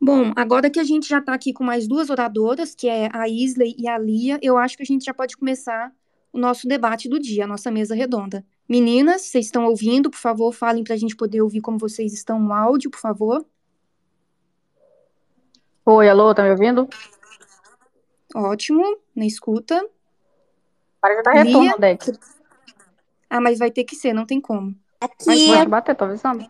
Bom, agora que a gente já está aqui com mais duas oradoras, que é a Isley e a Lia, eu acho que a gente já pode começar o nosso debate do dia, a nossa mesa redonda. Meninas, vocês estão ouvindo? Por favor, falem para a gente poder ouvir como vocês estão no áudio, por favor. Oi, alô, tá me ouvindo? Ótimo, na escuta. Para de dar retorno, Deck. Ah, mas vai ter que ser, não tem como. Aqui. Mas pode bater, tô avisando.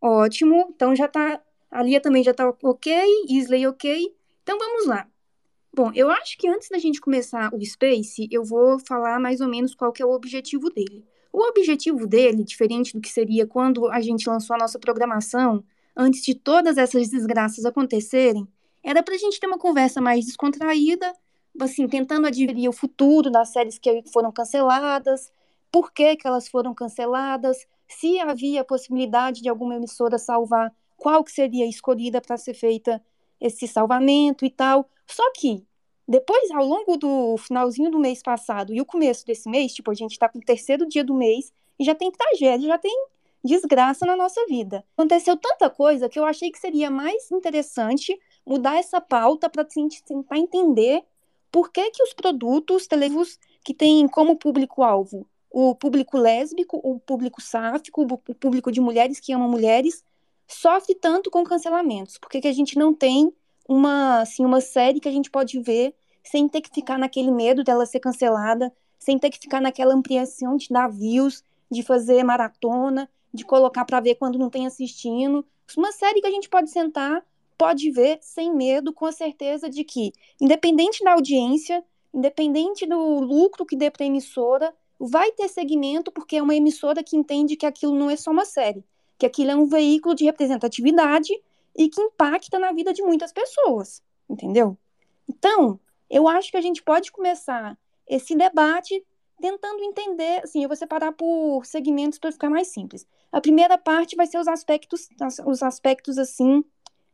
Ótimo, então já tá. A Lia também já tá ok, Isley ok. Então vamos lá. Bom, eu acho que antes da gente começar o Space, eu vou falar mais ou menos qual que é o objetivo dele. O objetivo dele, diferente do que seria quando a gente lançou a nossa programação, antes de todas essas desgraças acontecerem, era para a gente ter uma conversa mais descontraída, assim, tentando adquirir o futuro das séries que foram canceladas, por que, que elas foram canceladas, se havia possibilidade de alguma emissora salvar, qual que seria escolhida para ser feita esse salvamento e tal. Só que depois, ao longo do finalzinho do mês passado e o começo desse mês, tipo, a gente está com o terceiro dia do mês e já tem tragédia, já tem desgraça na nossa vida. Aconteceu tanta coisa que eu achei que seria mais interessante mudar essa pauta para tentar entender por que, que os produtos televisivos que têm como público-alvo o público lésbico, o público sáfico, o público de mulheres que amam mulheres, sofre tanto com cancelamentos? Por que, que a gente não tem uma, assim, uma série que a gente pode ver sem ter que ficar naquele medo dela ser cancelada, sem ter que ficar naquela ampliação de navios, de fazer maratona, de colocar para ver quando não tem assistindo. Uma série que a gente pode sentar, pode ver sem medo, com a certeza de que, independente da audiência, independente do lucro que dê para a emissora, vai ter segmento porque é uma emissora que entende que aquilo não é só uma série, que aquilo é um veículo de representatividade e que impacta na vida de muitas pessoas, entendeu? Então, eu acho que a gente pode começar esse debate tentando entender, assim, eu vou separar por segmentos para ficar mais simples. A primeira parte vai ser os aspectos, os aspectos assim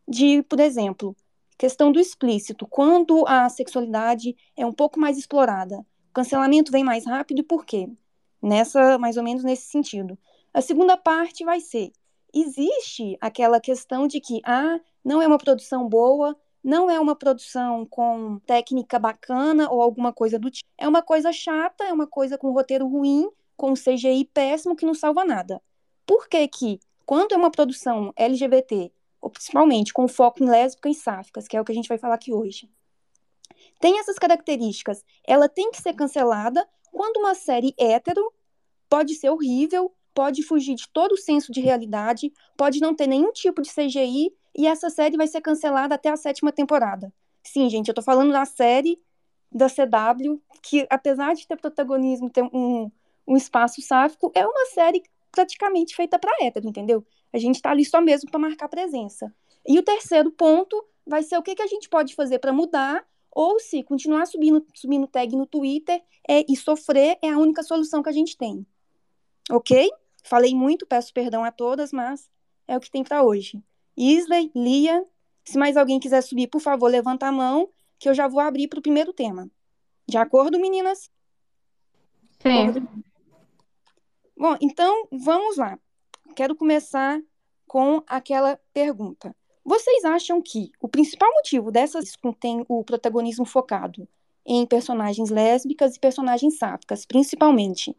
de, por exemplo, questão do explícito, quando a sexualidade é um pouco mais explorada, o cancelamento vem mais rápido e por quê? Nessa, mais ou menos nesse sentido. A segunda parte vai ser existe aquela questão de que ah, não é uma produção boa, não é uma produção com técnica bacana ou alguma coisa do tipo. É uma coisa chata, é uma coisa com roteiro ruim, com CGI péssimo que não salva nada. Por que que, quando é uma produção LGBT, ou principalmente com foco em lésbicas e sáficas, que é o que a gente vai falar aqui hoje, tem essas características, ela tem que ser cancelada quando uma série hétero pode ser horrível, pode fugir de todo o senso de realidade, pode não ter nenhum tipo de CGI e essa série vai ser cancelada até a sétima temporada. Sim, gente, eu tô falando da série da CW, que apesar de ter protagonismo, ter um, um espaço sáfico, é uma série praticamente feita para hétero, entendeu? A gente tá ali só mesmo para marcar presença. E o terceiro ponto vai ser o que, que a gente pode fazer para mudar, ou se continuar subindo, subindo tag no Twitter é, e sofrer é a única solução que a gente tem. Ok? Falei muito, peço perdão a todas, mas é o que tem para hoje. Isley, Lia, se mais alguém quiser subir, por favor, levanta a mão, que eu já vou abrir para o primeiro tema. De acordo, meninas? Sim. Bom, então vamos lá. Quero começar com aquela pergunta. Vocês acham que o principal motivo dessas contém o protagonismo focado em personagens lésbicas e personagens sáficas, principalmente,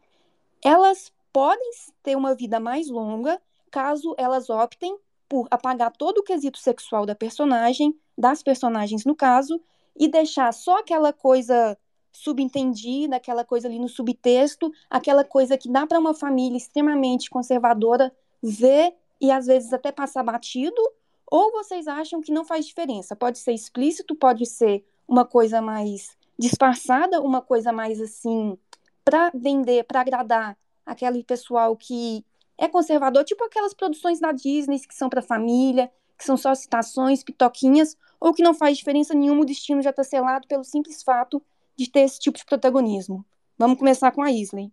elas podem ter uma vida mais longa caso elas optem por apagar todo o quesito sexual da personagem, das personagens no caso, e deixar só aquela coisa subentendida, aquela coisa ali no subtexto, aquela coisa que dá para uma família extremamente conservadora ver e às vezes até passar batido, ou vocês acham que não faz diferença? Pode ser explícito, pode ser uma coisa mais disfarçada, uma coisa mais assim para vender, para agradar aquele pessoal que é conservador, tipo aquelas produções da Disney que são para família, que são só citações, pitoquinhas, ou que não faz diferença nenhuma, o destino já está selado pelo simples fato de ter esse tipo de protagonismo. Vamos começar com a Isley.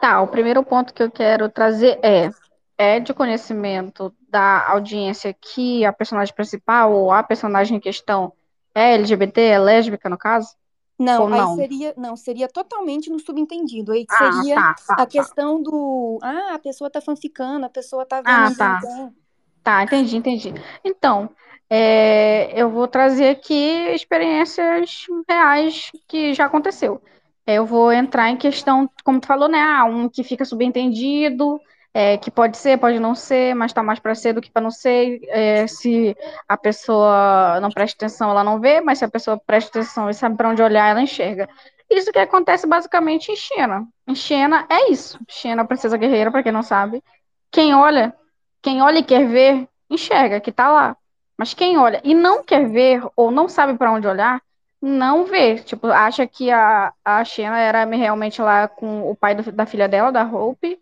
Tá, o primeiro ponto que eu quero trazer é é de conhecimento da audiência que a personagem principal ou a personagem em questão é LGBT, é lésbica no caso? Não, não? seria, não, seria totalmente no subentendido. Aí Ah, seria tá, tá, a tá. questão do, ah, a pessoa tá fanficando, a pessoa tá vendo Ah, tá. bem. Tá, entendi, entendi. Então, é, eu vou trazer aqui experiências reais que já aconteceu. É, Eu vou entrar em questão, como tu falou, né? Ah, um que fica subentendido, é, que pode ser, pode não ser, mas tá mais para ser do que para não ser. É, se a pessoa não presta atenção, ela não vê, mas se a pessoa presta atenção e sabe para onde olhar, ela enxerga. Isso que acontece basicamente em Xena. Em Xena é isso. Xena, princesa guerreira, para quem não sabe. Quem olha quem olha e quer ver, enxerga que está lá. Mas quem olha e não quer ver ou não sabe para onde olhar, não vê. Tipo, acha que a, a era realmente lá com o pai do, da filha dela, da Hope,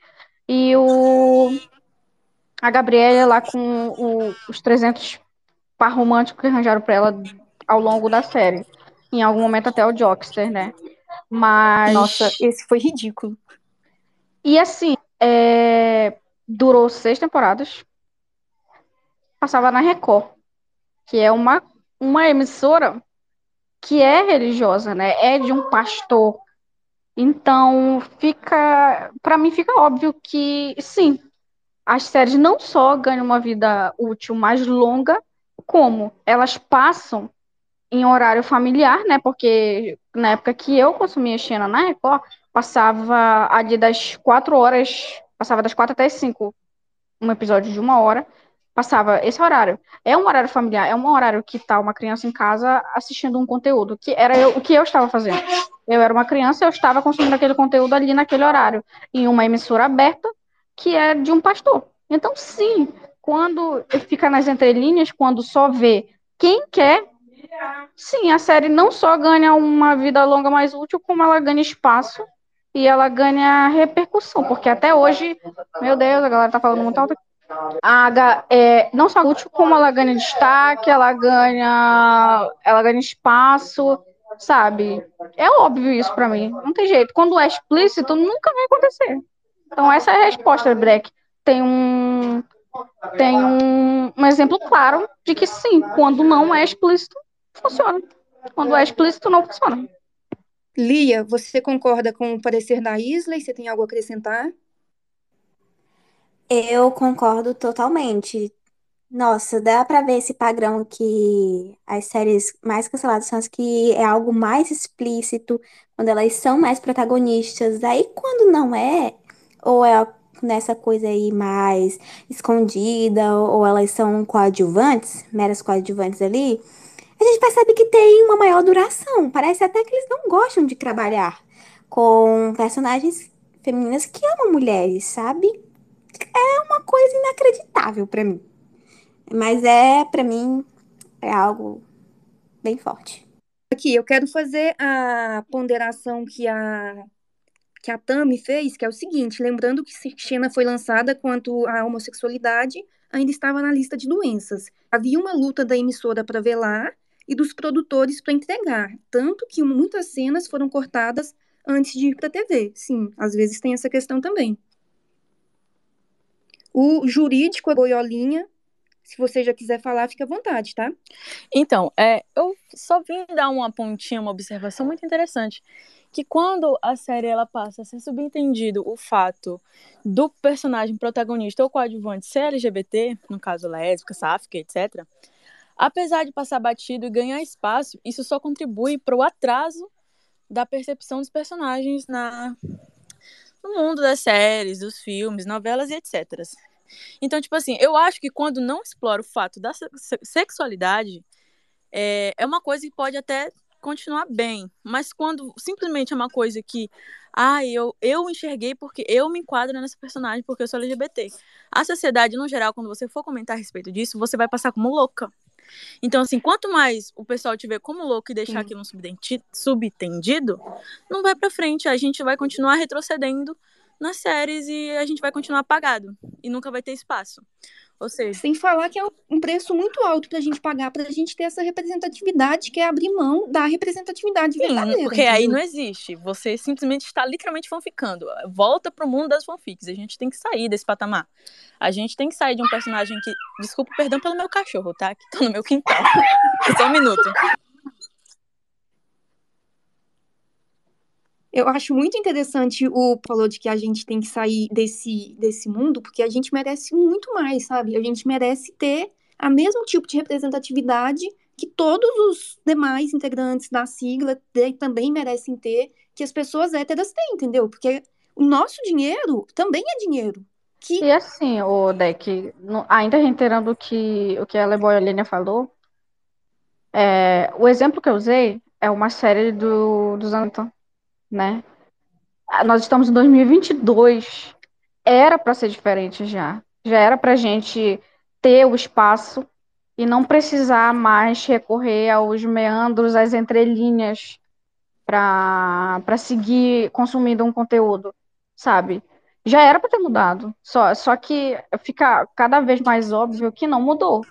e o a Gabriela lá com o, os 300 par românticos que arranjaram para ela ao longo da série. Em algum momento até o Jockster, né? Mas. Nossa, esse foi ridículo. E assim, é, durou seis temporadas. Passava na Record, que é uma, uma emissora que é religiosa, né? É de um pastor. Então, fica, para mim fica óbvio que sim, as séries não só ganham uma vida útil mais longa, como elas passam em horário familiar, né? Porque na época que eu consumia Xena na Record, passava ali das quatro horas, passava das quatro até as cinco, um episódio de uma hora, passava esse horário. É um horário familiar, é um horário que tá uma criança em casa assistindo um conteúdo, que era eu, o que eu estava fazendo. Eu era uma criança, eu estava consumindo aquele conteúdo ali naquele horário, em uma emissora aberta, que é de um pastor. Então, sim, quando fica nas entrelinhas, quando só vê quem quer, sim, a série não só ganha uma vida longa mais útil, como ela ganha espaço e ela ganha repercussão, porque até hoje, meu Deus, a galera tá falando muito alto. A, H- é, não só útil, como ela ganha destaque, ela ganha, ela ganha espaço, sabe? É óbvio isso pra mim, não tem jeito. Quando é explícito, nunca vai acontecer. Então essa é a resposta, Breck. Tem um tem um, um exemplo claro de que sim, quando não é explícito, funciona. Quando é explícito, não funciona. Lia, você concorda com o parecer da Isley? Você tem algo a acrescentar? Eu concordo totalmente. Nossa, dá pra ver esse padrão que as séries mais canceladas são as que é algo mais explícito, quando elas são mais protagonistas. Aí quando não é, ou é nessa coisa aí mais escondida, ou elas são coadjuvantes, meras coadjuvantes ali, a gente percebe que tem uma maior duração. Parece até que eles não gostam de trabalhar com personagens femininas que amam mulheres, sabe? É uma coisa inacreditável pra mim. Mas é, pra mim, é algo bem forte. Aqui, eu quero fazer a ponderação que a, que a Tami fez, que é o seguinte, lembrando que Xena foi lançada quanto a homossexualidade ainda estava na lista de doenças. Havia uma luta da emissora para velar e dos produtores para entregar, tanto que muitas cenas foram cortadas antes de ir para a TV. Sim, às vezes tem essa questão também. O jurídico, a boiolinha, se você já quiser falar, fica à vontade, tá? Então, é, eu só vim dar uma pontinha, uma observação muito interessante, que quando a série ela passa a ser subentendido o fato do personagem protagonista ou coadjuvante ser LGBT, no caso lésbica, sáfica, etc., apesar de passar batido e ganhar espaço, isso só contribui para o atraso da percepção dos personagens na no mundo das séries, dos filmes, novelas e etc. Então, tipo assim, eu acho que quando não explora o fato da se- sexualidade, é, é uma coisa que pode até continuar bem, mas quando simplesmente é uma coisa que, ah, eu, eu enxerguei porque eu me enquadro nessa personagem porque eu sou LGBT. A sociedade, no geral, quando você for comentar a respeito disso, você vai passar como louca. Então, assim, quanto mais o pessoal te ver como louco e deixar Sim. aquilo subtendido, não vai pra frente. A gente vai continuar retrocedendo nas séries e a gente vai continuar apagado. E nunca vai ter espaço. Ou seja, Sem falar que é um preço muito alto pra gente pagar, pra gente ter essa representatividade, que é abrir mão da representatividade sim, verdadeira. porque aí não existe. Você simplesmente está literalmente fanficando. Volta pro mundo das fanfics. A gente tem que sair desse patamar. A gente tem que sair de um personagem que. Desculpa, perdão pelo meu cachorro, tá? Que tá no meu quintal. Só um minuto. Eu acho muito interessante o falou de que a gente tem que sair desse, desse mundo, porque a gente merece muito mais, sabe? A gente merece ter a mesmo tipo de representatividade que todos os demais integrantes da sigla também merecem ter, que as pessoas héteras têm, entendeu? Porque o nosso dinheiro também é dinheiro. Que... E assim, o Deck, ainda reiterando o que, o que a Leboia falou, é, o exemplo que eu usei é uma série do, dos anos, né? Ah, nós estamos em 2022, era para ser diferente já. Já era para gente ter o espaço e não precisar mais recorrer aos meandros, às entrelinhas para seguir consumindo um conteúdo, sabe? Já era para ter mudado, só, só que fica cada vez mais óbvio que não mudou.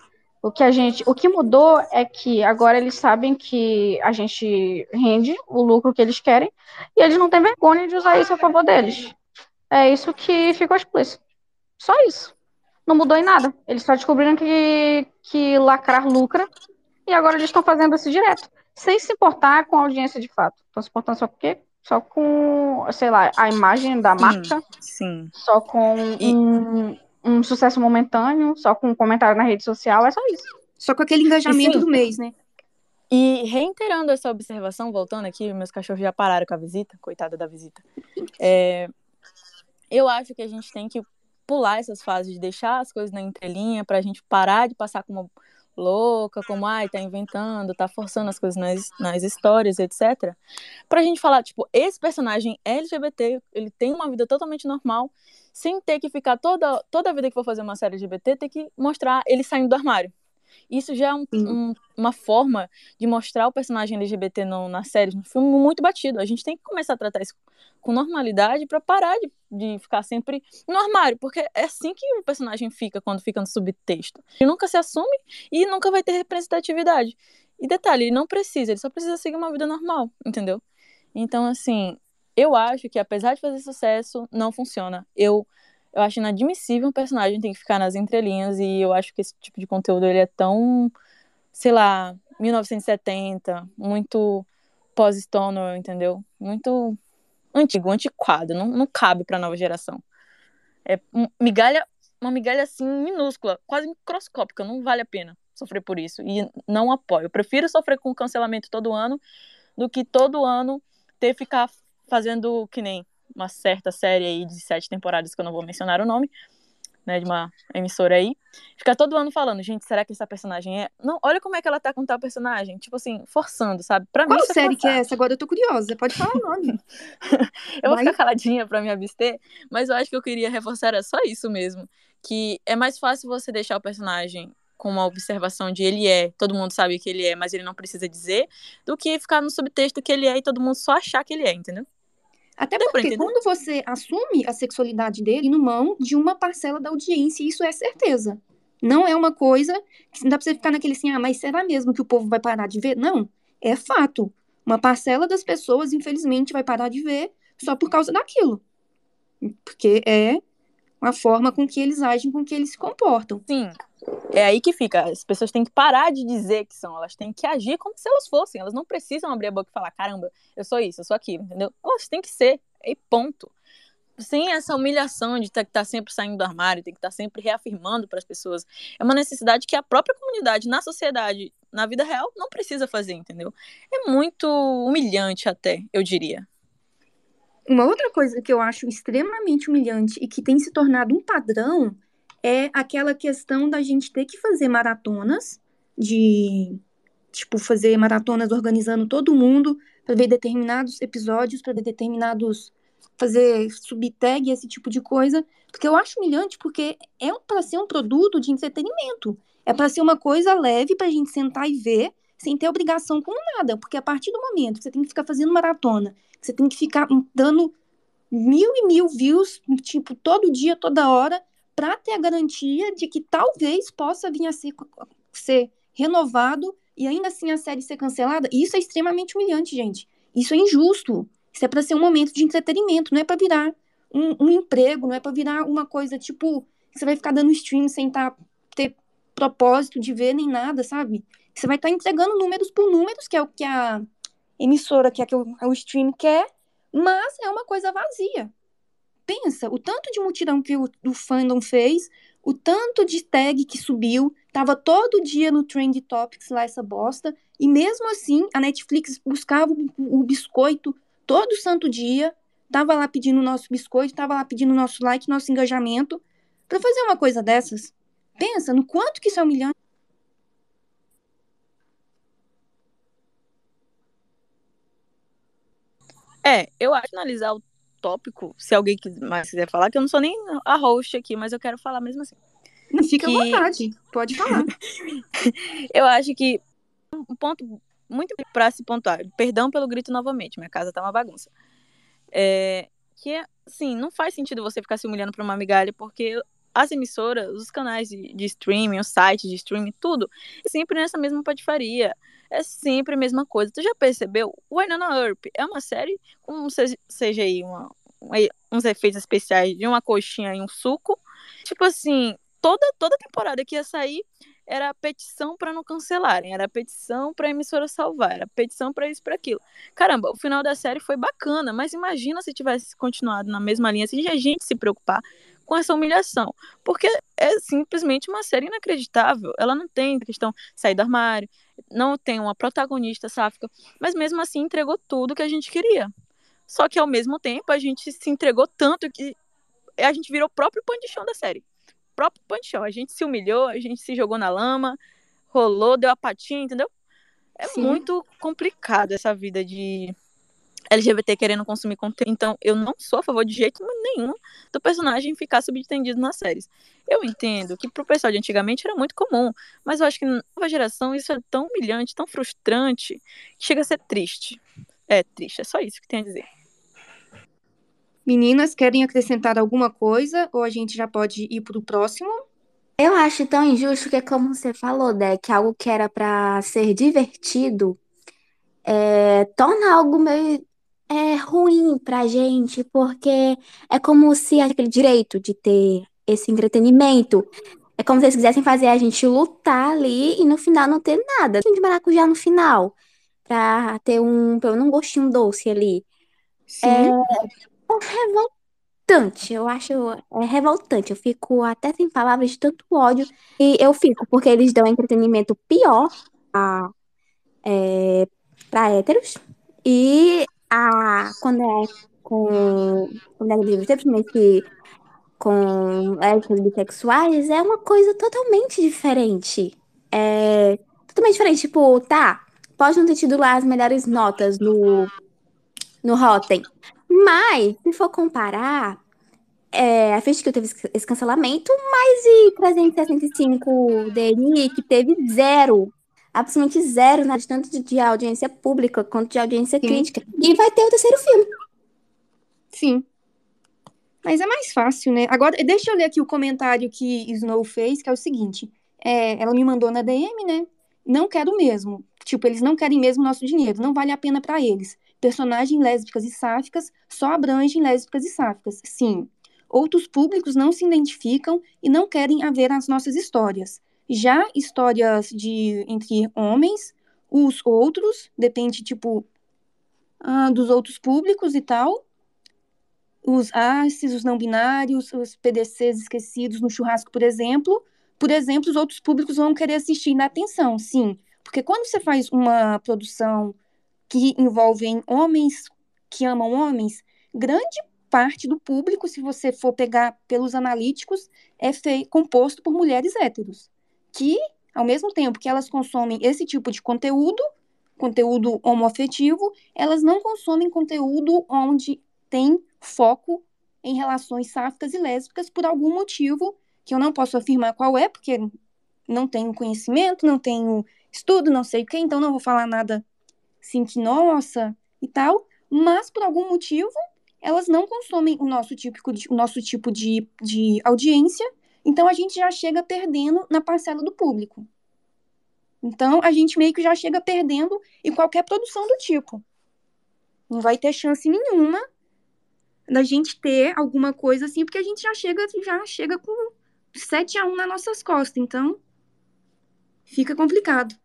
O que a gente, o que mudou é que agora eles sabem que a gente rende o lucro que eles querem e eles não têm vergonha de usar isso a favor deles. É isso que ficou explícito. Só isso. Não mudou em nada. Eles só descobriram que, que lacrar lucra e agora eles estão fazendo isso direto, sem se importar com a audiência de fato. Estão se importando só com quê? Só com, sei lá, a imagem da marca. Sim. Só com e... um, um sucesso momentâneo, só com um comentário na rede social, é só isso. Só com aquele engajamento do mês, né? E reiterando essa observação, voltando aqui, meus cachorros já pararam com a visita, coitada da visita. É, eu acho que a gente tem que pular essas fases de deixar as coisas na entrelinha pra gente parar de passar como louca, como ai, tá inventando, tá forçando as coisas nas, nas histórias, etc. Pra gente falar, tipo, esse personagem LGBT, ele tem uma vida totalmente normal, sem ter que ficar toda, toda a vida que for fazer uma série LGBT, ter que mostrar ele saindo do armário. Isso já é um, um, uma forma de mostrar o personagem LGBT no, na série, no filme, muito batido. A gente tem que começar a tratar isso com normalidade para parar de, de ficar sempre no armário, porque é assim que o personagem fica quando fica no subtexto. Ele nunca se assume e nunca vai ter representatividade. E detalhe, ele não precisa, ele só precisa seguir uma vida normal, entendeu? Então, assim, eu acho que apesar de fazer sucesso, não funciona. Eu eu acho inadmissível um personagem ter que ficar nas entrelinhas e eu acho que esse tipo de conteúdo ele é tão, sei lá, 1970, muito pós-stoner, entendeu? Muito antigo, antiquado, não, não cabe para nova geração. É migalha, uma migalha assim minúscula, quase microscópica, não vale a pena sofrer por isso e não apoio. Eu prefiro sofrer com cancelamento todo ano do que todo ano ter que ficar fazendo que nem uma certa série aí de sete temporadas que eu não vou mencionar o nome, né, de uma emissora aí, fica todo ano falando, gente, será que essa personagem é? Não, olha como é que ela tá com tal personagem, tipo assim, forçando, sabe? Pra Qual mim, é série que é essa? Agora eu tô curiosa, pode falar o nome. eu vou Vai. ficar caladinha pra me abster, mas eu acho que eu queria reforçar é só isso mesmo, que é mais fácil você deixar o personagem com uma observação de ele é, todo mundo sabe que ele é, mas ele não precisa dizer, do que ficar no subtexto que ele é e todo mundo só achar que ele é, entendeu? Até porque quando você assume a sexualidade dele no mão de uma parcela da audiência, isso é certeza. Não é uma coisa que não dá pra você ficar naquele assim, ah, mas será mesmo que o povo vai parar de ver? Não, é fato. Uma parcela das pessoas, infelizmente, vai parar de ver só por causa daquilo. Porque é a forma com que eles agem, com que eles se comportam. Sim, é aí que fica. As pessoas têm que parar de dizer que são, elas têm que agir como se elas fossem. Elas não precisam abrir a boca e falar, caramba, eu sou isso, eu sou aquilo, entendeu? Elas têm que ser, e ponto. Sem essa humilhação de ter estar tá sempre saindo do armário, tem que estar tá sempre reafirmando para as pessoas. É uma necessidade que a própria comunidade, na sociedade, na vida real, não precisa fazer, entendeu? É muito humilhante até, eu diria. Uma outra coisa que eu acho extremamente humilhante e que tem se tornado um padrão é aquela questão da gente ter que fazer maratonas, de, tipo, fazer maratonas organizando todo mundo para ver determinados episódios, para ver determinados. fazer subtag, esse tipo de coisa. Porque eu acho humilhante, porque é para ser um produto de entretenimento. É para ser uma coisa leve para a gente sentar e ver, sem ter obrigação com nada. Porque a partir do momento que você tem que ficar fazendo maratona, você tem que ficar dando mil e mil views, tipo, todo dia, toda hora, para ter a garantia de que talvez possa vir a ser, ser renovado e ainda assim a série ser cancelada. Isso é extremamente humilhante, gente. Isso é injusto. Isso é para ser um momento de entretenimento, não é para virar um, um, emprego, não é para virar uma coisa tipo você vai ficar dando stream sem tá, ter propósito de ver nem nada, sabe? Você vai estar tá entregando números por números, que é o que a emissora, que é o, o stream quer, Mas é uma coisa vazia. Pensa, o tanto de mutirão que o, o fandom fez, o tanto de tag que subiu, tava todo dia no Trend Topics lá essa bosta, e mesmo assim a Netflix buscava o, o biscoito todo santo dia, tava lá pedindo o nosso biscoito, tava lá pedindo o nosso like, nosso engajamento, para fazer uma coisa dessas. Pensa no quanto que isso é humilhante. É, eu acho que analisar o tópico, se alguém mais quiser falar, que eu não sou nem a host aqui, mas eu quero falar mesmo assim. Fica que... à vontade, pode falar. eu acho que um ponto muito para se pontuar, perdão pelo grito novamente, minha casa tá uma bagunça. É, que é, assim, não faz sentido você ficar se humilhando pra uma migalha, porque as emissoras, os canais de, de streaming, os sites de streaming, tudo, é sempre nessa mesma patifaria. É sempre a mesma coisa. Tu já percebeu? O Winona Earp é uma série com seja aí uma, uns efeitos especiais de uma coxinha e um suco. Tipo assim, toda toda temporada que ia sair era petição para não cancelarem, era petição para emissora salvar, era petição para isso para aquilo. Caramba, o final da série foi bacana, mas imagina se tivesse continuado na mesma linha, se a gente se preocupar com essa humilhação. Porque é simplesmente uma série inacreditável. Ela não tem questão de sair do armário, não tem uma protagonista sáfica, mas mesmo assim entregou tudo que a gente queria. Só que ao mesmo tempo a gente se entregou tanto que a gente virou o próprio pão de chão da série. O próprio pão de chão. A gente se humilhou, a gente se jogou na lama, rolou, deu a patinha, entendeu? É Sim. muito complicado essa vida de LGBT querendo consumir conteúdo. Então, eu não sou a favor de jeito nenhum do personagem ficar subentendido nas séries. Eu entendo que pro pessoal de antigamente era muito comum, mas eu acho que na nova geração isso é tão humilhante, tão frustrante, que chega a ser triste. É triste, é só isso que tem a dizer. Meninas, querem acrescentar alguma coisa ou a gente já pode ir pro próximo? Eu acho tão injusto que é como você falou, que algo que era para ser divertido é, torna algo meio é ruim pra gente, porque é como se aquele direito de ter esse entretenimento. É como se eles quisessem fazer a gente lutar ali e no final não ter nada. de maracujá no final. Pra ter um, pelo menos um gostinho doce ali. Sim. É, é revoltante. Eu acho é revoltante. Eu fico até sem palavras de tanto ódio. E eu fico, porque eles dão entretenimento pior a, é, pra héteros. E a, quando é com comunidade principalmente com bissexuais, é uma coisa totalmente diferente. É totalmente diferente. Tipo, tá, pode não ter tido lá as melhores notas no, no Rotten. Mas, se for comparar, é, a Fast que teve esse cancelamento, mas e 365 DNI que teve zero absolutamente zero, né, tanto de, de audiência pública quanto de audiência Sim. crítica. E vai ter o terceiro filme. Sim. Mas é mais fácil, né? Agora, deixa eu ler aqui o comentário que Snow fez, que é o seguinte. É, ela me mandou na DM, né? Não quero mesmo. Tipo, eles não querem mesmo nosso dinheiro. Não vale a pena para eles. Personagens lésbicas e sáficas só abrangem lésbicas e sáficas. Sim. Outros públicos não se identificam e não querem haver as nossas histórias. Já histórias de entre homens, os outros, depende, tipo, ah, dos outros públicos e tal. Os ACES, os não binários, os PDCs esquecidos no churrasco, por exemplo. Por exemplo, os outros públicos vão querer assistir na atenção, sim. Porque quando você faz uma produção que envolve homens que amam homens, grande parte do público, se você for pegar pelos analíticos, é composto por mulheres héteros que, ao mesmo tempo que elas consomem esse tipo de conteúdo, conteúdo homoafetivo, elas não consomem conteúdo onde tem foco em relações sáficas e lésbicas por algum motivo que eu não posso afirmar qual é, porque não tenho conhecimento, não tenho estudo, não sei o que, então não vou falar nada assim que nossa e tal, mas por algum motivo elas não consomem o nosso típico de, o nosso tipo de, de audiência então a gente já chega perdendo na parcela do público. Então a gente meio que já chega perdendo em qualquer produção do tipo. Não vai ter chance nenhuma da gente ter alguma coisa assim, porque a gente já chega já chega com 7 a 1 nas nossas costas. Então fica complicado.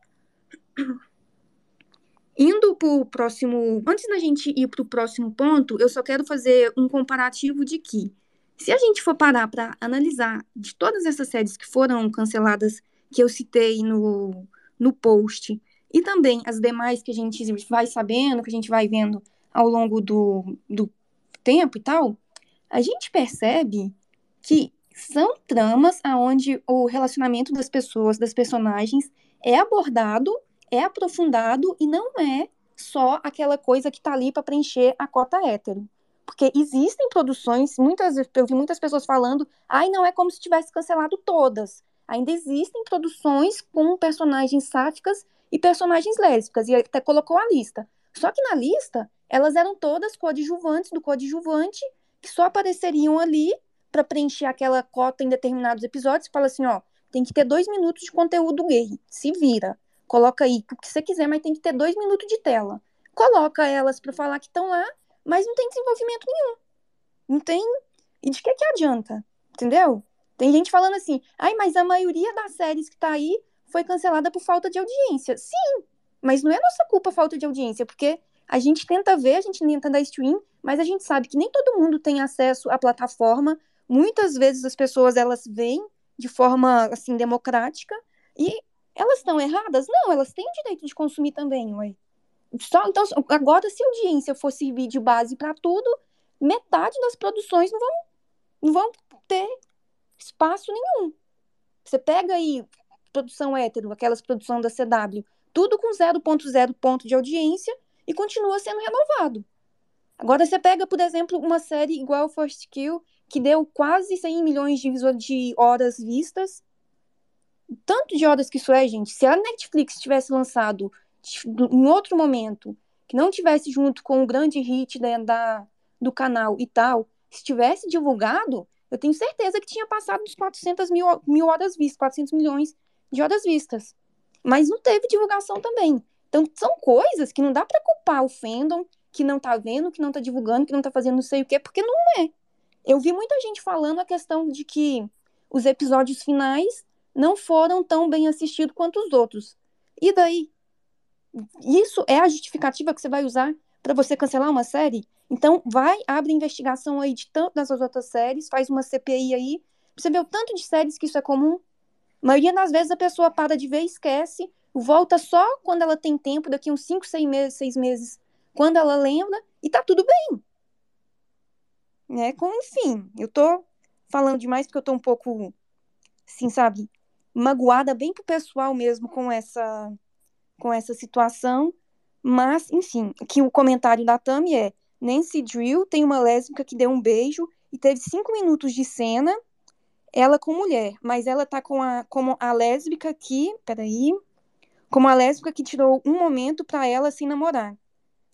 Indo para o próximo. Antes da gente ir para o próximo ponto, eu só quero fazer um comparativo de que, se a gente for parar para analisar de todas essas séries que foram canceladas, que eu citei no, no post, e também as demais que a gente vai sabendo, que a gente vai vendo ao longo do, do tempo e tal, a gente percebe que são tramas aonde o relacionamento das pessoas, das personagens, é abordado, é aprofundado e não é só aquela coisa que está ali para preencher a cota hétero. Porque existem produções, muitas eu vi muitas pessoas falando, ai, não é como se tivesse cancelado todas. Ainda existem produções com personagens sáficas e personagens lésbicas, e até colocou a lista. Só que na lista, elas eram todas coadjuvantes do coadjuvante, que só apareceriam ali para preencher aquela cota em determinados episódios. Fala assim: ó, tem que ter dois minutos de conteúdo gay. Se vira. Coloca aí o que você quiser, mas tem que ter dois minutos de tela. Coloca elas para falar que estão lá, mas não tem desenvolvimento nenhum. Não tem. E de que que adianta? Entendeu? Tem gente falando assim, ai, mas a maioria das séries que tá aí foi cancelada por falta de audiência. Sim, mas não é nossa culpa a falta de audiência, porque a gente tenta ver, a gente tenta dar stream, mas a gente sabe que nem todo mundo tem acesso à plataforma. Muitas vezes as pessoas elas vêm de forma assim democrática e elas estão erradas? Não, elas têm o direito de consumir também, ué. Só, então, agora, se a audiência for servir de base para tudo, metade das produções não vão, não vão ter espaço nenhum. Você pega aí produção hétero, aquelas produções da CW, tudo com 0.0 ponto de audiência e continua sendo renovado. Agora você pega, por exemplo, uma série igual First Kill, que deu quase 100 milhões de, de horas vistas. Tanto de horas que isso é, gente. Se a Netflix tivesse lançado em outro momento, que não tivesse junto com o grande hit da, da do canal e tal, se tivesse divulgado, eu tenho certeza que tinha passado dos 400 mil, mil horas vistas, 400 milhões de horas vistas. Mas não teve divulgação também. Então, são coisas que não dá para culpar o fandom que não tá vendo, que não tá divulgando, que não tá fazendo não sei o quê, porque não é. Eu vi muita gente falando a questão de que os episódios finais não foram tão bem assistidos quanto os outros. E daí? Isso é a justificativa que você vai usar para você cancelar uma série? Então, vai, abre investigação aí de tanto das outras séries, faz uma CPI aí, pra você ver o tanto de séries que isso é comum. A maioria das vezes a pessoa para de ver, esquece, volta só quando ela tem tempo, daqui uns 5, 6 meses, 6 meses, quando ela lembra, e tá tudo bem. Né? Com, enfim, eu tô falando demais porque eu tô um pouco, assim, sabe, magoada bem pro pessoal mesmo com essa com essa situação, mas, enfim, aqui o comentário da Tami é Nancy Drill tem uma lésbica que deu um beijo e teve cinco minutos de cena ela com mulher, mas ela tá com a, como a lésbica que, peraí, como a lésbica que tirou um momento para ela se namorar.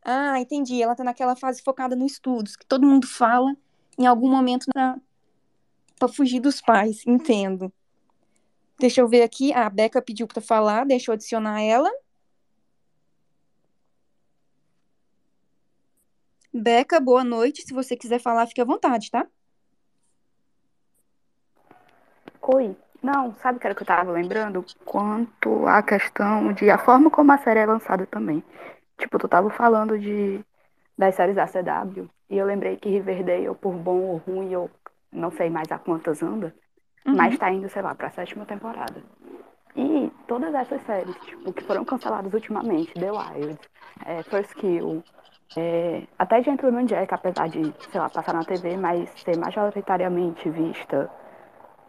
Ah, entendi, ela tá naquela fase focada nos estudos, que todo mundo fala em algum momento para fugir dos pais, entendo. Deixa eu ver aqui, a Beca pediu para falar, deixa eu adicionar ela. Beca, boa noite. Se você quiser falar, fique à vontade, tá? Oi. Não, sabe o que era que eu tava lembrando? Quanto à questão de a forma como a série é lançada também. Tipo, tu tava falando de das séries da CW, e eu lembrei que Riverdale, por bom ou ruim, eu não sei mais a quantas anda, uhum. mas tá indo, sei lá, pra sétima temporada. E todas essas séries, tipo, que foram canceladas ultimamente, The Wild, é, First Kill, é, até Gentleman Jack, apesar de, sei lá, passar na TV, mas ser majoritariamente vista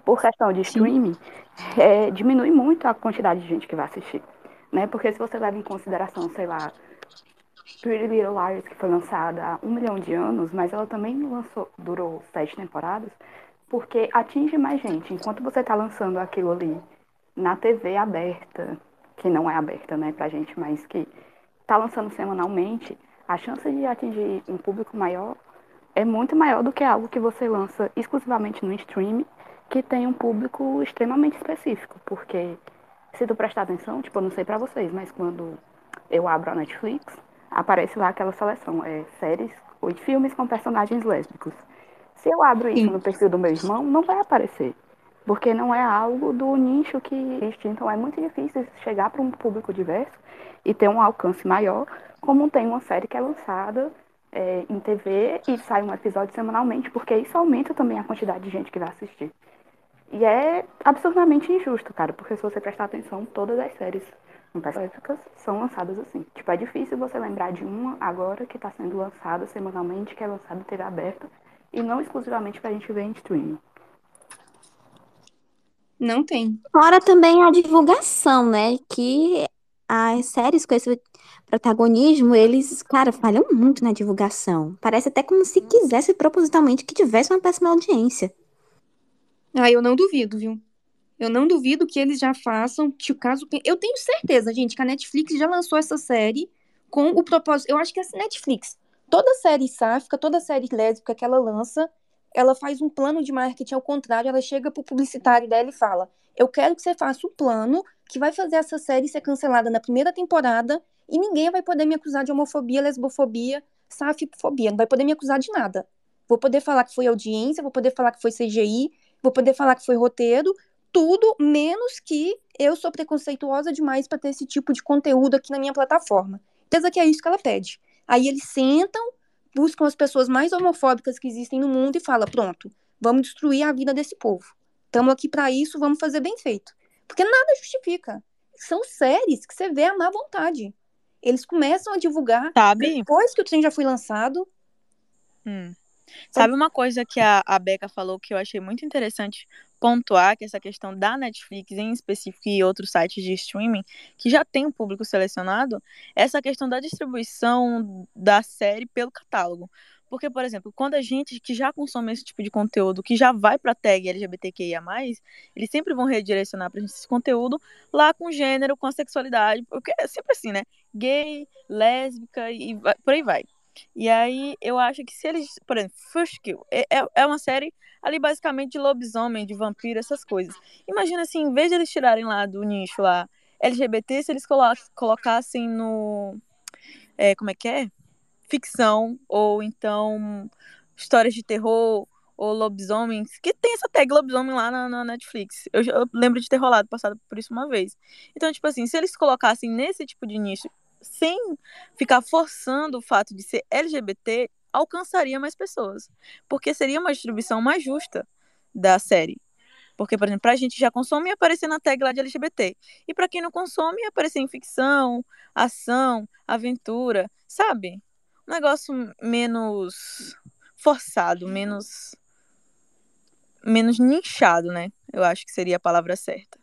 por questão de streaming, é, diminui muito a quantidade de gente que vai assistir. Né? Porque se você leva em consideração, sei lá, Pretty Little Liars, que foi lançada há um milhão de anos, mas ela também lançou, durou sete temporadas, porque atinge mais gente. Enquanto você está lançando aquilo ali na TV aberta, que não é aberta, né, pra gente, mas que está lançando semanalmente, a chance de atingir um público maior é muito maior do que algo que você lança exclusivamente no stream que tem um público extremamente específico, porque se tu prestar atenção, tipo, eu não sei para vocês, mas quando eu abro a Netflix, aparece lá aquela seleção, é séries ou filmes com personagens lésbicos. Se eu abro isso Sim. no perfil do meu irmão, não vai aparecer. Porque não é algo do nicho que existe. Então é muito difícil chegar para um público diverso e ter um alcance maior, como tem uma série que é lançada é, em TV e sai um episódio semanalmente, porque isso aumenta também a quantidade de gente que vai assistir. E é absurdamente injusto, cara, porque se você prestar atenção, todas as séries específicas são lançadas assim. Tipo, é difícil você lembrar de uma agora que está sendo lançada semanalmente, que é lançada em TV aberta, e não exclusivamente pra gente ver em streaming. Não tem. Fora também a divulgação, né? Que as séries com esse protagonismo, eles, cara, falham muito na divulgação. Parece até como se quisesse propositalmente que tivesse uma péssima audiência. Ah, eu não duvido, viu? Eu não duvido que eles já façam, que o caso. Eu tenho certeza, gente, que a Netflix já lançou essa série com o propósito. Eu acho que a Netflix, toda série sáfica, toda série lésbica que ela lança, ela faz um plano de marketing ao contrário, ela chega pro publicitário dela e fala: Eu quero que você faça um plano que vai fazer essa série ser cancelada na primeira temporada e ninguém vai poder me acusar de homofobia, lesbofobia, safifobia, não vai poder me acusar de nada. Vou poder falar que foi audiência, vou poder falar que foi CGI, vou poder falar que foi roteiro, tudo menos que eu sou preconceituosa demais para ter esse tipo de conteúdo aqui na minha plataforma. Certeza que é isso que ela pede. Aí eles sentam, buscam as pessoas mais homofóbicas que existem no mundo e falam: pronto, vamos destruir a vida desse povo. Estamos aqui para isso, vamos fazer bem feito. Porque nada justifica. São séries que você vê a má vontade. Eles começam a divulgar Sabe? depois que o trem já foi lançado. Hum. Sabe uma coisa que a, a Beca falou que eu achei muito interessante pontuar, que essa questão da Netflix em específico e outros sites de streaming, que já tem um público selecionado, essa questão da distribuição da série pelo catálogo. Porque, por exemplo, quando a gente que já consome esse tipo de conteúdo, que já vai para tag LGBTQIA+, eles sempre vão redirecionar pra gente esse conteúdo lá com gênero, com a sexualidade, porque é sempre assim, né? Gay, lésbica e vai, por aí vai. E aí, eu acho que se eles, por exemplo, First Kill, é, é, é uma série ali basicamente de lobisomem, de vampiro, essas coisas. Imagina assim, em vez de eles tirarem lá do nicho lá LGBT, se eles colo colocassem no. É, como é que é? Ficção, ou então histórias de terror, ou lobisomens, que tem essa tag lobisomem lá na, na Netflix. Eu, eu, lembro de ter rolado, passado por isso uma vez. Então, tipo assim, se eles colocassem nesse tipo de nicho sem ficar forçando o fato de ser LGBT, alcançaria mais pessoas. Porque seria uma distribuição mais justa da série. Porque, por exemplo, pra gente já consome aparecer na tag lá de LGBT. E para quem não consome, aparecer em ficção, ação, aventura, sabe? Um negócio menos forçado, menos menos nichado, né? Eu acho que seria a palavra certa.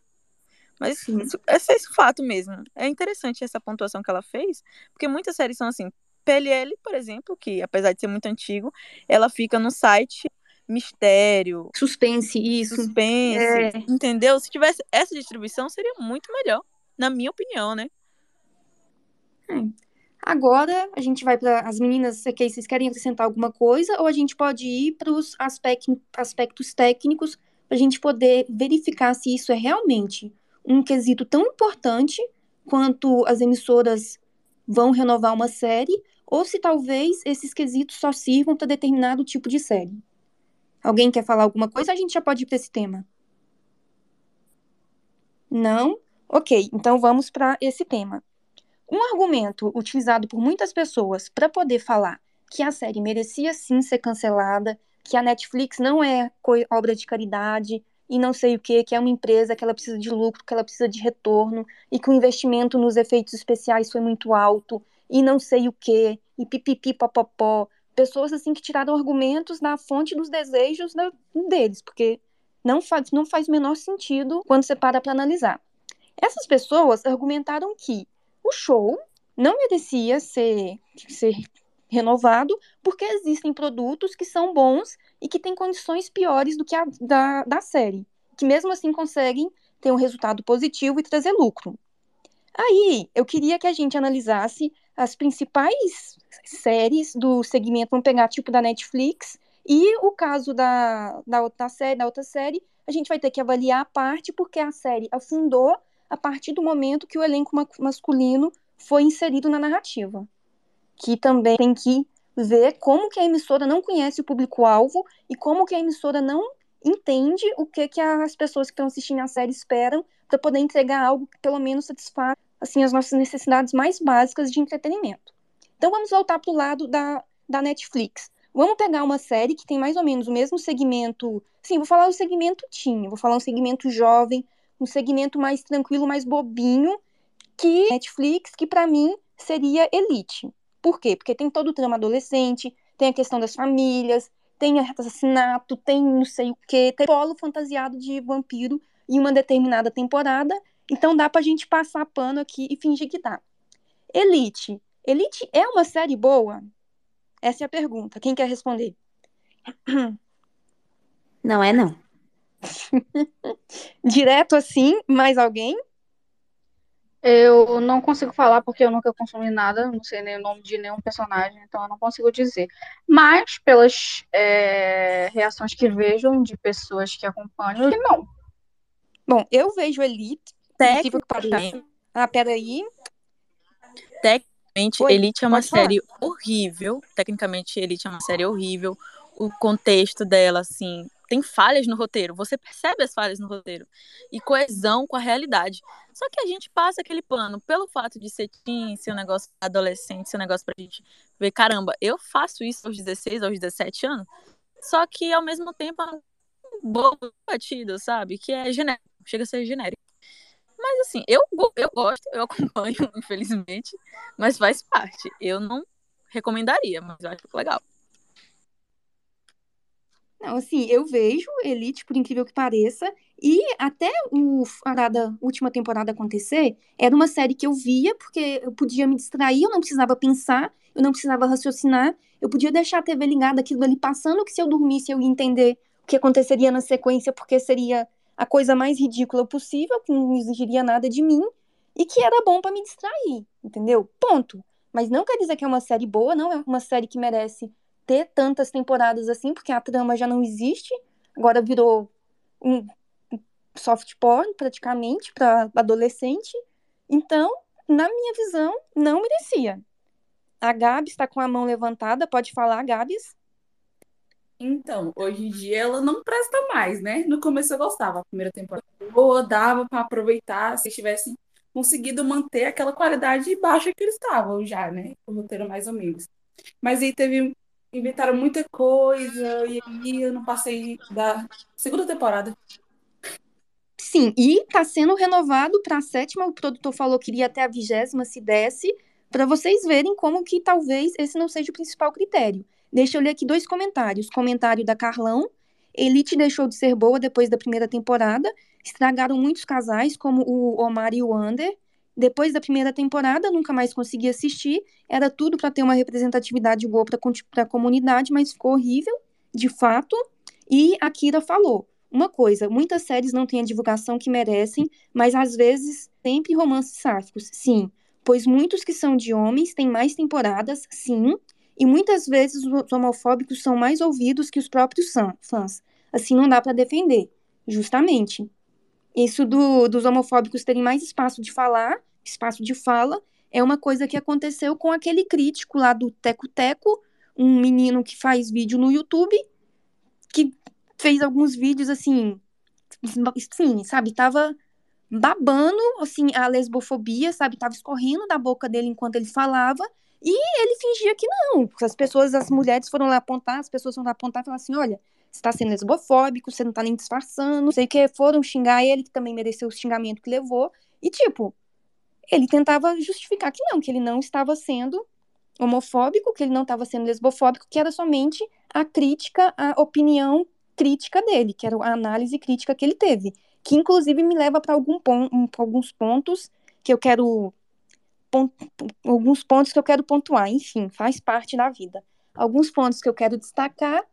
Mas isso, esse é esse fato mesmo. É interessante essa pontuação que ela fez, porque muitas séries são assim. PLL, por exemplo, que apesar de ser muito antigo, ela fica no site mistério. Suspense, isso. Suspense. É. Entendeu? Se tivesse essa distribuição, seria muito melhor, na minha opinião, né? Hum. Agora a gente vai para as meninas, aqui, vocês querem acrescentar alguma coisa ou a gente pode ir para os aspectos técnicos para a gente poder verificar se isso é realmente um quesito tão importante quanto as emissoras vão renovar uma série, ou se talvez esses quesitos só sirvam para determinado tipo de série. Alguém quer falar alguma coisa? A gente já pode ir para esse tema. Não? Ok, então vamos para esse tema. Um argumento utilizado por muitas pessoas para poder falar que a série merecia sim ser cancelada, que a Netflix não é obra de caridade, e não sei o que, que é uma empresa que ela precisa de lucro, que ela precisa de retorno, e que o investimento nos efeitos especiais foi muito alto, e não sei o que, e pipipi popopó. Pessoas assim que tiraram argumentos da fonte dos desejos da, deles, porque não faz, não faz menor sentido quando você para para analisar. Essas pessoas argumentaram que o show não merecia ser, ser renovado porque existem produtos que são bons e que têm condições piores do que a da, da série, que mesmo assim conseguem ter um resultado positivo e trazer lucro. Aí, eu queria que a gente analisasse as principais séries do segmento, vamos pegar tipo da Netflix, e o caso da, da, outra série, da outra série, a gente vai ter que avaliar a parte, porque a série afundou a partir do momento que o elenco masculino foi inserido na narrativa. Que também tem que ver como que a emissora não conhece o público-alvo e como que a emissora não entende o que, que as pessoas que estão assistindo a série esperam para poder entregar algo que pelo menos satisfaça assim, as nossas necessidades mais básicas de entretenimento. Então vamos voltar para o lado da, da Netflix. Vamos pegar uma série que tem mais ou menos o mesmo segmento. Sim, vou falar o segmento teen, vou falar um segmento jovem, um segmento mais tranquilo, mais bobinho, que Netflix, que para mim seria Elite. Por quê? Porque tem todo o trama adolescente, tem a questão das famílias, tem assassinato, tem não sei o quê, tem polo fantasiado de vampiro em uma determinada temporada. Então dá pra gente passar pano aqui e fingir que tá. Elite. Elite é uma série boa? Essa é a pergunta. Quem quer responder? Não é não. Direto assim, mais alguém? Eu não consigo falar porque eu nunca consumi nada, não sei nem o nome de nenhum personagem, então eu não consigo dizer. Mas, pelas é, reações que vejo de pessoas que acompanham, não. Bom, eu vejo Elite. Tecnicamente. Ah, peraí. Tecnicamente, Oi, Elite é uma série horrível. Tecnicamente, Elite é uma série horrível. O contexto dela, assim, tem falhas no roteiro, você percebe as falhas no roteiro e coesão com a realidade. Só que a gente passa aquele pano pelo fato de ser teen, ser um negócio adolescente, ser um negócio pra gente ver, caramba, eu faço isso aos 16, aos 17 anos, só que ao mesmo tempo é um bobo batido, sabe? Que é genérico, chega a ser genérico. Mas assim, eu, eu gosto, eu acompanho, infelizmente, mas faz parte. Eu não recomendaria, mas eu acho legal. Não, assim, eu vejo Elite, por incrível que pareça, e até o, a última temporada acontecer, era uma série que eu via, porque eu podia me distrair, eu não precisava pensar, eu não precisava raciocinar, eu podia deixar a TV ligada, aquilo ali passando, que se eu dormisse eu ia entender o que aconteceria na sequência, porque seria a coisa mais ridícula possível, que não exigiria nada de mim, e que era bom para me distrair, entendeu? Ponto. Mas não quer dizer que é uma série boa, não é uma série que merece ter tantas temporadas assim, porque a trama já não existe, agora virou um soft porn praticamente para adolescente. Então, na minha visão, não merecia. A Gabi está com a mão levantada, pode falar, Gabs? Então, hoje em dia ela não presta mais, né? No começo eu gostava, a primeira temporada boa, dava para aproveitar se tivessem conseguido manter aquela qualidade baixa que eles estavam já, né? O roteiro mais ou menos. Mas aí teve inventaram muita coisa, e aí eu não passei da segunda temporada. Sim, e tá sendo renovado para a sétima. O produtor falou que iria até a vigésima se desse, para vocês verem como que talvez esse não seja o principal critério. Deixa eu ler aqui dois comentários. Comentário da Carlão. Elite deixou de ser boa depois da primeira temporada. Estragaram muitos casais, como o Omar e o Ander. Depois da primeira temporada, nunca mais consegui assistir. Era tudo para ter uma representatividade boa para a comunidade, mas ficou horrível, de fato. E a Kira falou: uma coisa, muitas séries não têm a divulgação que merecem, mas às vezes sempre romances sáficos. Sim, pois muitos que são de homens têm mais temporadas, sim, e muitas vezes os homofóbicos são mais ouvidos que os próprios fãs. Assim não dá para defender, justamente. Isso do, dos homofóbicos terem mais espaço de falar, espaço de fala, é uma coisa que aconteceu com aquele crítico lá do Teco Teco, um menino que faz vídeo no YouTube, que fez alguns vídeos assim, sim, sabe, tava babando, assim, a lesbofobia, sabe, tava escorrendo da boca dele enquanto ele falava, e ele fingia que não. As pessoas, as mulheres foram lá apontar, as pessoas foram lá apontar e falaram assim, olha, você tá sendo lesbofóbico, você não tá nem disfarçando, não sei o que, foram xingar ele, que também mereceu o xingamento que levou, e tipo, ele tentava justificar que não, que ele não estava sendo homofóbico, que ele não estava sendo lesbofóbico, que era somente a crítica, a opinião crítica dele, que era a análise crítica que ele teve, que inclusive me leva para algum pon alguns pontos que eu quero alguns pontos que eu quero pontuar, enfim, faz parte da vida. Alguns pontos que eu quero destacar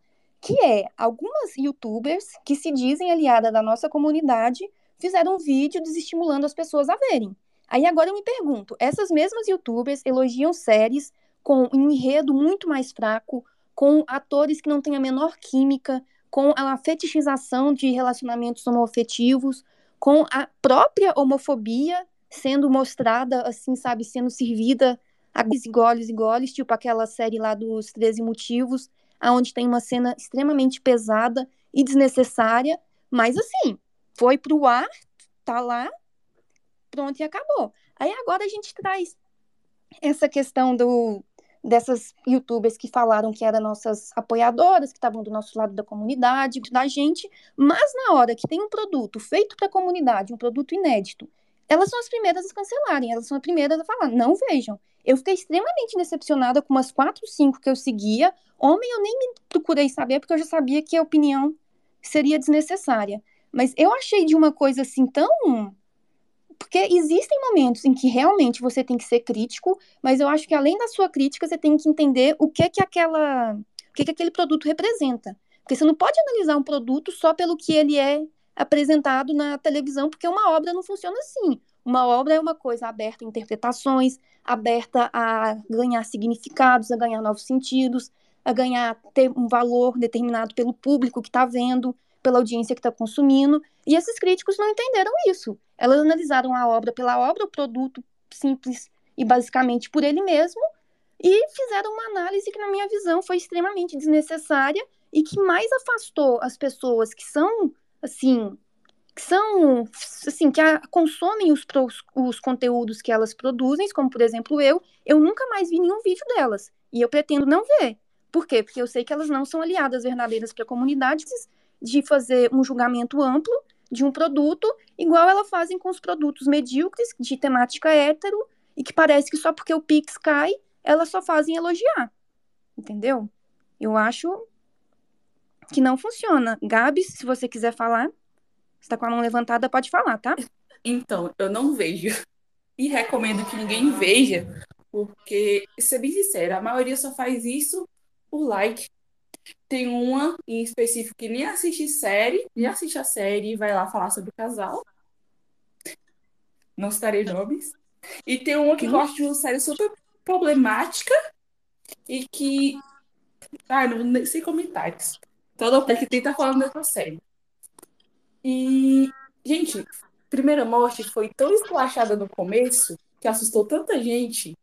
que é algumas youtubers que se dizem aliada da nossa comunidade fizeram um vídeo desestimulando as pessoas a verem. Aí agora eu me pergunto, essas mesmas youtubers elogiam séries com um enredo muito mais fraco, com atores que não têm a menor química, com a fetichização de relacionamentos homoafetivos, com a própria homofobia sendo mostrada, assim, sabe, sendo servida a goles e goles, tipo aquela série lá dos 13 motivos, onde tem uma cena extremamente pesada e desnecessária, mas assim, foi pro ar, tá lá, pronto e acabou. Aí agora a gente traz essa questão do dessas youtubers que falaram que eram nossas apoiadoras, que estavam do nosso lado da comunidade, da gente, mas na hora que tem um produto feito para a comunidade, um produto inédito, elas são as primeiras a cancelarem, elas são as primeiras a falar, não vejam. Eu fiquei extremamente decepcionada com umas quatro, cinco que eu seguia. Homem, eu nem me procurei saber, porque eu já sabia que a opinião seria desnecessária. Mas eu achei de uma coisa assim tão. Porque existem momentos em que realmente você tem que ser crítico, mas eu acho que além da sua crítica, você tem que entender o que que aquela. O que, que aquele produto representa. Porque você não pode analisar um produto só pelo que ele é apresentado na televisão, porque uma obra não funciona assim. Uma obra é uma coisa aberta a interpretações, aberta a ganhar significados, a ganhar novos sentidos, a ganhar ter um valor determinado pelo público que está vendo, pela audiência que está consumindo. E esses críticos não entenderam isso. Elas analisaram a obra pela obra, o produto simples e basicamente por ele mesmo, e fizeram uma análise que, na minha visão, foi extremamente desnecessária e que mais afastou as pessoas que são, assim, que são, assim, que a, consomem os, os conteúdos que elas produzem, como por exemplo eu, eu nunca mais vi nenhum vídeo delas. E eu pretendo não ver. Por quê? Porque eu sei que elas não são aliadas verdadeiras para a comunidade de fazer um julgamento amplo de um produto, igual elas fazem com os produtos medíocres, de temática hétero, e que parece que só porque o Pix cai, elas só fazem elogiar. Entendeu? Eu acho que não funciona. Gabi, se você quiser falar. Você tá com a mão levantada, pode falar, tá? Então, eu não vejo. E recomendo que ninguém veja, porque, ser bem sincera, a maioria só faz isso por like. Tem uma em específico que nem assiste série, nem assiste a série e vai lá falar sobre o casal. Não citarei nomes. E tem uma que gosta de uma série super problemática e que. Ah, não sei comentários. Todo mundo que tenta falando dessa série. E, gente, Primeira Morte foi tão esculachada no começo que assustou tanta gente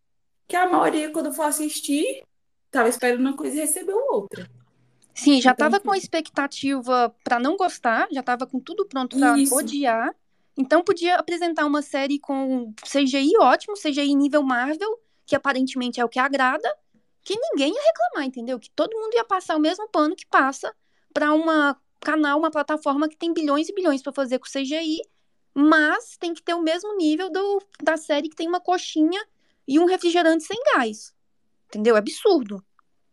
que a maioria, quando for assistir, tava esperando uma coisa e recebeu outra. Sim, já então, tava com a expectativa para não gostar, já tava com tudo pronto para odiar. Então podia apresentar uma série com CGI ótimo, CGI nível Marvel, que aparentemente é o que agrada, que ninguém ia reclamar, entendeu? Que todo mundo ia passar o mesmo pano que passa para uma canal, uma plataforma que tem bilhões e bilhões para fazer com CGI, mas tem que ter o mesmo nível do, da série que tem uma coxinha e um refrigerante sem gás. Entendeu? É absurdo.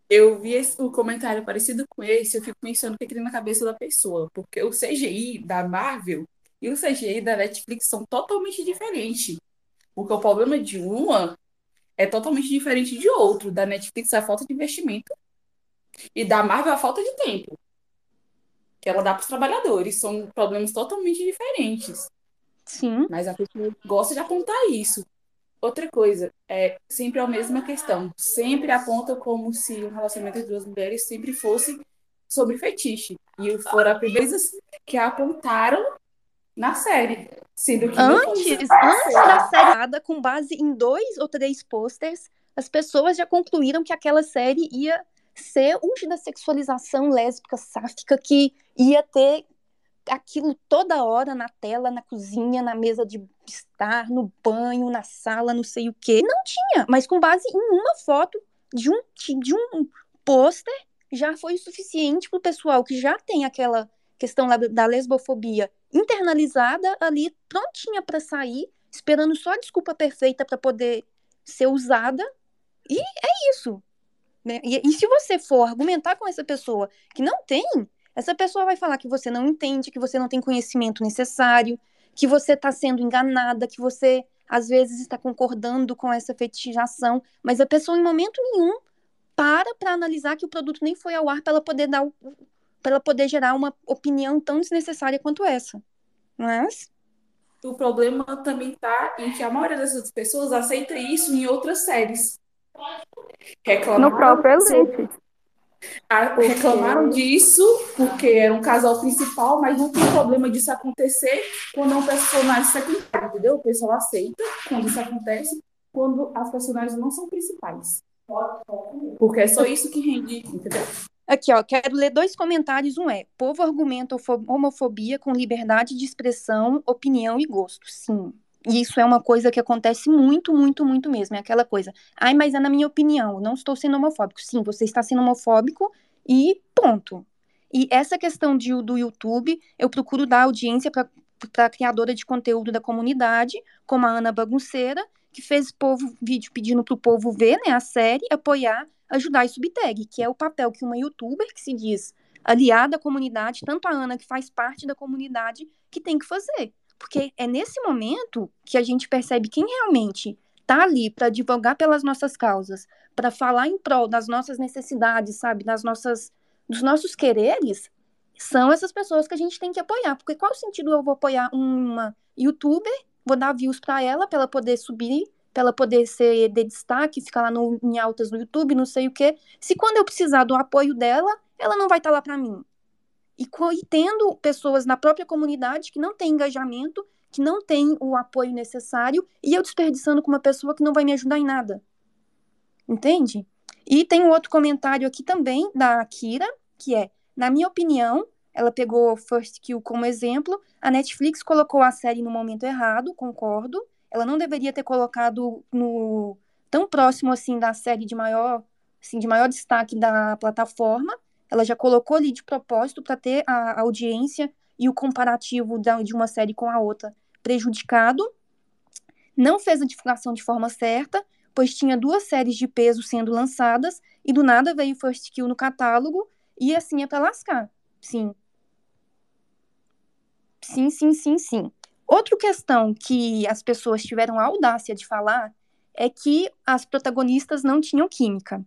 Eu vi esse, o comentário parecido com esse, eu fico pensando o que, que tem na cabeça da pessoa, porque o CGI da Marvel e o CGI da Netflix são totalmente diferentes. Porque o problema de uma é totalmente diferente de outro. Da Netflix é a falta de investimento e da Marvel é a falta de tempo que ela dá para os trabalhadores. São problemas totalmente diferentes. Sim. Mas a pessoa gosta de apontar isso. Outra coisa, é sempre a mesma questão. Sempre aponta como se o relacionamento entre duas mulheres sempre fosse sobre fetiche. E foram as primeiras que apontaram na série. Sendo que antes, antes da série, com base em dois ou três posters, as pessoas já concluíram que aquela série ia ser um da sexualização lésbica sáfica que ia ter aquilo toda hora na tela, na cozinha, na mesa de estar, no banho, na sala, não sei o quê. Não tinha, mas com base em uma foto de um, de um pôster já foi o suficiente para o pessoal que já tem aquela questão da lesbofobia internalizada ali, prontinha para sair, esperando só a desculpa perfeita para poder ser usada. E é isso. Né? E, e se você for argumentar com essa pessoa que não tem, essa pessoa vai falar que você não entende, que você não tem conhecimento necessário, que você está sendo enganada, que você às vezes está concordando com essa fetichização, mas a pessoa em momento nenhum para para analisar que o produto nem foi ao ar para ela poder dar para ela poder gerar uma opinião tão desnecessária quanto essa. Mas o problema também está em que a maioria dessas pessoas aceita isso em outras séries. Reclamaram no próprio Elite. Reclamaram disso porque era um casal principal, mas não tem problema disso acontecer quando é um personagem secundário, entendeu? O pessoal aceita quando isso acontece, quando as personagens não são principais. Porque é só isso que rende, entendeu? Aqui, ó, quero ler dois comentários. Um é: povo argumenta homofobia com liberdade de expressão, opinião e gosto. Sim. E isso é uma coisa que acontece muito, muito, muito mesmo. É aquela coisa. Ai, mas é na minha opinião, não estou sendo homofóbico. Sim, você está sendo homofóbico e ponto. E essa questão de, do YouTube, eu procuro dar audiência para a criadora de conteúdo da comunidade, como a Ana Bagunceira, que fez povo, vídeo pedindo para o povo ver né, a série, apoiar ajudar e subtag, que é o papel que uma youtuber que se diz aliada à comunidade, tanto a Ana que faz parte da comunidade, que tem que fazer. Porque é nesse momento que a gente percebe quem realmente está ali para advogar pelas nossas causas, para falar em prol das nossas necessidades, sabe, das nossas dos nossos quereres, são essas pessoas que a gente tem que apoiar. Porque qual o sentido eu vou apoiar uma youtuber, vou dar views para ela, para ela poder subir para ela poder ser de destaque, ficar lá no, em altas no YouTube, não sei o quê. Se quando eu precisar do apoio dela, ela não vai estar tá lá para mim. E, e tendo pessoas na própria comunidade que não tem engajamento, que não tem o apoio necessário, e eu desperdiçando com uma pessoa que não vai me ajudar em nada. Entende? E tem um outro comentário aqui também da Akira, que é, na minha opinião, ela pegou First Kill como exemplo, a Netflix colocou a série no momento errado, concordo, ela não deveria ter colocado no tão próximo assim da série de maior, assim, de maior destaque da plataforma. Ela já colocou ali de propósito para ter a audiência e o comparativo de uma série com a outra prejudicado. Não fez a divulgação de forma certa, pois tinha duas séries de peso sendo lançadas e do nada veio First Kill no catálogo e assim é para lascar. Sim. Sim, sim, sim, sim. Outra questão que as pessoas tiveram a audácia de falar é que as protagonistas não tinham química.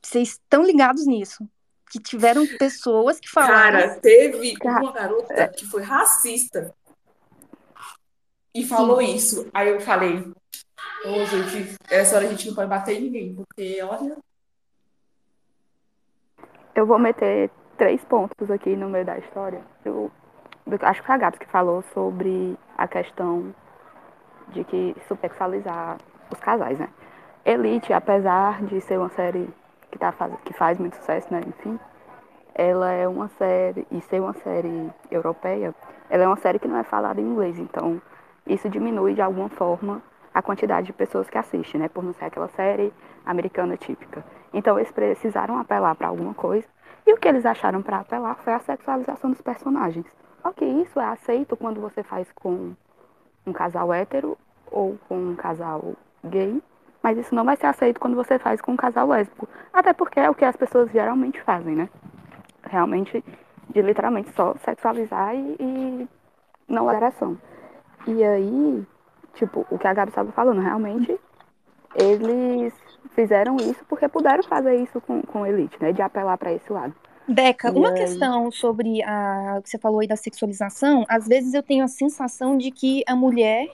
Vocês estão ligados nisso? Que tiveram pessoas que falaram. Cara, teve uma garota que foi racista e falou Sim. isso. Aí eu falei: Ô, oh, gente, essa hora a gente não pode bater em ninguém, porque olha. Eu vou meter três pontos aqui no meio da história. Eu acho que foi a Gabs que falou sobre a questão de que supersexualizar os casais, né? Elite, apesar de ser uma série que, tá faz, que faz muito sucesso, né? Enfim, ela é uma série, e ser uma série europeia, ela é uma série que não é falada em inglês, então isso diminui de alguma forma a quantidade de pessoas que assistem, né? Por não ser aquela série americana típica. Então eles precisaram apelar para alguma coisa, e o que eles acharam para apelar foi a sexualização dos personagens. Ok, isso é aceito quando você faz com um casal hétero ou com um casal gay, mas isso não vai ser aceito quando você faz com um casal lésbico. Até porque é o que as pessoas geralmente fazem, né? Realmente, de literalmente só sexualizar e, e não agressão. E aí, tipo, o que a Gabi estava falando, realmente, eles fizeram isso porque puderam fazer isso com, com Elite, né? De apelar para esse lado. Beca, uma aí... questão sobre a que você falou aí da sexualização, às vezes eu tenho a sensação de que a mulher,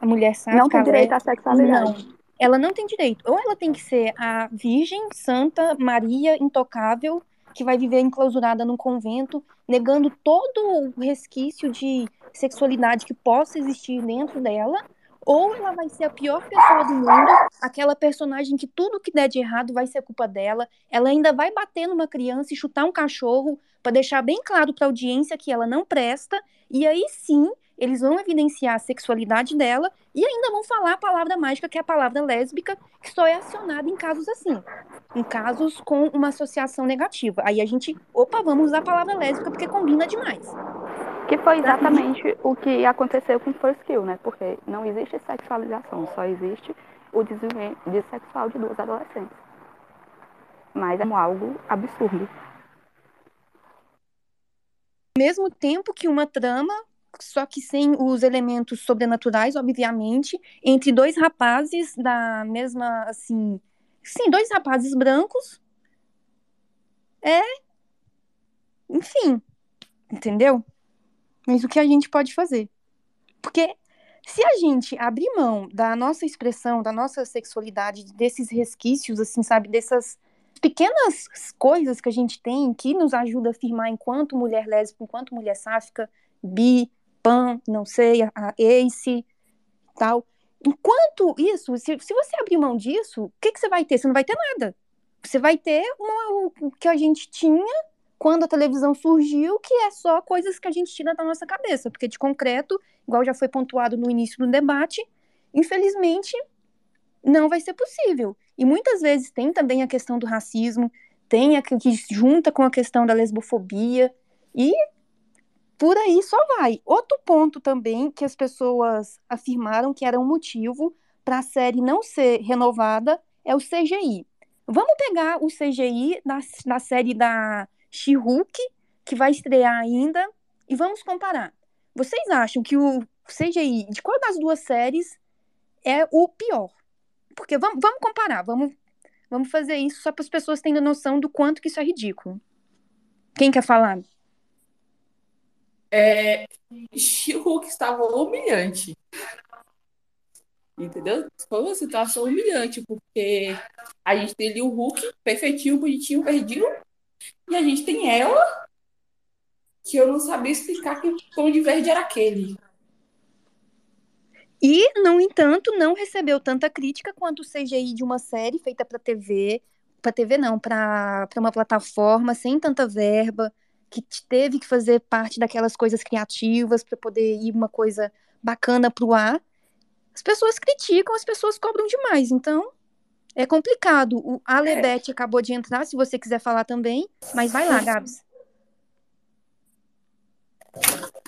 a mulher sáfica, não tem direito à sexualidade. Não, ela não tem direito. Ou ela tem que ser a Virgem Santa Maria intocável que vai viver enclausurada num convento, negando todo o resquício de sexualidade que possa existir dentro dela, ou ela vai ser a pior pessoa do mundo, aquela personagem que tudo que der de errado vai ser culpa dela. Ela ainda vai bater numa criança e chutar um cachorro para deixar bem claro para a audiência que ela não presta. E aí sim, eles vão evidenciar a sexualidade dela e ainda vão falar a palavra mágica, que é a palavra lésbica, que só é acionada em casos assim, em casos com uma associação negativa. Aí a gente, opa, vamos usar a palavra lésbica porque combina demais. Que foi exatamente o que aconteceu com First Kill, né? Porque não existe sexualização, só existe o desenvolvimento sexual de duas adolescentes. Mas é algo absurdo. Ao mesmo tempo que uma trama, só que sem os elementos sobrenaturais, obviamente, entre dois rapazes da mesma, assim, sim, dois rapazes brancos. É, enfim, entendeu? Mas o que a gente pode fazer? Porque se a gente abrir mão da nossa expressão, da nossa sexualidade, desses resquícios, assim, sabe, dessas pequenas coisas que a gente tem que nos ajuda a afirmar enquanto mulher lésbica, enquanto mulher sáfica, bi, pan, não sei, a ace, tal. Enquanto isso, se, se você abrir mão disso, o que, que você vai ter? Você não vai ter nada. você vai ter uma, o que a gente tinha quando a televisão surgiu, que é só coisas que a gente tira da nossa cabeça, porque de concreto, igual já foi pontuado no início do debate, infelizmente não vai ser possível. E muitas vezes tem também a questão do racismo, tem a que junta com a questão da lesbofobia e por aí só vai. Outro ponto também que as pessoas afirmaram que era um motivo para a série não ser renovada é o CGI. Vamos pegar o CGI da, da série da She-Hulk, que vai estrear ainda, e vamos comparar. Vocês acham que o CGI de qual das duas séries é o pior? Porque vamos, vamos comparar, vamos, vamos fazer isso só para as pessoas terem noção do quanto que isso é ridículo. Quem quer falar? É, She-Hulk estava humilhante. Entendeu? Foi uma situação humilhante, porque a gente tem ali o Hulk, perfeitinho, bonitinho, verdinho, e a gente tem ela, que eu não sabia explicar que tom de verde era aquele. E, no entanto, não recebeu tanta crítica quanto o CGI de uma série feita para TV, para TV não, para uma plataforma sem tanta verba, que teve que fazer parte daquelas coisas criativas para poder ir uma coisa bacana para o ar. As pessoas criticam, as pessoas cobram demais. Então, é complicado. O Alebete é. acabou de entrar, se você quiser falar também. Mas vai lá, Gabs.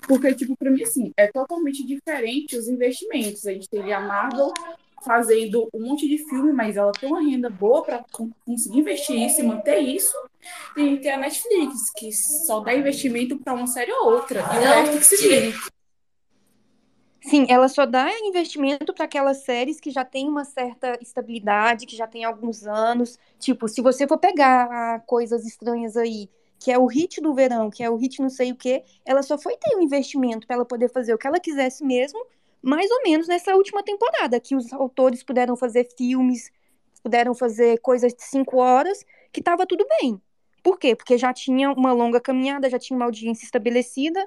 Porque, tipo, pra mim, assim, é totalmente diferente os investimentos. A gente teve a Marvel fazendo um monte de filme, mas ela tem uma renda boa para conseguir investir isso e manter isso. E tem a Netflix, que só dá investimento para uma série ou outra. E o resto que se vire. Sim, ela só dá investimento para aquelas séries que já têm uma certa estabilidade, que já tem alguns anos. Tipo, se você for pegar coisas estranhas aí, que é o hit do verão, que é o hit não sei o quê, ela só foi ter um investimento para ela poder fazer o que ela quisesse mesmo, mais ou menos nessa última temporada, que os autores puderam fazer filmes, puderam fazer coisas de cinco horas, que estava tudo bem. Por quê? Porque já tinha uma longa caminhada, já tinha uma audiência estabelecida,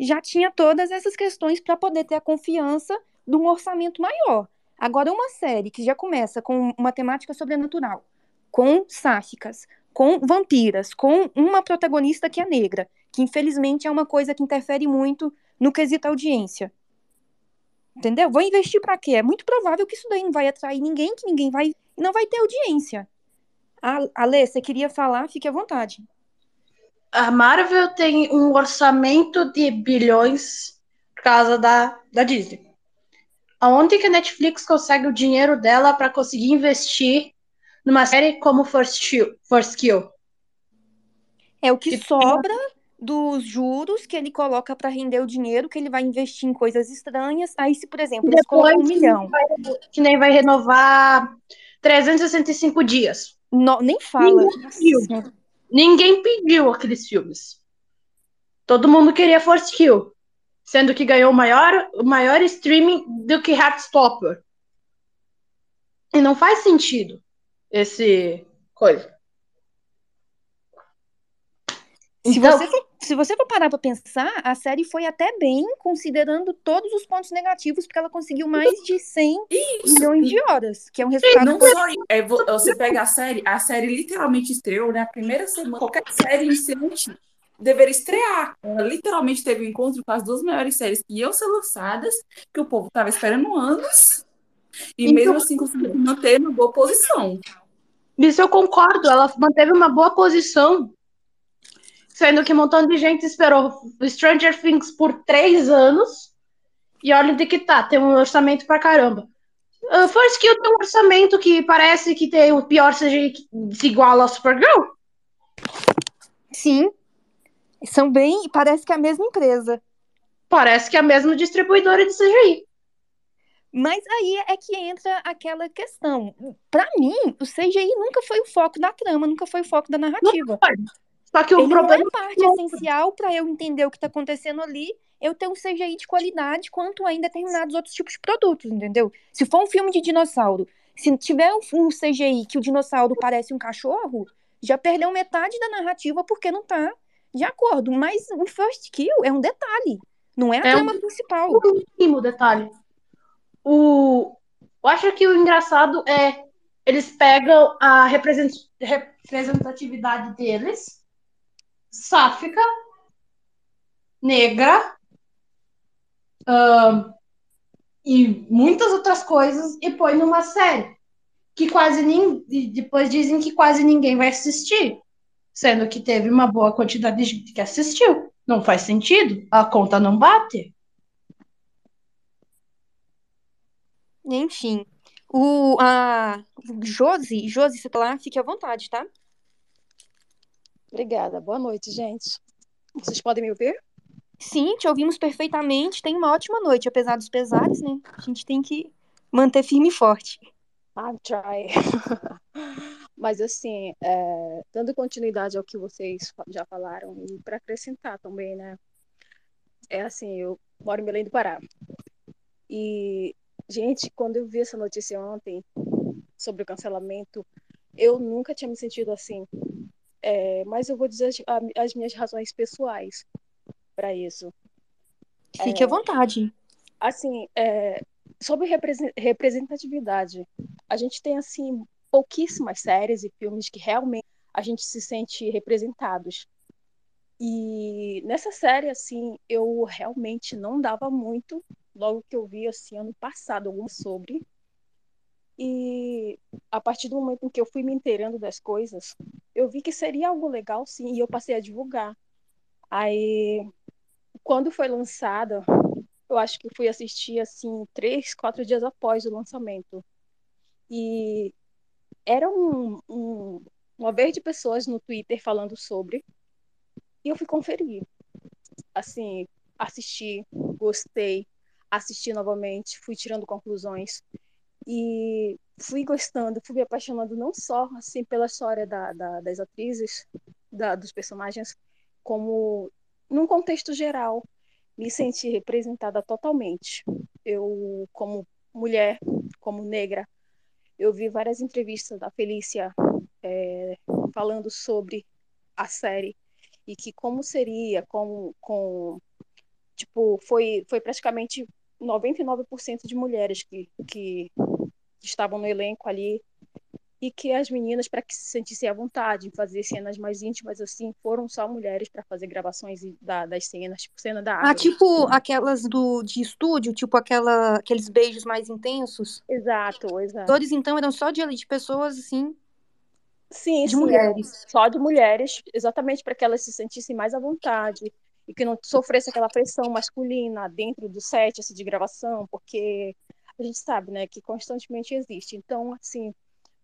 já tinha todas essas questões para poder ter a confiança de um orçamento maior. Agora, uma série que já começa com uma temática sobrenatural, com sáficas, com vampiras, com uma protagonista que é negra, que infelizmente é uma coisa que interfere muito no quesito audiência. Entendeu? Vou investir para quê? É muito provável que isso daí não vai atrair ninguém, que ninguém vai. E não vai ter audiência. Alê, você queria falar? Fique à vontade a Marvel tem um orçamento de bilhões por causa da, da Disney. Aonde que a Netflix consegue o dinheiro dela para conseguir investir numa série como First Kill? First Kill? É o que sobra dos juros que ele coloca para render o dinheiro que ele vai investir em coisas estranhas. Aí, se, por exemplo, eles colocam um milhão. Vai, que nem vai renovar 365 dias. No, nem fala. Ninguém pediu aqueles filmes. Todo mundo queria Force Kill, sendo que ganhou o maior, o maior streaming do que Heartstopper. E não faz sentido esse coisa. Se, então, você for, se você for parar pra pensar, a série foi até bem, considerando todos os pontos negativos, porque ela conseguiu mais de 100 isso. milhões de horas, que é um resultado... Não só é, você pega a série, a série literalmente estreou na né, primeira semana, qualquer série iniciante deveria estrear. Ela literalmente teve um encontro com as duas maiores séries que iam ser lançadas, que o povo tava esperando anos, e então, mesmo assim conseguiu manter uma boa posição. Isso eu concordo, ela manteve uma boa posição Sendo que um montão de gente esperou Stranger Things por três anos. E olha onde que tá, tem um orçamento pra caramba. Uh, First Kill tem um orçamento que parece que tem o pior CGI que se iguala a Supergirl. Sim. São bem. Parece que é a mesma empresa. Parece que é a mesma distribuidora de CGI. Mas aí é que entra aquela questão. Para mim, o CGI nunca foi o foco da trama, nunca foi o foco da narrativa. Não, só que o ele problema não é parte essencial para eu entender o que está acontecendo ali, eu ter um CGI de qualidade quanto em determinados outros tipos de produtos, entendeu? Se for um filme de dinossauro, se tiver um CGI que o dinossauro parece um cachorro, já perdeu metade da narrativa porque não tá de acordo. Mas o First Kill é um detalhe, não é a é trama um, principal. Um mínimo detalhe. O... Eu acho que o engraçado é eles pegam a represent- representatividade deles, sáfica, negra, ahn, e muitas outras coisas, e põe numa série que quase ninguém. Depois dizem que quase ninguém vai assistir, sendo que teve uma boa quantidade de gente que assistiu. Não faz sentido, a conta não bate. Enfim. O, a Josi, Josi, você tá lá? Fique à vontade, tá? Obrigada. Boa noite, gente. Vocês podem me ouvir? Sim, te ouvimos perfeitamente. Tem uma ótima noite, apesar dos pesares, né? A gente tem que manter firme e forte. I'm try. Mas assim, é, dando continuidade ao que vocês já falaram e para acrescentar também, né? É assim, eu moro em Belém do Pará. E, gente, quando eu vi essa notícia ontem sobre o cancelamento, eu nunca tinha me sentido assim. É, mas eu vou dizer as, as minhas razões pessoais para isso. Fique à vontade. Assim, é, sobre represen- representatividade, a gente tem assim pouquíssimas séries e filmes que realmente a gente se sente representados. E nessa série, assim, eu realmente não dava muito, logo que eu vi, assim, ano passado, algum sobre. E a partir do momento em que eu fui me inteirando das coisas, eu vi que seria algo legal, sim, e eu passei a divulgar. Aí, quando foi lançada, eu acho que fui assistir, assim, três, quatro dias após o lançamento. E era um, um, uma vez de pessoas no Twitter falando sobre, e eu fui conferir. Assim, assisti, gostei, assisti novamente, fui tirando conclusões e fui gostando, fui me apaixonando não só assim pela história da, da, das atrizes, da, dos personagens, como num contexto geral, me senti representada totalmente. Eu, como mulher, como negra, eu vi várias entrevistas da Felícia é, falando sobre a série e que como seria, com, com tipo, foi, foi praticamente 99% de mulheres que, que estavam no elenco ali e que as meninas, para que se sentissem à vontade em fazer cenas mais íntimas assim, foram só mulheres para fazer gravações da, das cenas, tipo cena da árvore. Ah, tipo aquelas do, de estúdio, tipo aquela, aqueles beijos mais intensos. Exato, exato. Todos, então, eram só de, de pessoas, assim, Sim, de sim, mulheres. só de mulheres, exatamente para que elas se sentissem mais à vontade e que não sofresse aquela pressão masculina dentro do set assim, de gravação, porque a gente sabe, né, que constantemente existe. Então, assim,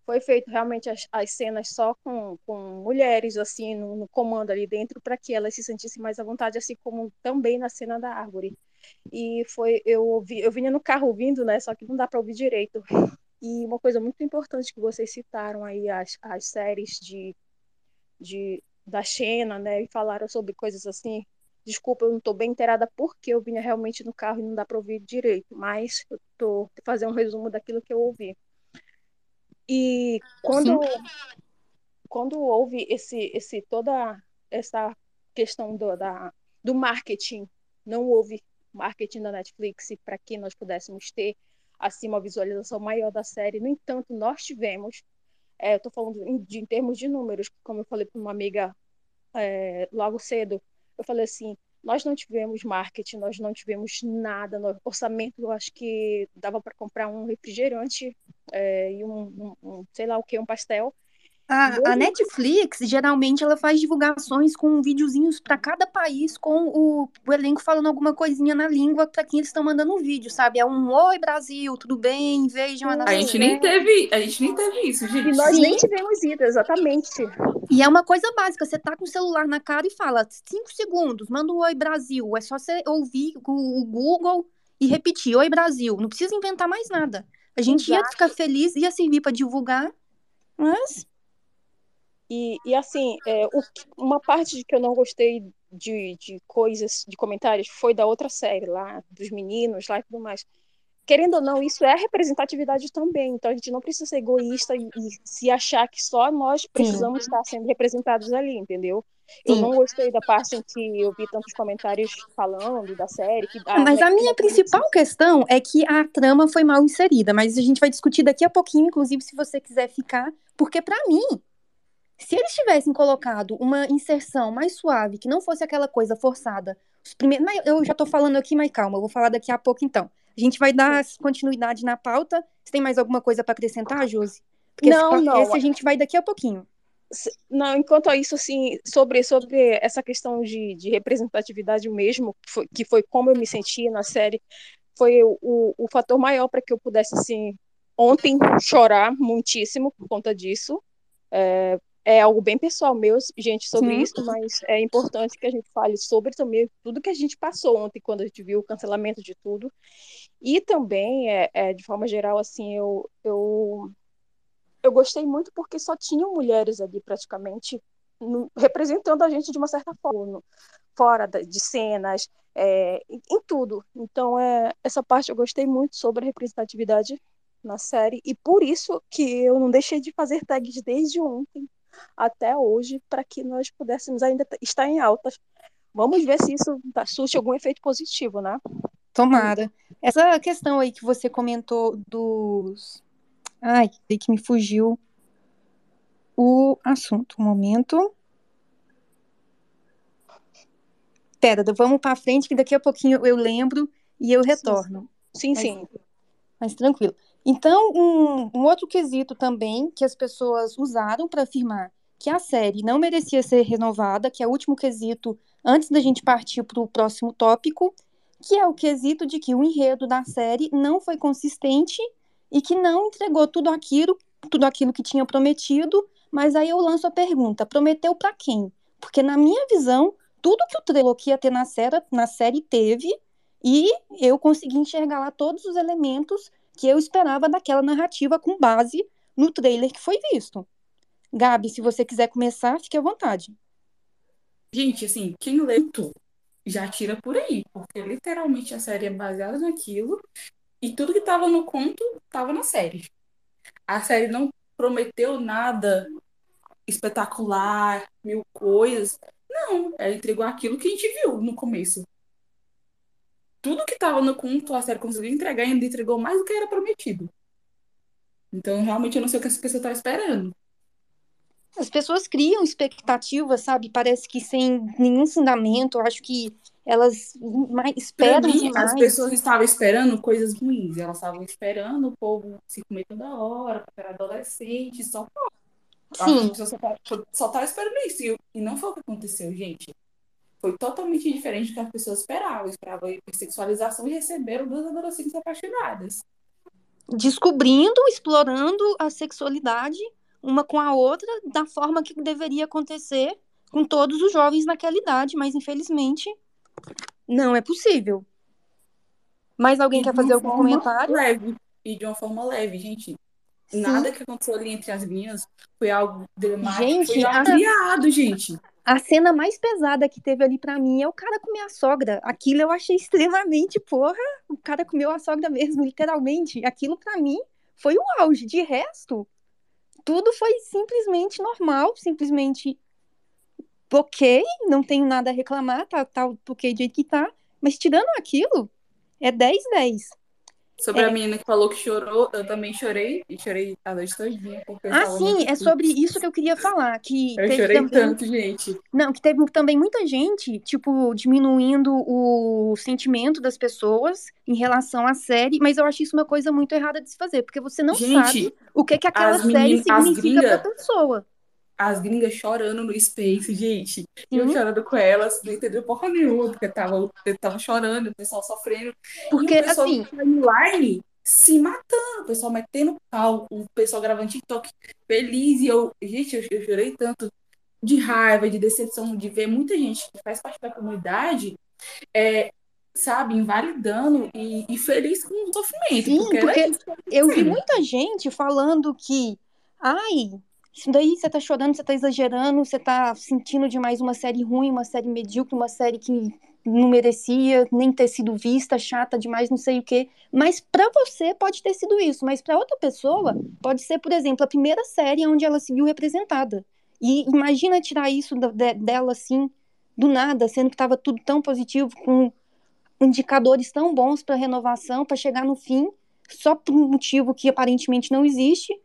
foi feito realmente as, as cenas só com, com mulheres, assim, no, no comando ali dentro, para que elas se sentissem mais à vontade, assim como também na cena da árvore. E foi, eu ouvi, eu vinha no carro ouvindo, né, só que não dá para ouvir direito. E uma coisa muito importante que vocês citaram aí, as, as séries de, de, da Xena, né, e falaram sobre coisas assim. Desculpa, eu não estou bem inteirada porque eu vinha realmente no carro e não dá para ouvir direito, mas eu estou fazendo um resumo daquilo que eu ouvi. E quando, quando houve esse, esse, toda essa questão do, da, do marketing, não houve marketing da Netflix para que nós pudéssemos ter assim uma visualização maior da série. No entanto, nós tivemos, é, eu estou falando em, de, em termos de números, como eu falei para uma amiga é, logo cedo, eu falei assim, nós não tivemos marketing, nós não tivemos nada no orçamento, eu acho que dava para comprar um refrigerante é, e um, um, um, sei lá o que, um pastel. A, a, Netflix, geralmente, ela faz divulgações com videozinhos para cada país, com o, o, elenco falando alguma coisinha na língua para quem eles estão mandando um vídeo, sabe? É um Oi, Brasil, tudo bem? Vejam a nossa A gente nem teve, a gente nem teve isso, gente. E nós Sim. nem tivemos isso, exatamente. E é uma coisa básica, você tá com o celular na cara e fala cinco segundos, manda um Oi, Brasil. É só você ouvir o, o Google e repetir Oi, Brasil. Não precisa inventar mais nada. A gente Exato. ia ficar feliz, ia servir para divulgar, mas e, e assim, é, o, uma parte que eu não gostei de, de coisas, de comentários, foi da outra série lá, dos meninos lá e tudo mais. Querendo ou não, isso é representatividade também. Então a gente não precisa ser egoísta e, e se achar que só nós precisamos Sim. estar sendo representados ali, entendeu? Eu Sim. não gostei da parte em que eu vi tantos comentários falando da série. Que, ah, Mas não é a minha principal questão é que a trama foi mal inserida, mas a gente vai discutir daqui a pouquinho, inclusive se você quiser ficar, porque pra mim, se eles tivessem colocado uma inserção mais suave, que não fosse aquela coisa forçada, os primeiros, mas eu já tô falando aqui, mas calma, eu vou falar daqui a pouco então. A gente vai dar continuidade na pauta. Você tem mais alguma coisa pra acrescentar, Josi? Porque Não, esse, não. esse a gente vai daqui a pouquinho. Não, enquanto a isso, assim, sobre, sobre essa questão de, de representatividade mesmo, que foi, que foi como eu me sentia na série, foi o, o, o fator maior para que eu pudesse, assim, ontem chorar muitíssimo por conta disso. É, é algo bem pessoal meu, gente, sobre Sim. isso, mas é importante que a gente fale sobre também tudo que a gente passou ontem, quando a gente viu o cancelamento de tudo. E também, é, é, de forma geral, assim, eu, eu eu gostei muito porque só tinham mulheres ali praticamente no- representando a gente de uma certa forma, fora de cenas, é, em, em tudo. Então, é, essa parte eu gostei muito sobre a representatividade na série e por isso que eu não deixei de fazer tags desde ontem até hoje para que nós pudéssemos ainda estar em altas. Vamos ver se isso surte algum efeito positivo, né? Tomara. Essa questão aí que você comentou dos. Ai, que me fugiu o assunto. Um momento. Pera, vamos para frente, que daqui a pouquinho eu lembro e eu retorno. Sim, Mas- sim. Mas tranquilo. Então, um, um outro quesito também que as pessoas usaram para afirmar que a série não merecia ser renovada, que é o último quesito antes da gente partir para o próximo tópico, que é o quesito de que o enredo da série não foi consistente e que não entregou tudo aquilo, tudo aquilo que tinha prometido. Mas aí eu lanço a pergunta: prometeu para quem? Porque na minha visão, tudo que o trailer que ia ter na série, na série teve e eu consegui enxergar lá todos os elementos que eu esperava daquela narrativa com base no trailer que foi visto. Gabi, se você quiser começar, fique à vontade. Gente, assim, quem lê tudo já tira por aí, porque literalmente a série é baseada naquilo e tudo que tava no conto tava na série. A série não prometeu nada espetacular, mil coisas. Não, ela entregou aquilo que a gente viu no começo. Tudo que tava no conto a série conseguiu entregar e ainda entregou mais do que era prometido. Então, realmente, eu não sei o que essa pessoa tava esperando. As pessoas criam expectativas, sabe? Parece que sem nenhum fundamento. Eu acho que elas mais- esperam mim, demais. as pessoas estavam esperando coisas ruins. Elas estavam esperando o povo se comer toda hora, era adolescente, só As Sim, pessoas só tá- só estavam esperando isso. E não foi o que aconteceu, gente. Foi totalmente diferente do que as pessoas esperavam. Esperavam hipersexualização e receberam duas adolescentes apaixonadas. descobrindo, explorando a sexualidade uma com a outra da forma que deveria acontecer com todos os jovens naquela idade, mas infelizmente não é possível. Mais alguém quer fazer algum forma comentário? Leve. E de uma forma leve, gente. Sim. Nada que aconteceu ali entre as minhas foi algo dramático. Gente, foi algo criado, gente. A cena mais pesada que teve ali pra mim é o cara comer a sogra. Aquilo eu achei extremamente, porra, o cara comeu a sogra mesmo, literalmente. Aquilo pra mim foi o auge. De resto, tudo foi simplesmente normal, simplesmente ok, não tenho nada a reclamar, tá, tá ok do jeito que tá. Mas tirando aquilo, é 10-10. Sobre É. a menina que falou que chorou, eu também chorei. E chorei a noite todinha. Ah, sim, é sobre isso que eu queria falar. Que Eu chorei também... tanto, gente. Não, que teve também muita gente, tipo, diminuindo o sentimento das pessoas em relação à série, mas eu acho isso uma coisa muito errada de se fazer, porque você não Gente, sabe o que que aquela série as significa gringa- pra pessoa. As gringas chorando no Space, gente. E eu chorando com elas, não entendeu porra nenhuma, porque tava, tava chorando, o pessoal sofrendo. Porque, e o pessoal assim- timeline se matando, o pessoal metendo pau, o pessoal gravando TikTok feliz. E eu, gente, eu, eu chorei tanto de raiva, de decepção, de ver muita gente que faz parte da comunidade, é, sabe, invalidando e, e feliz com o sofrimento. Sim, porque, era porque tava Eu vi muita gente falando que, ai, isso daí você tá chorando, você tá exagerando, você tá sentindo demais uma série ruim, uma série medíocre, uma série que não merecia nem ter sido vista, chata demais, não sei o quê. Mas pra você pode ter sido isso, mas pra outra pessoa pode ser, por exemplo, a primeira série onde ela se viu representada. E imagina tirar isso de, dela assim, do nada, sendo que estava tudo tão positivo, com indicadores tão bons para renovação, para chegar no fim, só por um motivo que aparentemente não existe,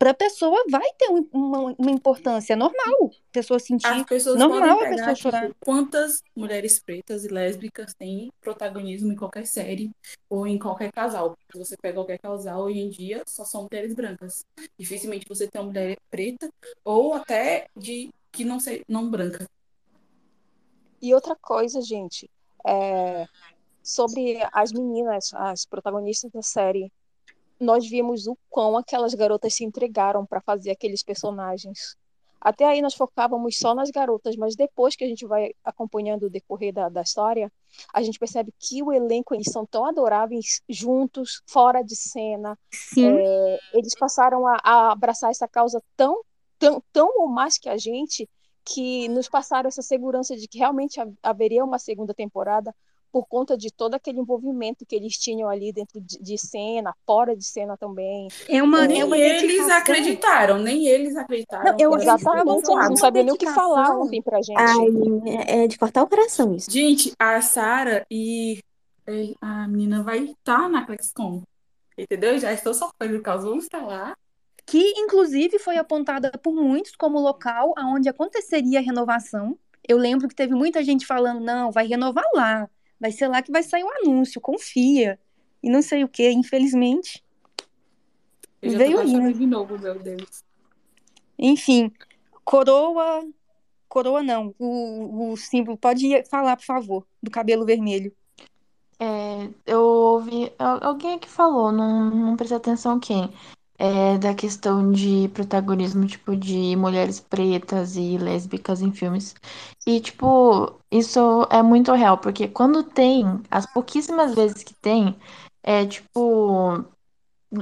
para a pessoa vai ter uma, uma, importância normal, a pessoa sentir As pessoas normal podem a pessoa tipo, chorar. quantas mulheres pretas e lésbicas têm protagonismo em qualquer série ou em qualquer casal. Se você pega qualquer casal hoje em dia, só são mulheres brancas. Dificilmente você tem uma mulher preta ou até de que não sei, não branca. E outra coisa, gente, é, sobre as meninas, as protagonistas da série, nós vimos o quão aquelas garotas se entregaram para fazer aqueles personagens. Até aí nós focávamos só nas garotas, mas depois que a gente vai acompanhando o decorrer da, da história, a gente percebe que o elenco eles são tão adoráveis juntos, fora de cena. Sim. É, eles passaram a, a abraçar essa causa tão, tão, tão ou mais que a gente, que nos passaram essa segurança de que realmente haveria uma segunda temporada por conta de todo aquele envolvimento que eles tinham ali dentro de, de cena, fora de cena também. É uma, nem é uma eles acreditaram, nem eles acreditaram. Não, eu- Exatamente, eles não sabiam nem o que falar ontem pra gente. Ai, é de cortar o coração isso. Gente, a Sara e e a menina vai estar na ClexCon. Entendeu? Já estou sofrendo por causa, vamos estar lá. que inclusive foi apontada por muitos como local aonde aconteceria a renovação. Eu lembro que teve muita gente falando, não, vai renovar lá, vai ser lá que vai sair o anúncio, confia. E não sei o que, infelizmente. Eu já Veio tô aí, né? de novo, meu Deus. Enfim, coroa, coroa não, o, o símbolo, pode falar, por favor, do cabelo vermelho. É, eu ouvi. al- Alguém aqui falou, não, não prestei atenção quem. É, da questão de protagonismo, tipo, de mulheres pretas e lésbicas em filmes. E, tipo, isso é muito real, porque quando tem, as pouquíssimas vezes que tem, é tipo.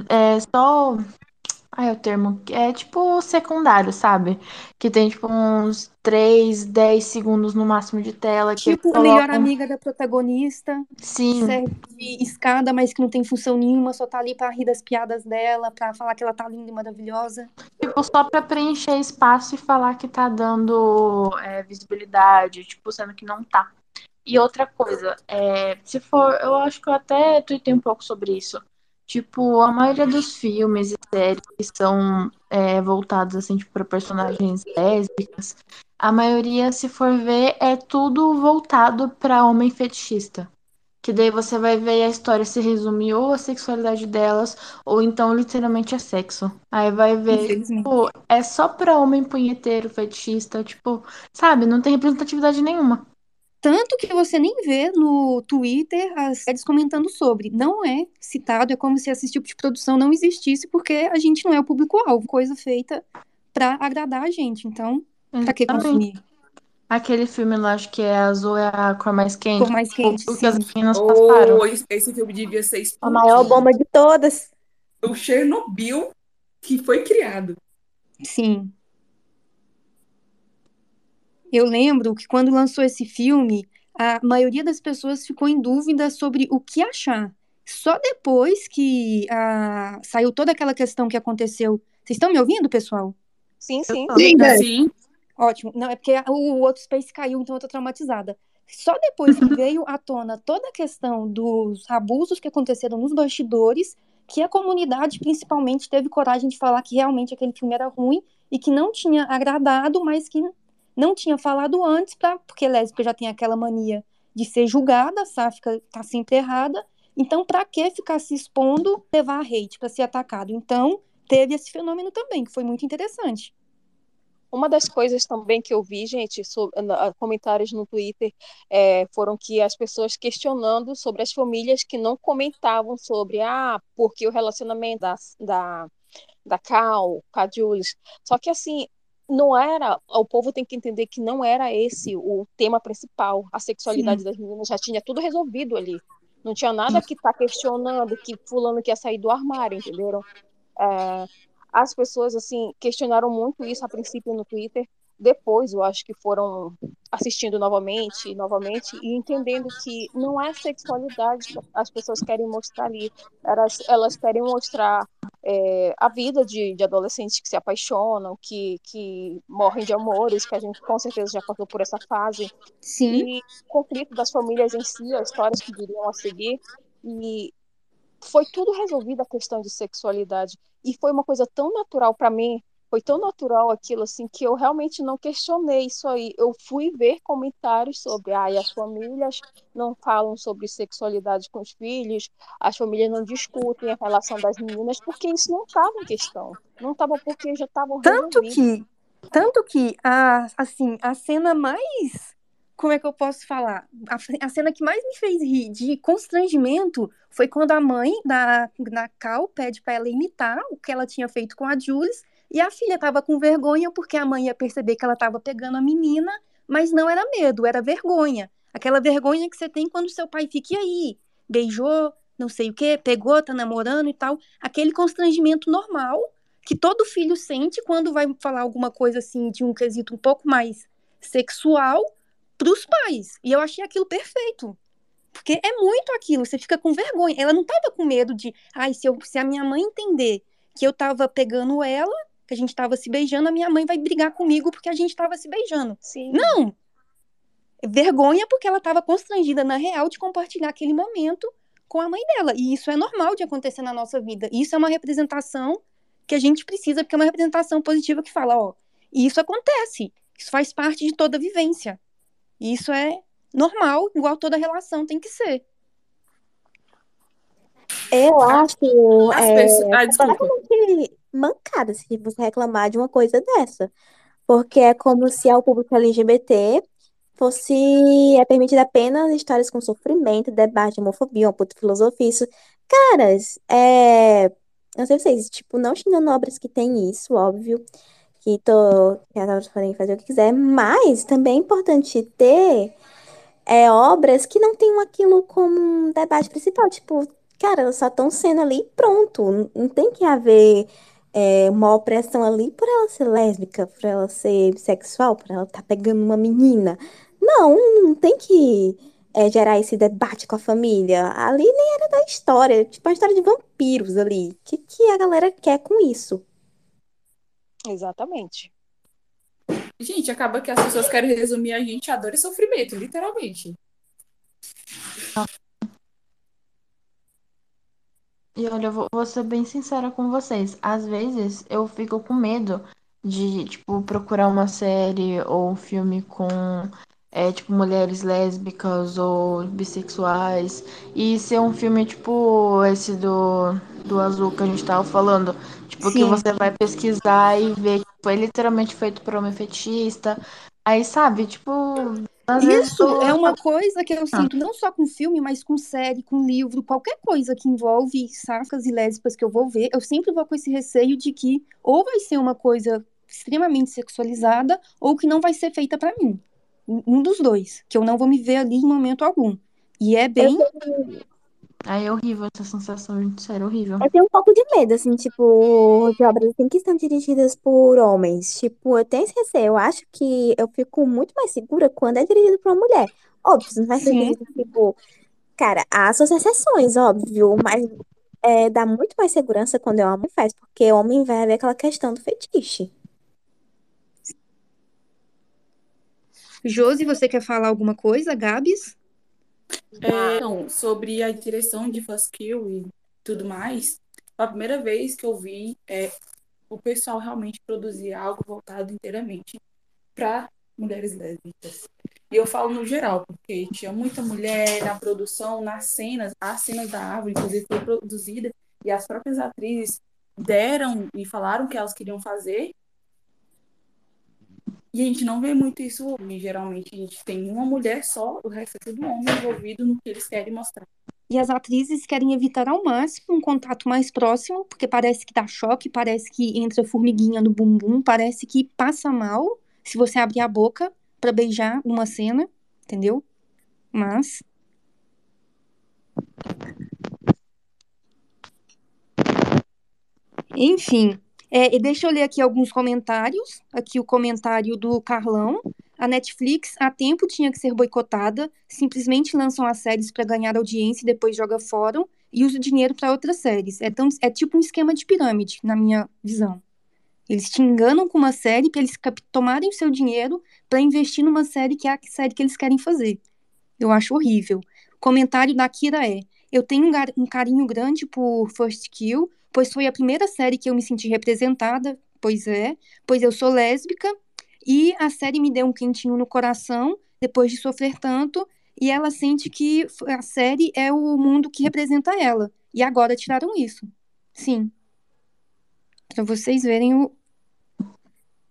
É só. Ai, é o termo. É tipo secundário, sabe? Que tem, tipo, uns 3, 10 segundos no máximo de tela. Que Tipo, a melhor amiga da protagonista, Sim. serve de escada, mas que não tem função nenhuma, só tá ali pra rir das piadas dela, pra falar que ela tá linda e maravilhosa. Tipo, só pra preencher espaço e falar que tá dando é, visibilidade, tipo, sendo que não tá. E outra coisa, é, se for, eu acho que eu até tuitei um pouco sobre isso. Tipo, a maioria dos filmes e séries que são é, voltados, assim, tipo, pra personagens lésbicas, a maioria, se for ver, é tudo voltado pra homem fetichista. Que daí você vai ver e a história se resume ou a sexualidade delas, ou então literalmente a sexo. Aí vai ver, tipo, é só pra homem punheteiro, fetichista, tipo, sabe, não tem representatividade nenhuma. Tanto que você nem vê no Twitter as séries comentando sobre. Não é citado, é como se esse tipo de produção não existisse, porque a gente não é o público-alvo. Coisa feita pra agradar a gente. Então, pra que consumir? Aquele filme lá, acho que é Azul é a cor mais quente. Por mais quente, o que as meninas passaram. Oh, esse esse filme devia ser A maior explodido. bomba de todas. O Chernobyl que foi criado. Sim. Eu lembro que quando lançou esse filme, a maioria das pessoas ficou em dúvida sobre o que achar. Só depois que ah, saiu toda aquela questão que aconteceu. Vocês estão me ouvindo, pessoal? Sim, sim. Sim. Sim. Ótimo. Não, é porque o outro Space caiu, então eu tô traumatizada. Só depois que veio à tona toda a questão dos abusos que aconteceram nos bastidores, que a comunidade principalmente teve coragem de falar que realmente aquele filme era ruim e que não tinha agradado, mas que não tinha falado antes, pra, porque lésbica já tem aquela mania de ser julgada, a sáfica tá sempre errada. Então, pra que ficar se expondo, levar a hate pra ser atacado? Então, teve esse fenômeno também, que foi muito interessante. Uma das coisas também que eu vi, gente, sobre, na- comentários no Twitter, é, foram que as pessoas questionando sobre as famílias que não comentavam sobre, ah, porque o relacionamento da, da, da Cal, com a Jules. Só que assim, não era, o povo tem que entender que não era esse o tema principal. A sexualidade das meninas já tinha tudo resolvido ali. Não tinha nada que tá questionando que fulano quer sair do armário, entenderam? É, as pessoas assim questionaram muito isso a princípio no Twitter. Depois, eu acho que foram assistindo novamente, novamente e entendendo que não é sexualidade que as pessoas querem mostrar ali. Elas, elas querem mostrar é, a vida de, de, adolescentes que se apaixonam, que, que morrem de amores, que a gente com certeza já passou por essa fase. Sim. E o conflito das famílias em si, as histórias que viriam a seguir. E foi tudo resolvido a questão de sexualidade. E foi uma coisa tão natural para mim, foi tão natural aquilo assim que eu realmente não questionei isso aí. Eu fui ver comentários sobre, ah, as famílias não falam sobre sexualidade com os filhos, as famílias não discutem a relação das meninas, porque isso não estava em questão. Não estava porque já estavam Tanto que, tanto que a, assim, a cena mais como é que eu posso falar? A, a, cena que mais me fez rir de constrangimento foi quando a mãe da, da Cal pede para ela imitar o que ela tinha feito com a Jules e a filha estava com vergonha porque a mãe ia perceber que ela estava pegando a menina, mas não era medo, era vergonha. Aquela vergonha que você tem quando seu pai fica aí, beijou, não sei o que, pegou, tá namorando e tal. Aquele constrangimento normal que todo filho sente quando vai falar alguma coisa assim de um quesito um pouco mais sexual para os pais. E eu achei aquilo perfeito. Porque é muito aquilo, você fica com vergonha. Ela não tava com medo de, ai, se, eu, se a minha mãe entender que eu tava pegando ela, que a gente tava se beijando, a minha mãe vai brigar comigo porque a gente tava se beijando. Sim. Não! Vergonha porque ela tava constrangida na real de compartilhar aquele momento com a mãe dela. E isso é normal de acontecer na nossa vida. Isso é uma representação que a gente precisa, porque é uma representação positiva que fala, ó, isso acontece. Isso faz parte de toda a vivência. E isso é normal, igual toda relação tem que ser. Eu acho As é, pessoas- ah, desculpa. Mancada se você reclamar de uma coisa dessa. Porque é como se ao público LGBT fosse é permitida apenas histórias com sofrimento, debate, homofobia, uma puta filosofia. Isso. Caras, é. Não sei vocês, tipo, não xingando obras que tem isso, óbvio que, tô, que as obras podem fazer o que quiser, mas também é importante ter é, obras que não tenham aquilo como um debate principal. Tipo, cara, elas só estão sendo ali pronto. Não tem que haver é, uma opressão ali por ela ser lésbica, por ela ser bissexual, por ela estar tá pegando uma menina. Não, não tem que é, gerar esse debate com a família. Ali nem era da história, tipo a história de vampiros ali. O que, que a galera quer com isso? Exatamente. Gente, acaba que as pessoas querem resumir a gente a dor e sofrimento, literalmente. E olha, eu vou, vou ser bem sincera com vocês. Às vezes eu fico com medo de, tipo, procurar uma série ou um filme com, é, tipo, mulheres lésbicas ou bissexuais e ser um filme, tipo, esse do, do Azul que a gente tava falando. Tipo, que Sim. você vai pesquisar e ver que foi literalmente feito por homem fetista. Aí, sabe, tipo, às Isso é uma coisa que eu Ah. sinto não só com filme, mas com série, com livro, qualquer coisa que envolve sacas e lésbicas que eu vou ver, eu sempre vou com esse receio de que ou vai ser uma coisa extremamente sexualizada ou que não vai ser feita pra mim. Um um dos dois, que eu não vou me ver ali em momento algum. E é bem Aí é horrível essa sensação, gente, sério, horrível. Eu tenho um pouco de medo, assim, tipo, de obras assim, que estão dirigidas por homens. Tipo, eu tenho esse receio. Eu acho que eu fico muito mais segura quando é dirigido por uma mulher. Óbvio, não vai ser dirigido, tipo... Cara, há suas exceções, óbvio, mas é, dá muito mais segurança quando é homem que faz, porque homem vai ver aquela questão do fetiche. Josi, você quer falar alguma coisa, Gabs? É, então, sobre a direção de Fast Kill e tudo mais, foi a primeira vez que eu vi é, o pessoal realmente produzir algo voltado inteiramente para mulheres lésbicas. E eu falo no geral, porque tinha muita mulher na produção, nas cenas, as cenas da árvore, inclusive, foi produzida, e as próprias atrizes deram e falaram que elas queriam fazer. E a gente não vê muito isso hoje. Geralmente a gente tem uma mulher só, o resto é tudo homem envolvido no que eles querem mostrar. E as atrizes querem evitar ao máximo um contato mais próximo, porque parece que dá choque, parece que entra formiguinha no bumbum, parece que passa mal se você abrir a boca pra beijar numa cena, entendeu? Mas Enfim, é, e deixa eu ler aqui alguns comentários. Aqui o comentário do Carlão. A Netflix há tempo tinha que ser boicotada, simplesmente lançam as séries para ganhar audiência e depois joga fora. e usa o dinheiro para outras séries. É, tão, é tipo um esquema de pirâmide, na minha visão. Eles te enganam com uma série para eles tomarem o seu dinheiro para investir numa série que é a série que eles querem fazer. Eu acho horrível. O comentário da Kira é: Eu tenho um, um carinho grande por First Kill, pois foi a primeira série que eu me senti representada. Pois é, pois eu sou lésbica e a série me deu um quentinho no coração depois de sofrer tanto e ela sente que a série é o mundo que representa ela. E agora tiraram isso. Sim. Para vocês verem o.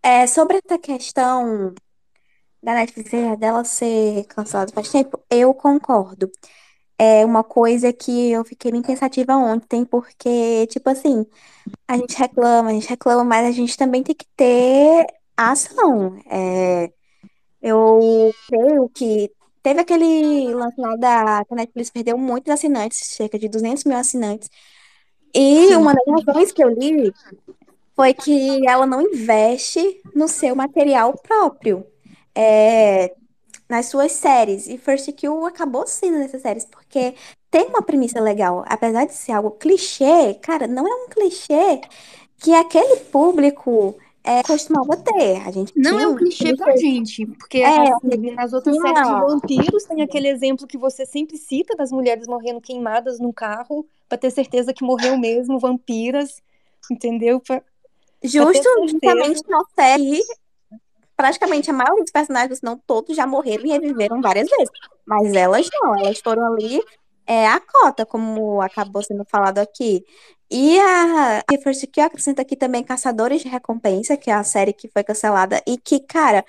É, sobre essa questão da Netflix dela ser cancelada faz tempo, eu concordo. É uma coisa que eu fiquei bem pensativa ontem, porque, tipo assim, a gente reclama, a gente reclama, mas a gente também tem que ter ação. É, eu creio que teve aquele lance lá da que a Netflix perdeu muitos assinantes, cerca de 200 mil assinantes. E uma das razões que eu li foi que ela não investe no seu material próprio, é, nas suas séries. E First Kill acabou sendo nessas séries, porque tem uma premissa legal. Apesar de ser algo clichê, cara, não é um clichê que aquele público é, costumava ter. A gente Não é um clichê pra gente, porque É, assim, nas outras não. séries de vampiros tem aquele exemplo que você sempre cita das mulheres morrendo queimadas num carro, pra ter certeza que morreu mesmo, vampiras, entendeu? Pra- Justo, certeza. justamente na série, praticamente a maioria dos personagens, se não todos, já morreram e reviveram várias vezes. Mas elas não, elas foram ali é, a cota, como acabou sendo falado aqui. E a First Kill acrescenta aqui também Caçadores de Recompensa, que é a série que foi cancelada, e que, cara,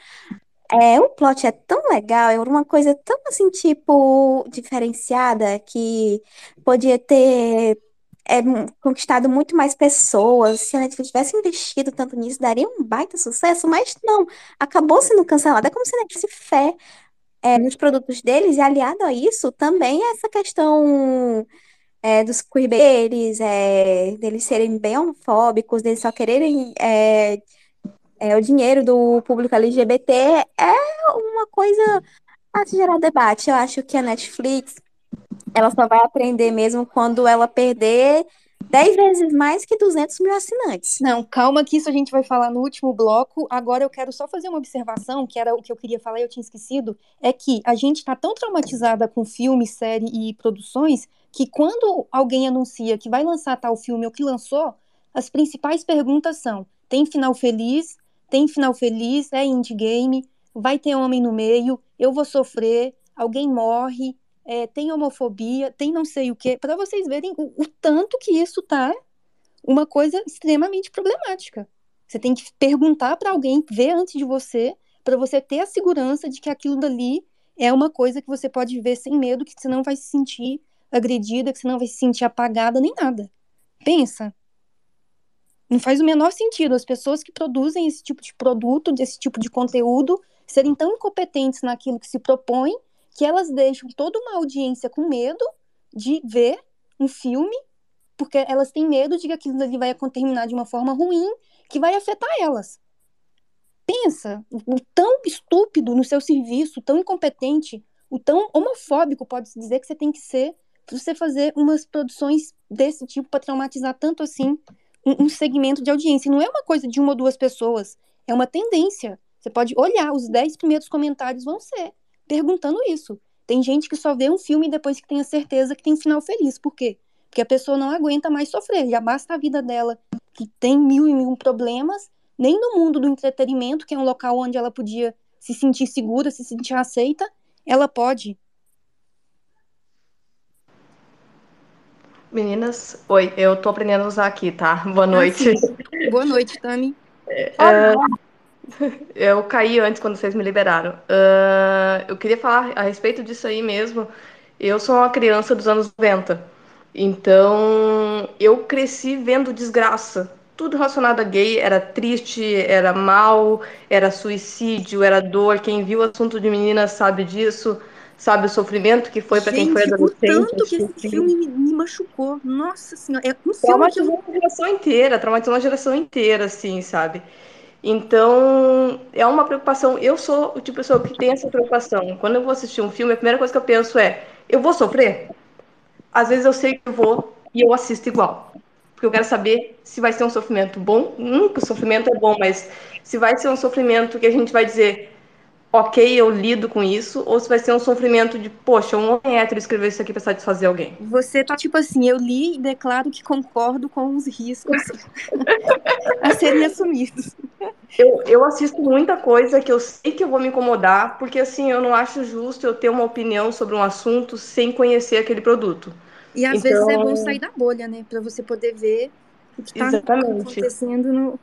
é, o plot é tão legal, é uma coisa tão assim, tipo, diferenciada, que podia ter é, conquistado muito mais pessoas. Se a Netflix tivesse investido tanto nisso, daria um baita sucesso, mas não, acabou sendo cancelada. É como se a Netflix fé é, nos produtos deles, e aliado a isso, também essa questão é, dos queerbaites, é, deles serem bem homofóbicos, deles só quererem é, é, o dinheiro do público LGBT, é uma coisa a gerar debate. Eu acho que a Netflix, ela só vai aprender mesmo quando ela perder 10 vezes mais que 200 mil assinantes. Não, calma que isso a gente vai falar no último bloco. Agora eu quero só fazer uma observação, que era o que eu queria falar e eu tinha esquecido, é que a gente está tão traumatizada com filme, série e produções que quando alguém anuncia que vai lançar tal filme ou que lançou, as principais perguntas são: tem final feliz? Tem final feliz? É indie game? Vai ter homem no meio? Eu vou sofrer? Alguém morre? É, tem homofobia? Tem não sei o quê? Para vocês verem o, o tanto que isso tá uma coisa extremamente problemática. Você tem que perguntar para alguém, ver antes de você, para você ter a segurança de que aquilo dali é uma coisa que você pode ver sem medo, que você não vai se sentir agredida, que você não vai se sentir apagada nem nada. Pensa. Não faz o menor sentido as pessoas que produzem esse tipo de produto, desse tipo de conteúdo, serem tão incompetentes naquilo que se propõe, que elas deixam toda uma audiência com medo de ver um filme porque elas têm medo de que aquilo ali vai terminar de uma forma ruim, que vai afetar elas. Pensa, o tão estúpido no seu serviço, tão incompetente, o tão homofóbico pode-se dizer que você tem que ser você fazer umas produções desse tipo para traumatizar tanto assim um, um segmento de audiência. Não é uma coisa de uma ou duas pessoas, é uma tendência. Você pode olhar, os dez primeiros comentários vão ser perguntando isso. Tem gente que só vê um filme depois que tem a certeza que tem um final feliz. Por quê? Porque a pessoa não aguenta mais sofrer. Já basta a vida dela, que tem mil e mil problemas, nem no mundo do entretenimento, que é um local onde ela podia se sentir segura, se sentir aceita, ela pode. Meninas, oi, eu tô aprendendo a usar aqui, tá? Boa noite. Ah. Boa noite, Tami. Eu caí antes quando vocês me liberaram. Ah, eu queria falar a respeito disso aí mesmo. Eu sou uma criança dos anos 90. Então, eu cresci vendo desgraça. Tudo relacionado a gay era triste, era mal, era suicídio, era dor. Quem viu o assunto de meninas sabe disso, sabe o sofrimento que foi para quem foi Gente, o adolescente. tanto que esse filme me, me machucou. Nossa senhora, é um filme que eu... Traumatizou uma geração inteira, traumatizou uma geração inteira, assim, sabe? Então, é uma preocupação. Eu sou o tipo de pessoa que tem essa preocupação. Quando eu vou assistir um filme, a primeira coisa que eu penso é: eu vou sofrer? às vezes eu sei que eu vou e eu assisto igual. Porque eu quero saber se vai ser um sofrimento bom. Nunca o sofrimento é bom, mas se vai ser um sofrimento que a gente vai dizer, ok, eu lido com isso, ou se vai ser um sofrimento de, poxa, um homem hétero escreveu isso aqui pra satisfazer alguém. Você tá tipo assim, eu li e declaro que concordo com os riscos a serem assumidos. Eu, eu assisto muita coisa que eu sei que eu vou me incomodar, porque assim, eu não acho justo eu ter uma opinião sobre um assunto sem conhecer aquele produto. E às Então- vezes é bom sair da bolha, né? Pra você poder ver o que tá Exatamente. acontecendo no.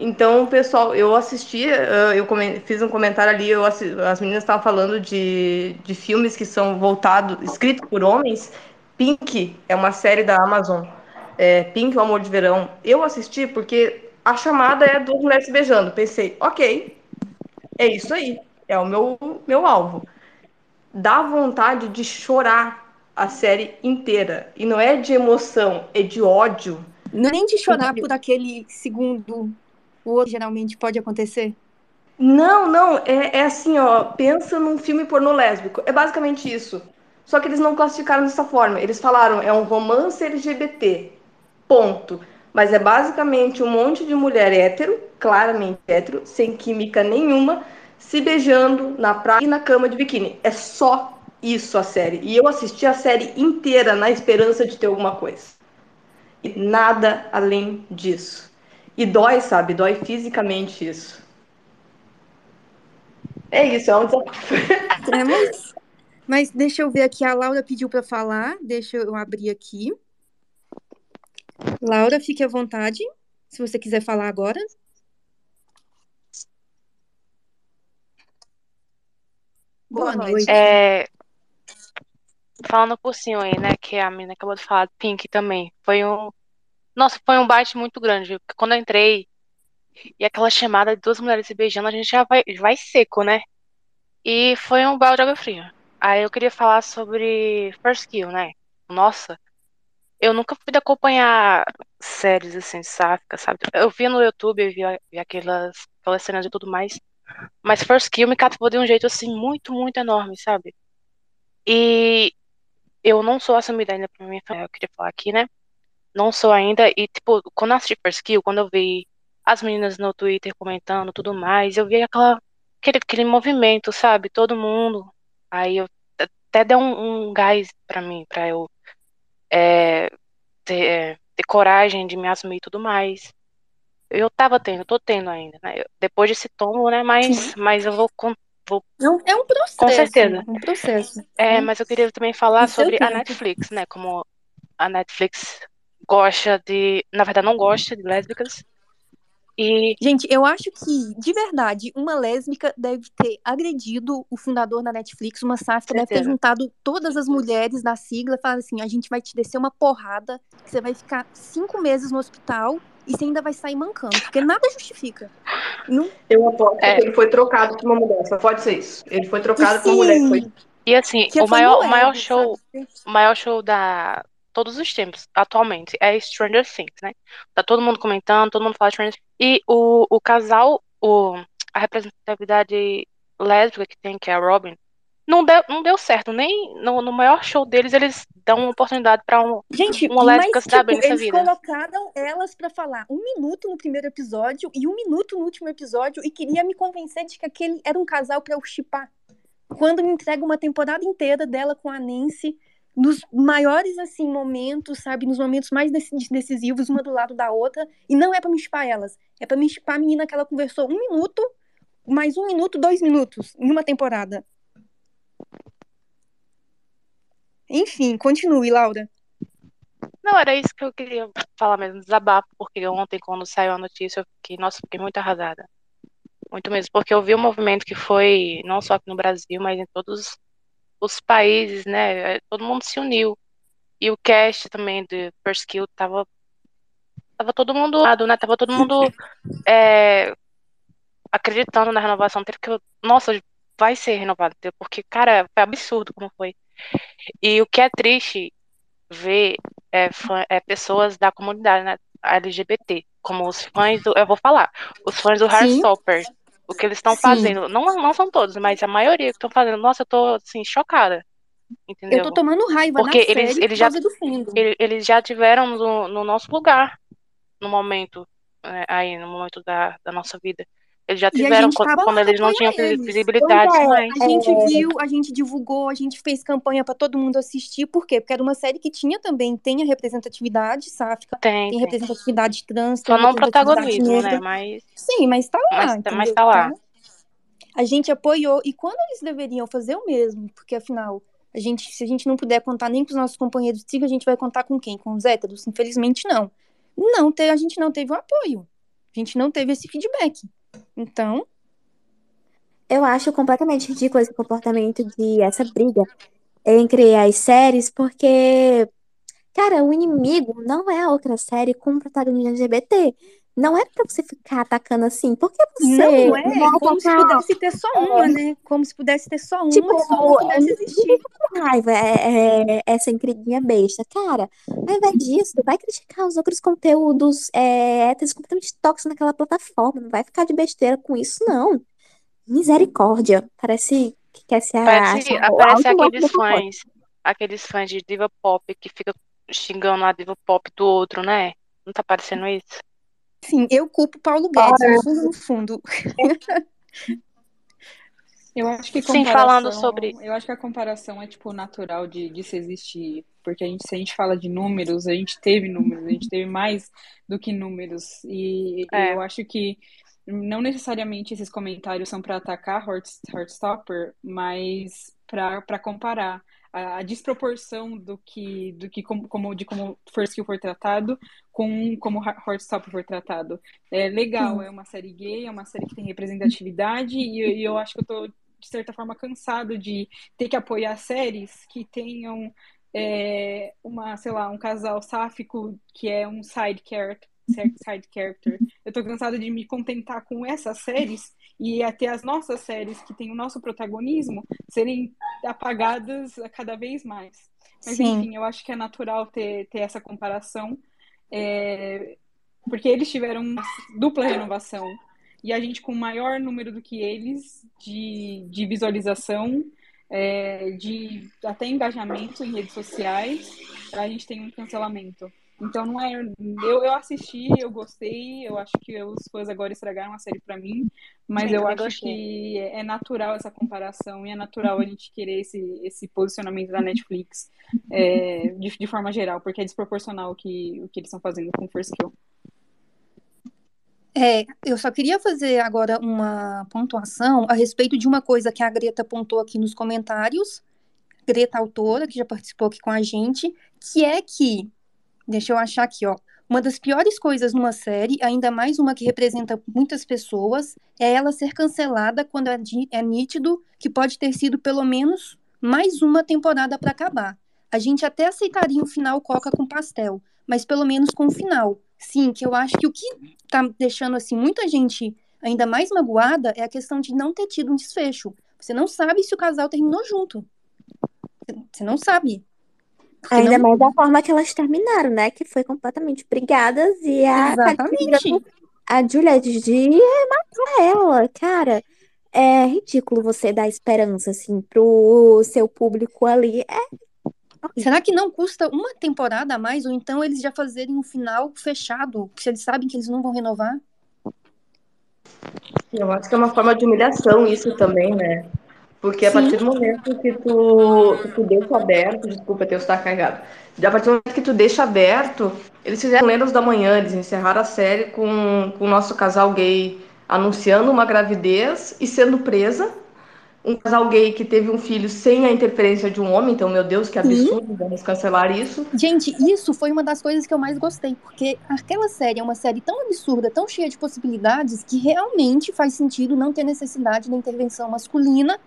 Então, pessoal, eu assisti, eh, eu fiz um comentário ali, eu assi- as meninas estavam falando de, de filmes que são voltados, escritos por homens. Pink é uma série da Amazon. É, Pink, o Amor de Verão. Eu assisti porque a chamada é duas mulheres se beijando. Pensei, ok, é isso aí, é o meu, meu alvo. Dá vontade de chorar a série inteira. E não é de emoção, é de ódio. Nem de chorar por aquele segundo. O outro geralmente pode acontecer. Não, não, é, é assim, ó, pensa num filme pornô lésbico. É basicamente isso. Só que eles não classificaram dessa forma. Eles falaram, é um romance LGBT. Ponto. Mas é basicamente um monte de mulher hétero, claramente hétero, sem química nenhuma, se beijando na praia e na cama de biquíni. É só isso a série. E eu assisti a série inteira na esperança de ter alguma coisa. E nada além disso. E dói, sabe? Dói fisicamente isso. É isso, é um desafio. Mas, mas deixa eu ver aqui. A Laura pediu pra falar. Deixa eu abrir aqui. Laura, fique à vontade. Se você quiser falar agora. Boa noite. É, falando por cima aí, né, que a menina acabou de falar, Pink também, foi um, nossa, foi um bate muito grande, porque quando eu entrei, e aquela chamada de duas mulheres se beijando, a gente já vai, vai seco, né, e foi um balde de água fria. Aí eu queria falar sobre First Kill, né, nossa, eu nunca fui acompanhar séries assim, sáficas, sabe, eu via no YouTube, eu via, via aquelas, aquelas cenas e tudo mais, mas First Kill me cativou de um jeito assim muito, muito enorme, sabe? E eu não sou assumida ainda pra minha família, eu queria falar aqui, né? Não sou ainda. E, tipo, quando eu assisti First Kill, quando eu vi as meninas no Twitter comentando tudo mais, eu vi aquela, aquele, aquele movimento, sabe? Todo mundo. Aí eu até deu um, um gás pra mim, pra eu é, ter, é, ter coragem de me assumir e tudo mais. Eu tava tendo, tô tendo ainda, né? Eu- depois desse tombo, né? Mas, mas eu vou, vou É um, é um processo. Com certeza. Um processo. É, né? mas eu queria também falar seu sobre a. Netflix, né? Como a Netflix gosta de, na verdade, não gosta de lésbicas. E Gente, eu acho que, de verdade, uma lésbica deve ter agredido o fundador da Netflix, uma sáfica deve ter juntado todas as mulheres da sigla e falar assim: a gente vai te descer uma porrada, que você vai ficar cinco meses no hospital e você ainda vai sair mancando, porque nada justifica. Não, Eu aposto É. que ele foi trocado por uma mulher. Só pode ser isso. Ele foi trocado por uma mulher. que Foi... E assim, que o maior, o maior show, o maior show da todos os tempos, atualmente, é Stranger Things, né? Tá todo mundo comentando, todo mundo fala de Stranger Things. E o, o casal, o, a representatividade lésbica que tem, que é a Robin, não deu, não deu certo. Nem no, no maior show deles, eles dão uma oportunidade pra um, Gente, uma lésbica mas se dar tipo, bem nessa eles vida. colocaram elas pra falar um minuto no primeiro episódio e um minuto no último episódio e queria me convencer de que aquele era um casal pra eu chipar. Quando me entrega uma temporada inteira dela com a Nancy, nos maiores assim momentos, sabe, nos momentos mais deci- decisivos, uma do lado da outra, e não é pra me chipar elas, é pra me chipar a menina que ela conversou um minuto, mais um minuto, dois minutos em uma temporada. Enfim, continue, Laura. Não, era isso que eu queria falar mesmo, desabafo, porque ontem, quando saiu a notícia, eu fiquei, nossa, fiquei muito arrasada. Muito mesmo, porque eu vi um movimento que foi, não só aqui no Brasil, mas em todos os países, né? Todo mundo se uniu. E o cast também de First Kill tava, tava todo mundo, né? Tava todo mundo é, acreditando na renovação dele, porque, nossa, vai ser renovado, porque, cara, foi absurdo como foi. E o que é triste ver é, fã- é, pessoas da comunidade né, LGBT, como os fãs do. Eu vou falar, os fãs do. Heartstopper. O que eles estão fazendo. Não, não são todos, mas a maioria que estão fazendo. Nossa, eu tô assim, chocada. entendeu? Eu tô tomando raiva Porque na eles, eles, já, eles já tiveram no, no nosso lugar, no momento, né, aí, no momento da, da nossa vida. Eles já tiveram quando, quando eles não tinham eles. visibilidade Pois é, mais. A gente viu, a gente divulgou, a gente fez campanha pra todo mundo assistir. Por quê? Porque era uma série que tinha também, tem a representatividade sáfica, Tem, tem tem. representatividade trans, Só não protagonismo, negra. né? Mas, Sim, mas tá lá, mas, mas entendeu? tá lá. A gente apoiou. E quando eles deveriam fazer o mesmo? Porque afinal, a gente, se a gente não puder contar nem com os nossos companheiros de sigla, a gente vai contar com quem? Com os héteros? Infelizmente, não. Não, te- a gente não teve o apoio. A gente não teve esse feedback. Então, Eu acho completamente ridículo esse comportamento de essa briga entre as séries, porque, cara, o inimigo não é a outra série com protagonista LGBT. Não é pra você ficar atacando assim. Por que você não é como se pudesse ter só uma, né? Como se pudesse ter só uma Tipo, e só uma pudesse existir. raiva é, é, essa intriguinha besta. Cara, ao invés disso, vai criticar os outros conteúdos é, héteros completamente tóxicos naquela plataforma. Não vai ficar de besteira com isso, não. Misericórdia. Parece que quer ser a, Parece, aqueles fãs, aqueles fãs de diva pop que fica xingando a diva pop do outro, né? Não tá parecendo isso? Sim, eu culpo Paulo Guedes, no fundo, no fundo. Eu acho que Sim, falando sobre- eu acho que a comparação é tipo natural de, de se existir, porque a gente, se a gente fala de números, a gente teve números, a gente teve mais do que números, e É. eu acho que não necessariamente esses comentários são para atacar Heart, Heartstopper, mas para comparar a, a desproporção do que do que como, como de como First Kill foi tratado com como Heartstopper foi tratado. É legal, é uma série gay, é uma série que tem representatividade e, e eu acho que eu tô de certa forma cansado de ter que apoiar séries que tenham é, uma, sei lá, um casal sáfico que é um side character, side character. Eu tô cansada de me contentar com essas séries e até as nossas séries que têm o nosso protagonismo serem apagadas cada vez mais. Mas Sim. enfim, eu acho que é natural ter, ter essa comparação, é, porque eles tiveram uma dupla renovação e a gente com maior número do que eles de, de visualização, é, de até engajamento em redes sociais, a gente tem um cancelamento. Então não é. Eu, eu assisti, eu gostei, eu acho que os fãs agora estragaram a série pra mim, mas Sim, eu acho gostei. que é natural essa comparação e é natural a gente querer esse, esse posicionamento da Netflix é, de, de forma geral, porque é desproporcional o que, o que eles estão fazendo com First Kill. É, eu só queria fazer agora uma pontuação a respeito de uma coisa que a Greta apontou aqui nos comentários. Greta, autora, que já participou aqui com a gente, que é que, deixa eu achar aqui, ó. Uma das piores coisas numa série, ainda mais uma que representa muitas pessoas, é ela ser cancelada quando é é nítido que pode ter sido pelo menos mais uma temporada para acabar. A gente até aceitaria um final coca com pastel, mas pelo menos com um final. Sim, que eu acho que o que tá deixando assim muita gente ainda mais magoada é a questão de não ter tido um desfecho. Você não sabe se o casal terminou junto. Você não sabe. Porque Ainda não- mais da forma que elas terminaram, né? Que foi completamente brigadas e a Exatamente. a Juliette de matar ela, cara. É ridículo você dar esperança, assim, pro seu público ali. É Será que não custa uma temporada a mais? Ou então eles já fazerem um final fechado? Que eles sabem que eles não vão renovar? Eu acho que é uma forma de humilhação isso também, né? Porque a Sim. partir do momento que tu, que tu deixa aberto, desculpa, teu está carregado. A partir do momento que tu deixa aberto, eles fizeram Lendas da Manhã, eles encerraram a série com, com o nosso casal gay anunciando uma gravidez e sendo presa. Um casal gay que teve um filho sem a interferência de um homem, então, meu Deus, que absurdo, vamos cancelar isso. Gente, isso foi uma das coisas que eu mais gostei, porque aquela série é uma série tão absurda, tão cheia de possibilidades, que realmente faz sentido não ter necessidade da intervenção masculina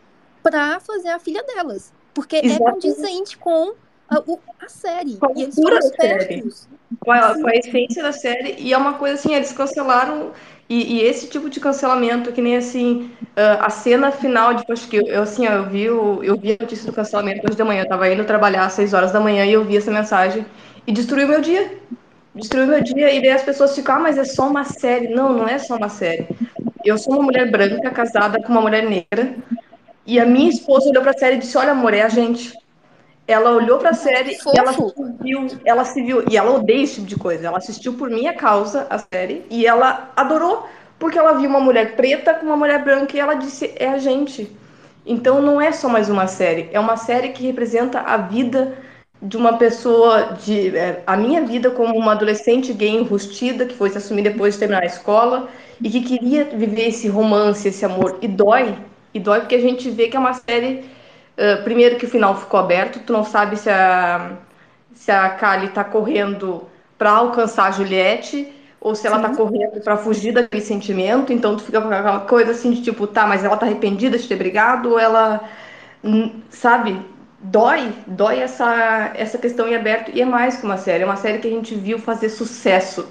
para fazer a filha delas. Porque é Exatamente. condizente com a, a série. Com a E eles foram espertos. com a, com a essência da série, e é uma coisa assim, eles cancelaram, e, e esse tipo de cancelamento, que nem assim, ah, a cena final de acho que eu, assim, eu vi, o, eu vi a notícia do cancelamento hoje de manhã, eu tava indo trabalhar às 6 horas da manhã e eu vi essa mensagem, e destruiu meu dia, destruiu meu dia, e daí as pessoas ficam, ah, mas é só uma série, não, não é só uma série, eu sou uma mulher branca, casada com uma mulher negra, e a minha esposa olhou pra série e disse, olha amor, é a gente, Ela olhou pra série e ela Fofo. se viu, ela se viu, e ela odeia esse tipo de coisa. Ela assistiu por minha causa a série e ela adorou porque ela viu uma mulher preta com uma mulher branca e ela disse: "É a gente". Então não é só mais uma série, é uma série que representa a vida de uma pessoa de é, a minha vida como uma adolescente gay enrustida que foi se assumir depois de terminar a escola e que queria viver esse romance, esse amor e dói, e dói porque a gente vê que é uma série Uh, primeiro que o final ficou aberto, tu não sabe se a, se a Kali tá correndo para alcançar a Juliette ou se ela tá correndo para fugir daquele sentimento, então tu fica com aquela coisa assim de tipo, tá, mas ela tá arrependida de ter brigado ou ela, sabe, dói, dói essa, essa questão em aberto. E é mais que uma série, é uma série que a gente viu fazer sucesso,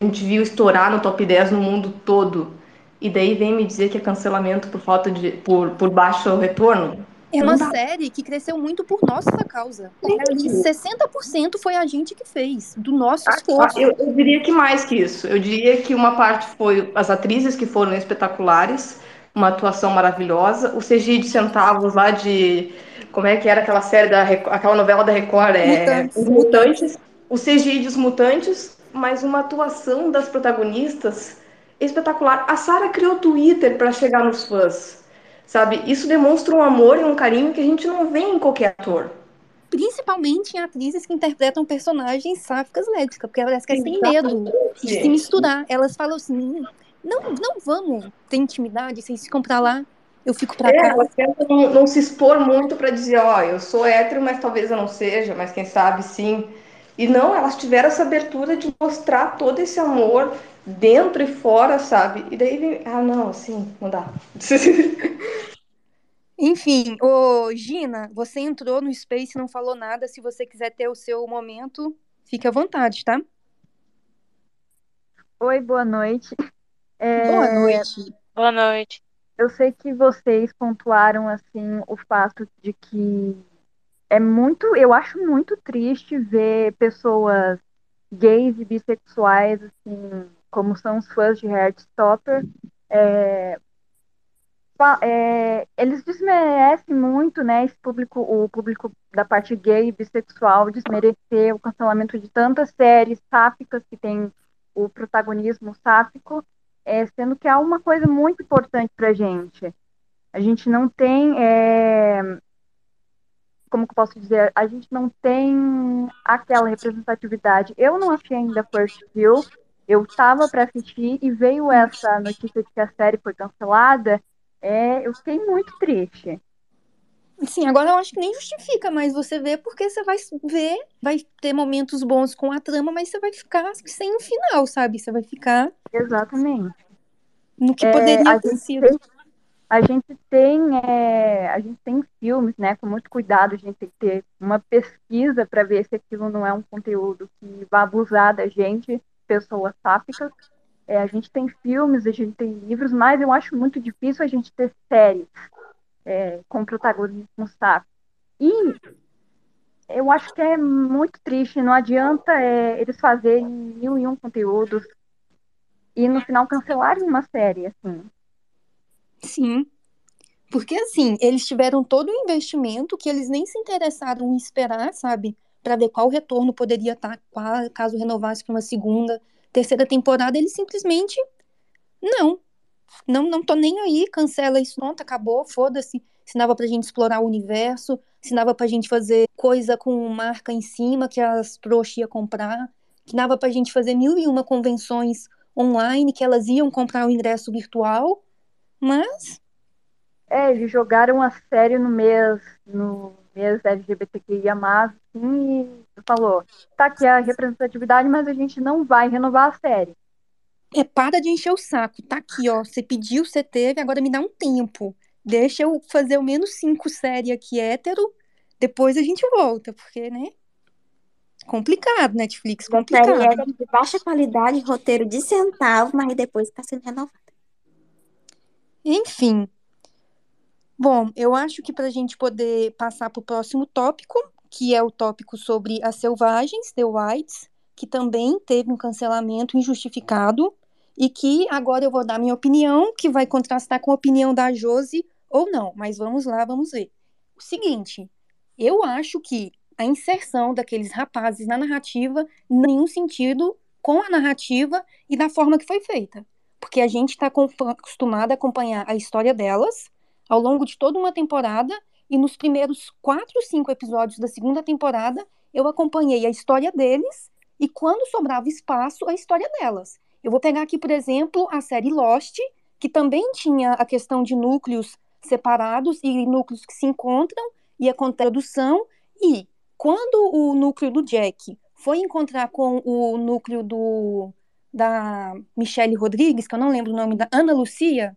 a gente viu estourar no top 10 no mundo todo. E daí vem me dizer que é cancelamento por falta de por, por baixo retorno. É uma série que cresceu muito por nossa causa. Ali, 60% foi a gente que fez, do nosso Ah, esforço. Eu, eu diria que mais que isso. Eu diria que uma parte foi as atrizes que foram espetaculares, uma atuação maravilhosa, o CGI de centavos lá de como é que era aquela série da aquela novela da Record, é Mutantes. Os Mutantes, o CGI dos Mutantes, mas uma atuação das protagonistas espetacular. A Sarah criou Twitter para chegar nos fãs. Sabe? Isso demonstra um amor e um carinho que a gente não vê em qualquer ator. Principalmente em atrizes que interpretam personagens sáficas lésbicas, porque elas que têm medo de se misturar. Elas falam assim: não, não vamos ter intimidade, vocês ficam pra lá, eu fico pra É, cá. elas tentam não, não se expor muito para dizer, ó, eu sou hétero, mas talvez eu não seja, mas quem sabe sim. E não, elas tiveram essa abertura de mostrar todo esse amor dentro e fora, sabe? E daí vem, ah, não, assim, não dá. Enfim, ô Gina, você entrou no Space e não falou nada. Se você quiser ter o seu momento, fique à vontade, tá? Oi, boa noite. É, Boa noite. Boa noite. Eu sei que vocês pontuaram assim o fato de que é muito, eu acho muito triste ver pessoas gays e bissexuais assim, como são os fãs de Heartstopper, é, é, eles desmerecem muito, né, esse público, o público da parte gay e bissexual, desmerecer o cancelamento de tantas séries sáficas que tem o protagonismo sáfico, é, sendo que é uma coisa muito importante pra gente. A gente não tem, é, como que eu posso dizer, a gente não tem aquela representatividade. Eu não achei ainda First View, eu estava para assistir e veio essa notícia de que a série foi cancelada, é, eu fiquei muito triste. Sim, agora eu acho que nem justifica mais você ver, porque você vai ver, vai ter momentos bons com a trama, mas você vai ficar sem o final, sabe? Você vai ficar Exatamente. no que É, poderia ter sido. tem, a gente tem, é, a gente tem filmes, né, com muito cuidado, a gente tem que ter uma pesquisa para ver se aquilo não é um conteúdo que vai abusar da gente, pessoas sáficas. É, a gente tem filmes, a gente tem livros, mas eu acho muito difícil a gente ter séries é, com protagonismo sáfico. E eu acho que é muito triste, não adianta é, eles fazerem mil e um conteúdos e no final cancelarem uma série, assim. Sim. Porque assim, eles tiveram todo o investimento que eles nem se interessaram em esperar, sabe? Pra ver qual retorno poderia estar, qual- caso renovasse para uma segunda, terceira temporada, eles simplesmente não. Não, não tô nem aí, cancela isso, pronto, acabou, foda-se. Ensinava pra gente explorar o universo, ensinava pra gente fazer coisa com marca em cima que as trouxas iam comprar, ensinava pra gente fazer mil e uma convenções online que elas iam comprar o ingresso virtual, mas É, eles jogaram a série no mês, no mês LGBTQIA+, assim, e falou, tá aqui a representatividade, mas a gente não vai renovar a série. É, para de encher o saco. Tá aqui, ó. Você pediu, você teve, agora me dá um tempo. Deixa eu fazer o menos cinco série aqui hétero, depois a gente volta, porque, né? Complicado, Netflix, A série complicado. era de baixa qualidade, roteiro de centavo, mas depois está sendo renovada. Enfim. Bom, eu acho que para a gente poder passar para o próximo tópico, que é o tópico sobre as selvagens, The Whites, que também teve um cancelamento injustificado, e que agora eu vou dar minha opinião, que vai contrastar com a opinião da Josi ou não, mas vamos lá, vamos ver. O seguinte, Eu acho que a inserção daqueles rapazes na narrativa nenhum sentido com a narrativa e da forma que foi feita. Porque a gente está acostumado a acompanhar a história delas ao longo de toda uma temporada e nos primeiros quatro, cinco episódios da segunda temporada eu acompanhei a história deles e quando sobrava espaço, a história delas. Eu vou pegar aqui, por exemplo, a série Lost, que também tinha a questão de núcleos separados e núcleos que se encontram e a produção. E quando o núcleo do Jack foi encontrar com o núcleo do da Michelle Rodrigues, que eu não lembro o nome da Ana Lucia,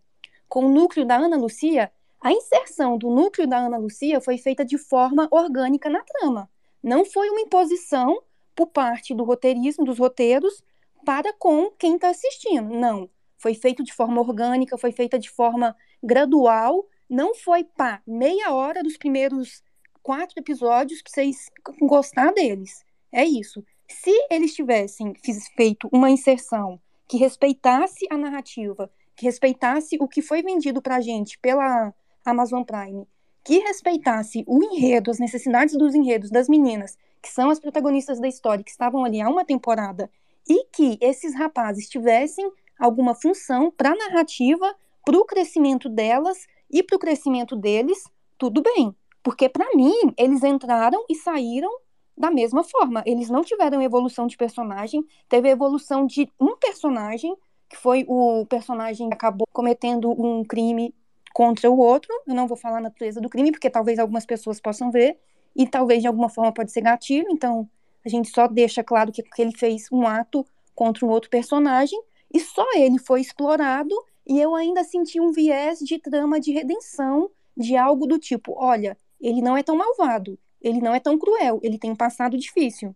com o núcleo da Ana Lucia, a inserção do núcleo da Ana Lucia foi feita de forma orgânica na trama. Não foi uma imposição por parte do roteirismo, dos roteiros, para com quem está assistindo. Não. Foi feito de forma orgânica, foi feita de forma gradual. Não foi pá, meia hora dos primeiros quatro episódios para vocês gostar deles. É isso. Se eles tivessem feito uma inserção que respeitasse a narrativa, que respeitasse o que foi vendido para a gente pela Amazon Prime, que respeitasse o enredo, as necessidades dos enredos das meninas, que são as protagonistas da história, que estavam ali há uma temporada, e que esses rapazes tivessem alguma função para a narrativa, para o crescimento delas e para o crescimento deles, tudo bem. Porque, para mim, eles entraram e saíram da mesma forma. Eles não tiveram evolução de personagem, teve evolução de um personagem, que foi o personagem que acabou cometendo um crime contra o outro. Eu não vou falar a natureza do crime, porque talvez algumas pessoas possam ver, e talvez de alguma forma pode ser gatilho, então a gente só deixa claro que, que ele fez um ato contra um outro personagem, e só ele foi explorado, e eu ainda senti um viés de trama de redenção, de algo do tipo: olha, ele não é tão malvado, ele não é tão cruel, ele tem um passado difícil.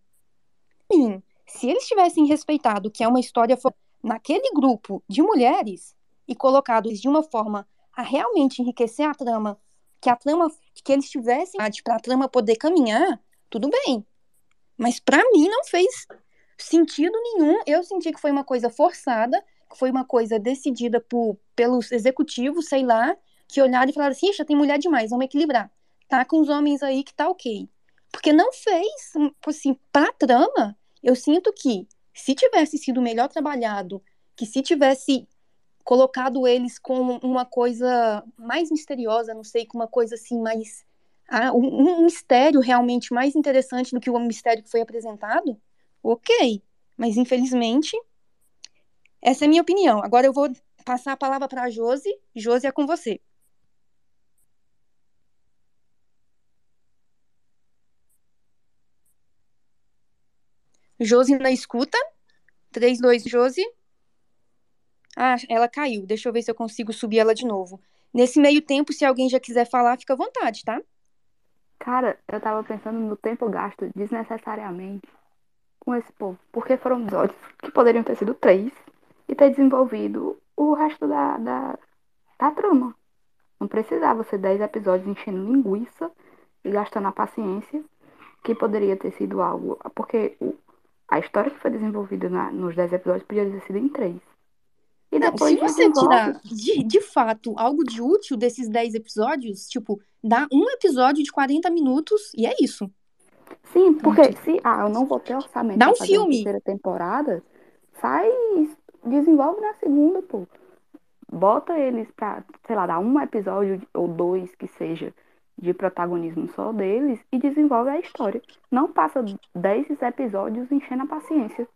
Sim, se eles tivessem respeitado que é uma história naquele grupo de mulheres e colocado de uma forma a realmente enriquecer a trama, que a trama, que eles tivessem para a trama poder caminhar, tudo bem. Mas para mim não fez sentido nenhum. Eu senti que foi uma coisa forçada, que foi uma coisa decidida por, pelos executivos, sei lá, que olharam e falaram assim: já tem mulher demais, vamos equilibrar. Tá com os homens aí que tá ok. Porque não fez, assim, pra trama, eu sinto que se tivesse sido melhor trabalhado, que se tivesse colocado eles com uma coisa mais misteriosa, não sei, com uma coisa assim mais ah, um, um, mistério realmente mais interessante do que o mistério que foi apresentado, ok. Mas infelizmente essa é a minha opinião. Agora eu vou passar a palavra para a Josi. Josi é com você. Josi na escuta. 3, 2, Josi. Ah, ela caiu. Deixa eu ver se eu consigo subir ela de novo. Nesse meio tempo, se alguém já quiser falar, fica à vontade, tá? Cara, eu tava pensando no tempo gasto desnecessariamente com esse povo. Porque foram episódios que poderiam ter sido três e ter desenvolvido o resto da, da, da trama. Não precisava ser dez episódios enchendo linguiça e gastando a paciência, que poderia ter sido algo. Porque o, a história que foi desenvolvida na, nos dez episódios podia ter sido em três. E não, se você tirar de, de fato algo de útil desses 10 episódios, tipo, dá um episódio de 40 minutos e é isso. Sim, porque se ah, eu não vou ter orçamento dá um fazer filme. terceira temporada, faz, desenvolve na segunda, pô. Bota eles pra, sei lá, dar um episódio ou dois que seja de protagonismo só deles e desenvolve a história. Não passa 10 episódios enchendo a paciência.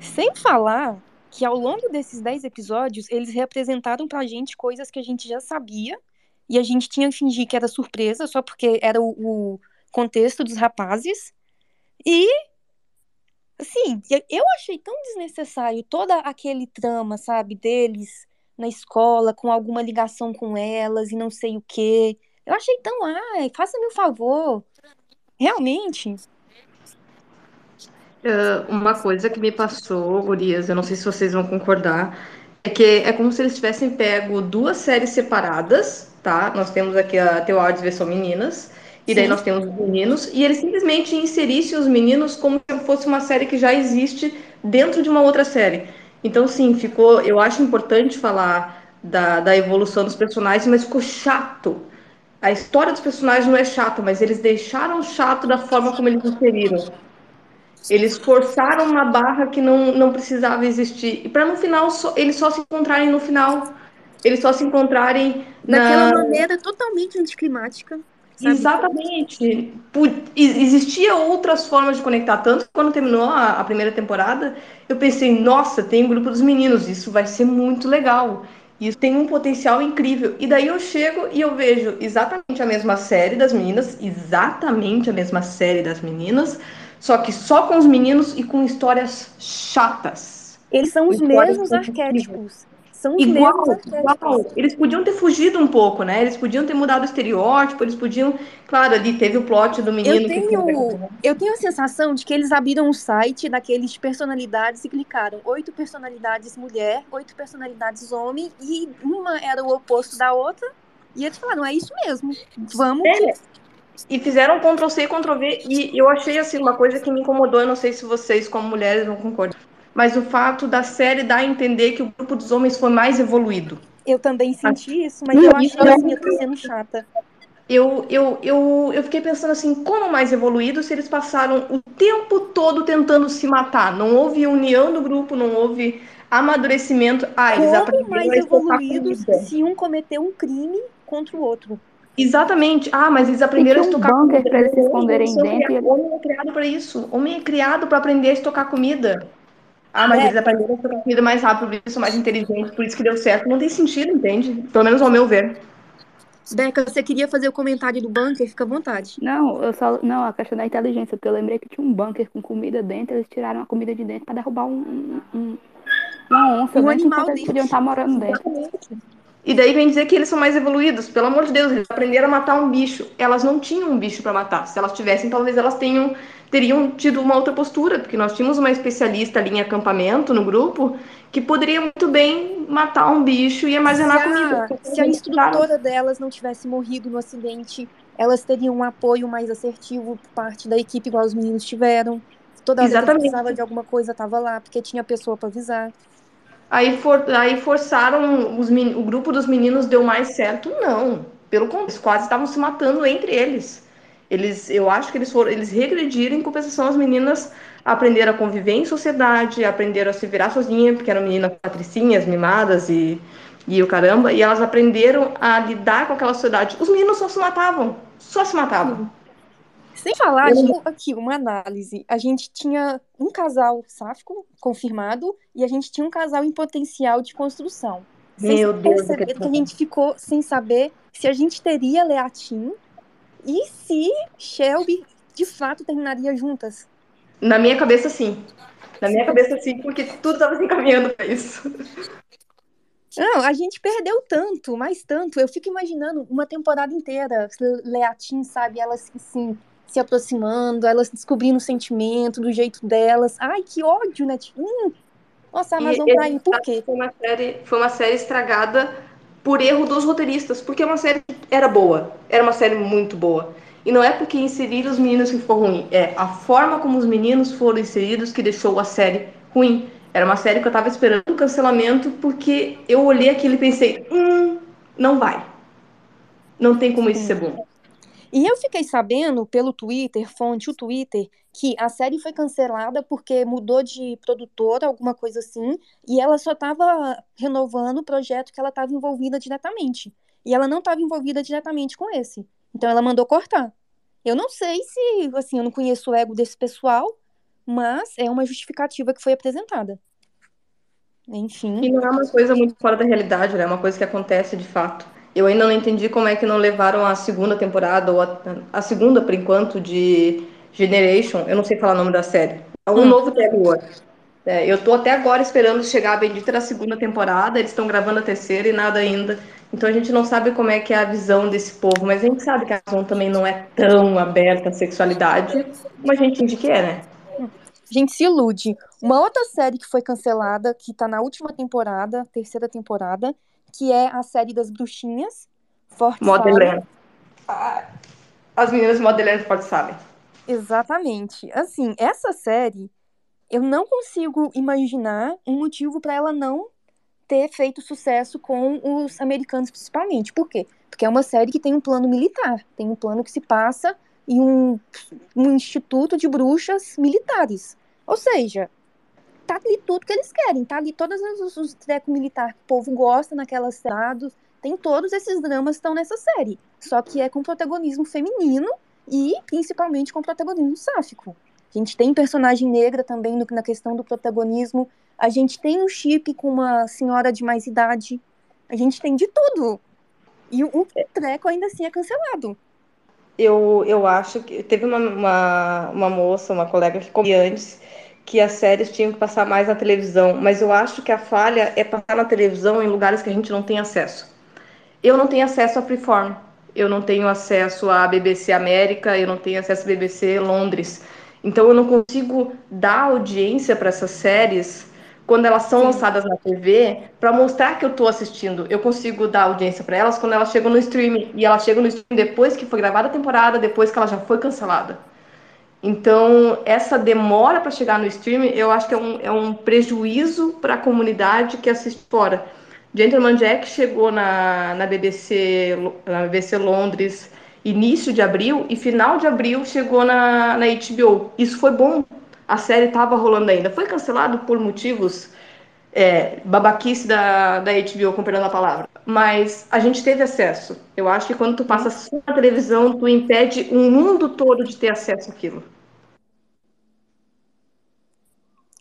Sem falar que ao longo desses 10 episódios, eles representaram pra gente coisas que a gente já sabia e a gente tinha que fingir que era surpresa só porque era o, o contexto dos rapazes. E assim, eu achei tão desnecessário todo aquele trama, sabe, deles na escola com alguma ligação com elas e não sei o quê. Eu achei tão, ai, faça-me um favor. Realmente, Uh, uma coisa que me passou, Gurias, eu não sei se vocês vão concordar, é que é como se eles tivessem pego duas séries separadas, tá? Nós temos aqui a Teu Áudio versão meninas, e daí nós temos os meninos, e eles simplesmente inserissem os meninos como se fosse uma série que já existe dentro de uma outra série. Então, sim, ficou. Eu acho importante falar da, da evolução dos personagens, mas ficou chato A história dos personagens não é chata, mas eles deixaram chato da forma como eles inseriram. Eles forçaram uma barra que não, não precisava existir. E para no final só, eles só se encontrarem no final. Eles só se encontrarem Daquela na... maneira totalmente anticlimática. sabe? Exatamente. Existia outras formas de conectar. Tanto que quando terminou a, a primeira temporada, eu pensei, nossa, tem o grupo dos meninos, isso vai ser muito legal. Isso tem um potencial incrível. E daí eu chego e eu vejo exatamente a mesma série das meninas, exatamente a mesma série das meninas, só que só com os meninos e com histórias chatas. Eles são os Histórias mesmos arquétipos. São os Igual, mesmos arquétipos. igual. Eles podiam ter fugido um pouco, né? Eles podiam ter mudado o estereótipo, eles podiam. Claro, ali teve o plot do menino Eu que tenho, eu tenho a sensação de que eles abriram um site daqueles de personalidades e clicaram oito personalidades mulher, oito personalidades homem, e uma era o oposto da outra. E eles falaram, é isso mesmo. Vamos. É, e fizeram Ctrl C e Ctrl V. E eu achei assim uma coisa que me incomodou. Eu não sei se vocês, como mulheres, vão concordar. Mas o fato da série dar a entender que o grupo dos homens foi mais evoluído. Eu também senti isso, mas Hum, eu achei é assim, eu tô sendo chata. Eu, eu, eu, eu fiquei pensando assim, como mais evoluído se eles passaram o tempo todo tentando se matar? Não houve união do grupo, não houve amadurecimento. Ah, eles Como mais evoluídos se um cometeu um crime contra o outro? Exatamente. Ah, mas eles aprenderam a tinha um estocar bunker comida. pra eles se Homem, esconderem dentro e Homem é criado para isso. Homem é criado para aprender a estocar comida. Ah, mas É. eles aprenderam a estocar comida mais rápido, por isso são mais inteligentes, por isso que deu certo. Não tem sentido, entende? Pelo menos ao meu ver. Beca, você queria fazer o comentário do bunker? Fica à vontade. Não, eu só. Não, a questão da inteligência, porque eu lembrei que tinha um bunker com comida dentro, eles tiraram a comida de dentro pra derrubar um, um- um- uma onça, Um animal Enquanto eles dentro. podiam estar morando dentro. E daí vem dizer que eles são mais evoluídos. Pelo amor de Deus, eles aprenderam a matar um bicho. Elas não tinham um bicho para matar. Se elas tivessem, talvez elas tenham teriam tido uma outra postura, porque nós tínhamos uma especialista ali em acampamento no grupo que poderia muito bem matar um bicho e armazenar se comida. se a instrutora delas não tivesse morrido no acidente, elas teriam um apoio mais assertivo por parte da equipe, igual os meninos tiveram. Toda hora que precisava de alguma coisa, tava lá, porque tinha pessoa para avisar. Aí, for, aí forçaram os men- o grupo dos meninos deu mais certo? Não. Pelo contrário, eles quase estavam se matando entre eles. Eles, eu acho que eles foram, eles regrediram em compensação as meninas aprenderam a conviver em sociedade, aprenderam a se virar sozinha, porque eram meninas patricinhas, mimadas e, e o caramba, e elas aprenderam a lidar com aquela sociedade. Os meninos só se matavam, só se matavam. Sem falar, Eu- tipo, aqui, uma análise. A gente tinha um casal sáfico confirmado e a gente tinha um casal em potencial de construção. Meu Deus, perceberam aquele que a gente ficou sem saber se a gente teria Leatim e se Shelby de fato terminaria juntas. Na minha cabeça, sim. Na minha cabeça, sim, porque tudo estava se encaminhando para isso. Não, a gente perdeu tanto, mais tanto. Eu fico imaginando uma temporada inteira, Leatim, sabe? Elas assim, se aproximando, elas descobrindo o sentimento do jeito delas. Ai, que ódio, né? Hum, nossa, a Amazon E Prime, por quê? Foi uma série, foi uma série estragada por erro dos roteiristas, porque é uma série era boa, era uma série muito boa. E não é porque inseriram os meninos que ficou ruim, é a forma como os meninos foram inseridos que deixou a série ruim. Era uma série que eu tava esperando o cancelamento, porque eu olhei aquilo e pensei, hum, não vai. Não tem como isso ser bom. E eu fiquei sabendo pelo Twitter, fonte o Twitter, que a série foi cancelada porque mudou de produtora, alguma coisa assim, e ela só estava renovando o projeto que ela estava envolvida diretamente. E ela não estava envolvida diretamente com esse. Então ela mandou cortar. Eu não sei se, assim, eu não conheço o ego desse pessoal, mas é uma justificativa que foi apresentada. Enfim. E não é uma coisa muito fora da realidade, né? É uma coisa que acontece de fato. Eu ainda não entendi como é que não levaram a segunda temporada, ou a, a segunda, por enquanto, de Generation. Eu não sei falar o nome da série. Um Hum. novo terror. É, eu tô até agora esperando chegar a bendita da segunda temporada. Eles estão gravando a terceira e nada ainda. Então a gente não sabe como é que é a visão desse povo. Mas a gente sabe que a Amazon também não é tão aberta à sexualidade como a gente entende que é, né? A gente se ilude. Uma outra série que foi cancelada, que tá na última temporada, terceira temporada, que é a série das bruxinhas. Forte Modeland. Ah, As meninas de Modeland pode sabem. Exatamente. Assim, essa série, eu não consigo imaginar um motivo para ela não ter feito sucesso com os americanos, principalmente. Por quê? Porque é uma série que tem um plano militar, tem um plano que se passa em um, um instituto de bruxas militares. Ou seja, tá ali tudo que eles querem, tá ali todos os, os trecos militares que o povo gosta naquelas séries, tem todos esses dramas que estão nessa série. Só que é com protagonismo feminino e principalmente com protagonismo sáfico. A gente tem personagem negra também no, na questão do protagonismo. A gente tem um chip com uma senhora de mais idade. A gente tem de tudo. E o, o treco ainda assim é cancelado. Eu, eu acho que teve uma, uma, uma moça, uma colega que comia antes que as séries tinham que passar mais na televisão, mas eu acho que a falha é passar na televisão em lugares que a gente não tem acesso. Eu não tenho acesso a Freeform, eu não tenho acesso à BBC América, eu não tenho acesso à BBC Londres. Então eu não consigo dar audiência para essas séries quando elas são Sim. lançadas na TV para mostrar que eu estou assistindo. Eu consigo dar audiência para elas quando elas chegam no streaming e elas chegam no streaming depois que foi gravada a temporada, depois que ela já foi cancelada. Então, essa demora para chegar no streaming, eu acho que é um, é um prejuízo para a comunidade que assiste fora. Gentleman Jack chegou na, na, BBC, na BBC Londres início de abril e final de abril chegou na, na HBO. Isso foi bom. A série estava rolando ainda. Foi cancelado por motivos é, babaquice da, da HBO, comparando a palavra. Mas a gente teve acesso. Eu acho que quando tu passa só na televisão, tu impede o mundo todo de ter acesso àquilo.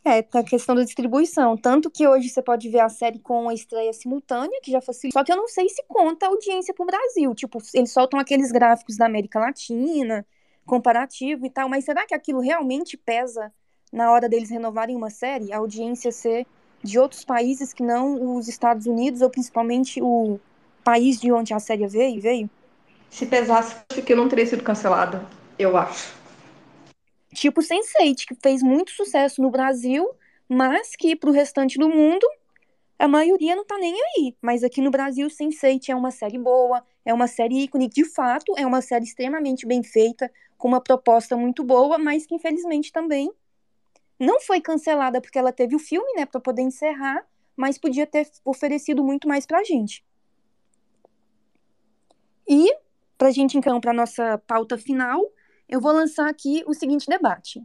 É, tá a questão da distribuição. Tanto que hoje você pode ver a série com a estreia simultânea, que já facilita. Só que eu não sei se conta a audiência pro Brasil. Tipo, eles soltam aqueles gráficos da América Latina, comparativo e tal. Mas será que aquilo realmente pesa na hora deles renovarem uma série? A audiência ser de outros países que não os Estados Unidos, ou principalmente o país de onde a série veio? veio? Se pesasse, acho que não teria sido cancelada. Eu acho. Tipo Sense8, que fez muito sucesso no Brasil, mas que pro restante do mundo a maioria não tá nem aí. Mas aqui no Brasil, Sense8 é uma série boa, é uma série ícone, de fato, é uma série extremamente bem feita, com uma proposta muito boa, mas que infelizmente também não foi cancelada porque ela teve o filme, né, para poder encerrar, mas podia ter oferecido muito mais pra gente. E pra gente então para nossa pauta final, eu vou lançar aqui o seguinte debate.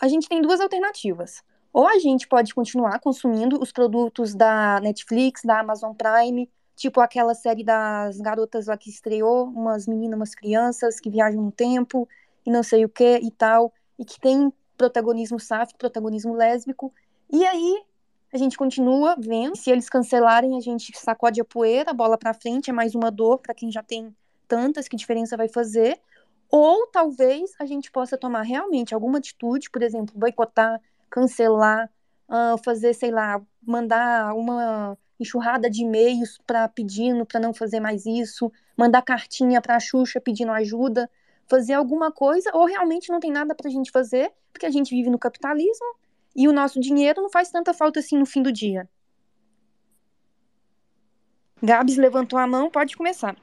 A gente tem duas alternativas. Ou a gente pode continuar consumindo os produtos da Netflix, da Amazon Prime, tipo aquela série das garotas lá que estreou, umas meninas, umas crianças que viajam no tempo e não sei o que e tal, e que tem protagonismo sáfico, protagonismo lésbico. E aí a gente continua vendo. Se eles cancelarem, a gente sacode a poeira, bola para frente, é mais uma dor para quem já tem tantas, que diferença vai fazer? Ou talvez a gente possa tomar realmente alguma atitude, por exemplo, boicotar, cancelar, uh, fazer, sei lá, mandar uma enxurrada de e-mails para pedindo para não fazer mais isso, mandar cartinha para a Xuxa pedindo ajuda, fazer alguma coisa, ou realmente não tem nada para a gente fazer, porque a gente vive no capitalismo e o nosso dinheiro não faz tanta falta assim no fim do dia. Gabs levantou a mão, pode começar.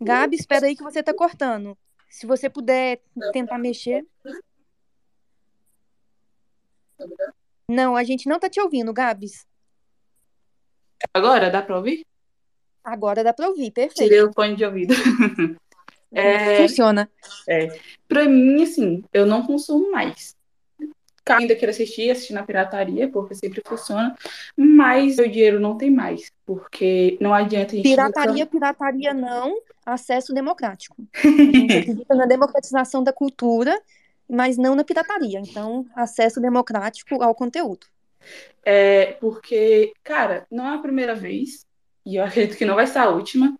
Gabi, espera aí que você tá cortando. Se você puder tentar mexer. Não, a gente não tá te ouvindo, Gabs. Agora dá pra ouvir? Agora dá pra ouvir, perfeito. Tirei o fone de ouvido. é, Funciona. É. Pra mim, assim, eu não consumo mais ainda quero assistir, assistir na pirataria, porque sempre funciona, mas o dinheiro não tem mais, porque não adianta a gente... Pirataria, pirataria não, acesso democrático. A gente acredita na democratização da cultura, mas não na pirataria, então acesso democrático ao conteúdo. É, porque, cara, não é a primeira vez, e eu acredito que não vai ser a última,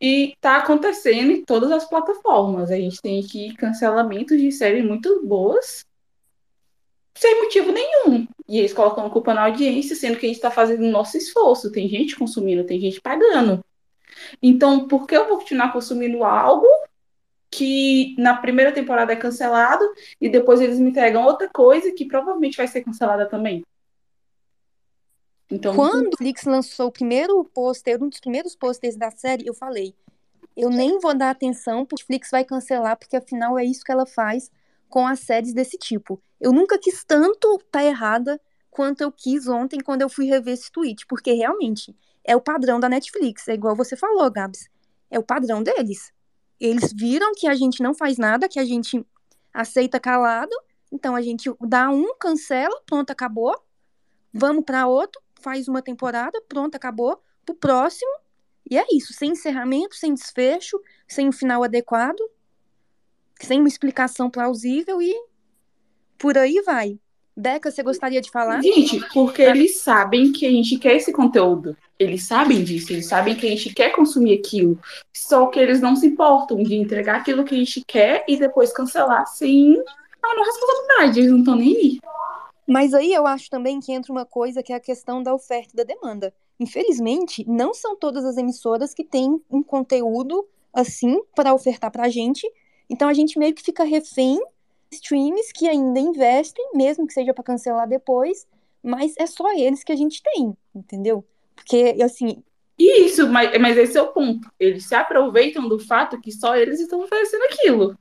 e tá acontecendo em todas as plataformas. A gente tem aqui cancelamentos de séries muito boas sem motivo nenhum. E eles colocam culpa na audiência, sendo que a gente está fazendo o nosso esforço. Tem gente consumindo, tem gente pagando. Então, por que eu vou continuar consumindo algo que na primeira temporada é cancelado e depois eles me entregam outra coisa que provavelmente vai ser cancelada também? Então, quando o Netflix lançou o primeiro pôster, um dos primeiros posters da série, eu falei: eu nem vou dar atenção, porque o Netflix vai cancelar, porque afinal é isso que ela faz com as séries desse tipo. Eu nunca quis tanto estar tá errada quanto eu quis ontem quando eu fui rever esse tweet, porque realmente é o padrão da Netflix, é igual você falou, Gabs. É o padrão deles. Eles viram que a gente não faz nada, que a gente aceita calado, então a gente dá um, cancela, pronto, acabou. Vamos para outro, faz uma temporada, pronto, acabou. Pro próximo, e é isso, sem encerramento, sem desfecho, sem um final adequado, sem uma explicação plausível e por aí vai. Deca, você gostaria de falar? Gente, porque eles sabem que a gente quer esse conteúdo. Eles sabem disso, eles sabem que a gente quer consumir aquilo. Só que eles não se importam de entregar aquilo que a gente quer e depois cancelar sem a nossa responsabilidade. Eles não estão nem aí. Mas aí eu acho também que entra uma coisa que é a questão da oferta e da demanda. Infelizmente, não são todas as emissoras que têm um conteúdo assim para ofertar para a gente. Então a gente meio que fica refém de streams que ainda investem, mesmo que seja para cancelar depois, mas é só eles que a gente tem, entendeu? Porque, assim. Isso, mas, mas esse é o ponto. Eles se aproveitam do fato que só eles estão oferecendo aquilo.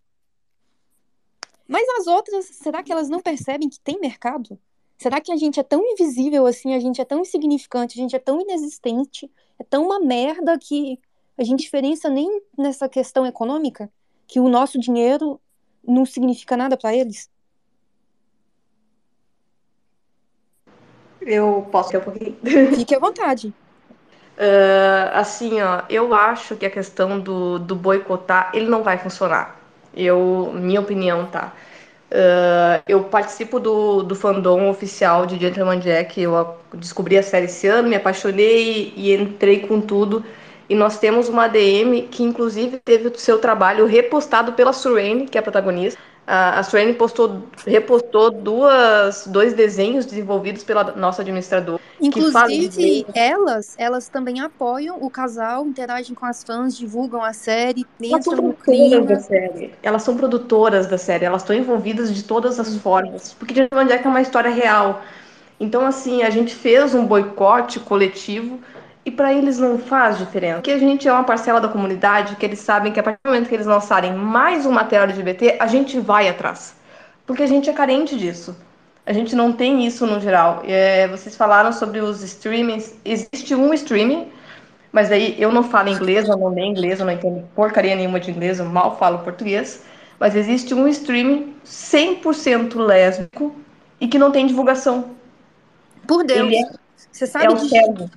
Mas as outras, será que elas não percebem que tem mercado? Será que a gente é tão invisível assim, a gente é tão insignificante, a gente é tão inexistente, é tão uma merda que a gente diferença nem nessa questão econômica, que o nosso dinheiro não significa nada para eles? Eu posso ir um pouquinho? Fique à vontade. Uh, assim, ó, eu acho que a questão do, do boicotar, ele não vai funcionar. Eu, minha opinião, tá? Uh, eu participo do, do fandom oficial de Gentleman Jack. Eu descobri a série esse ano, me apaixonei e entrei com tudo. E nós temos uma ADM que, inclusive, teve o seu trabalho repostado pela Surene, que é a protagonista. A, Surene postou, repostou duas, dois desenhos desenvolvidos pela nossa administradora. Inclusive, elas, elas também apoiam o casal, interagem com as fãs, divulgam a série, entram no clima. Da série. Elas são produtoras da série, elas estão envolvidas de todas as formas. Porque de onde é que é uma história real. Então, assim, a gente fez um boicote coletivo e para eles não faz diferença. Porque a gente é uma parcela da comunidade que eles sabem que a partir do momento que eles lançarem mais um material LGBT, a gente vai atrás. Porque a gente é carente disso. A gente não tem isso no geral. É, vocês falaram sobre os streamings. Existe um streaming, mas aí eu não falo inglês, eu não leio inglês, eu não entendo porcaria nenhuma de inglês, eu mal falo português. Mas existe um streaming 100% lésbico e que não tem divulgação. Por Deus. É, Você sabe é disso?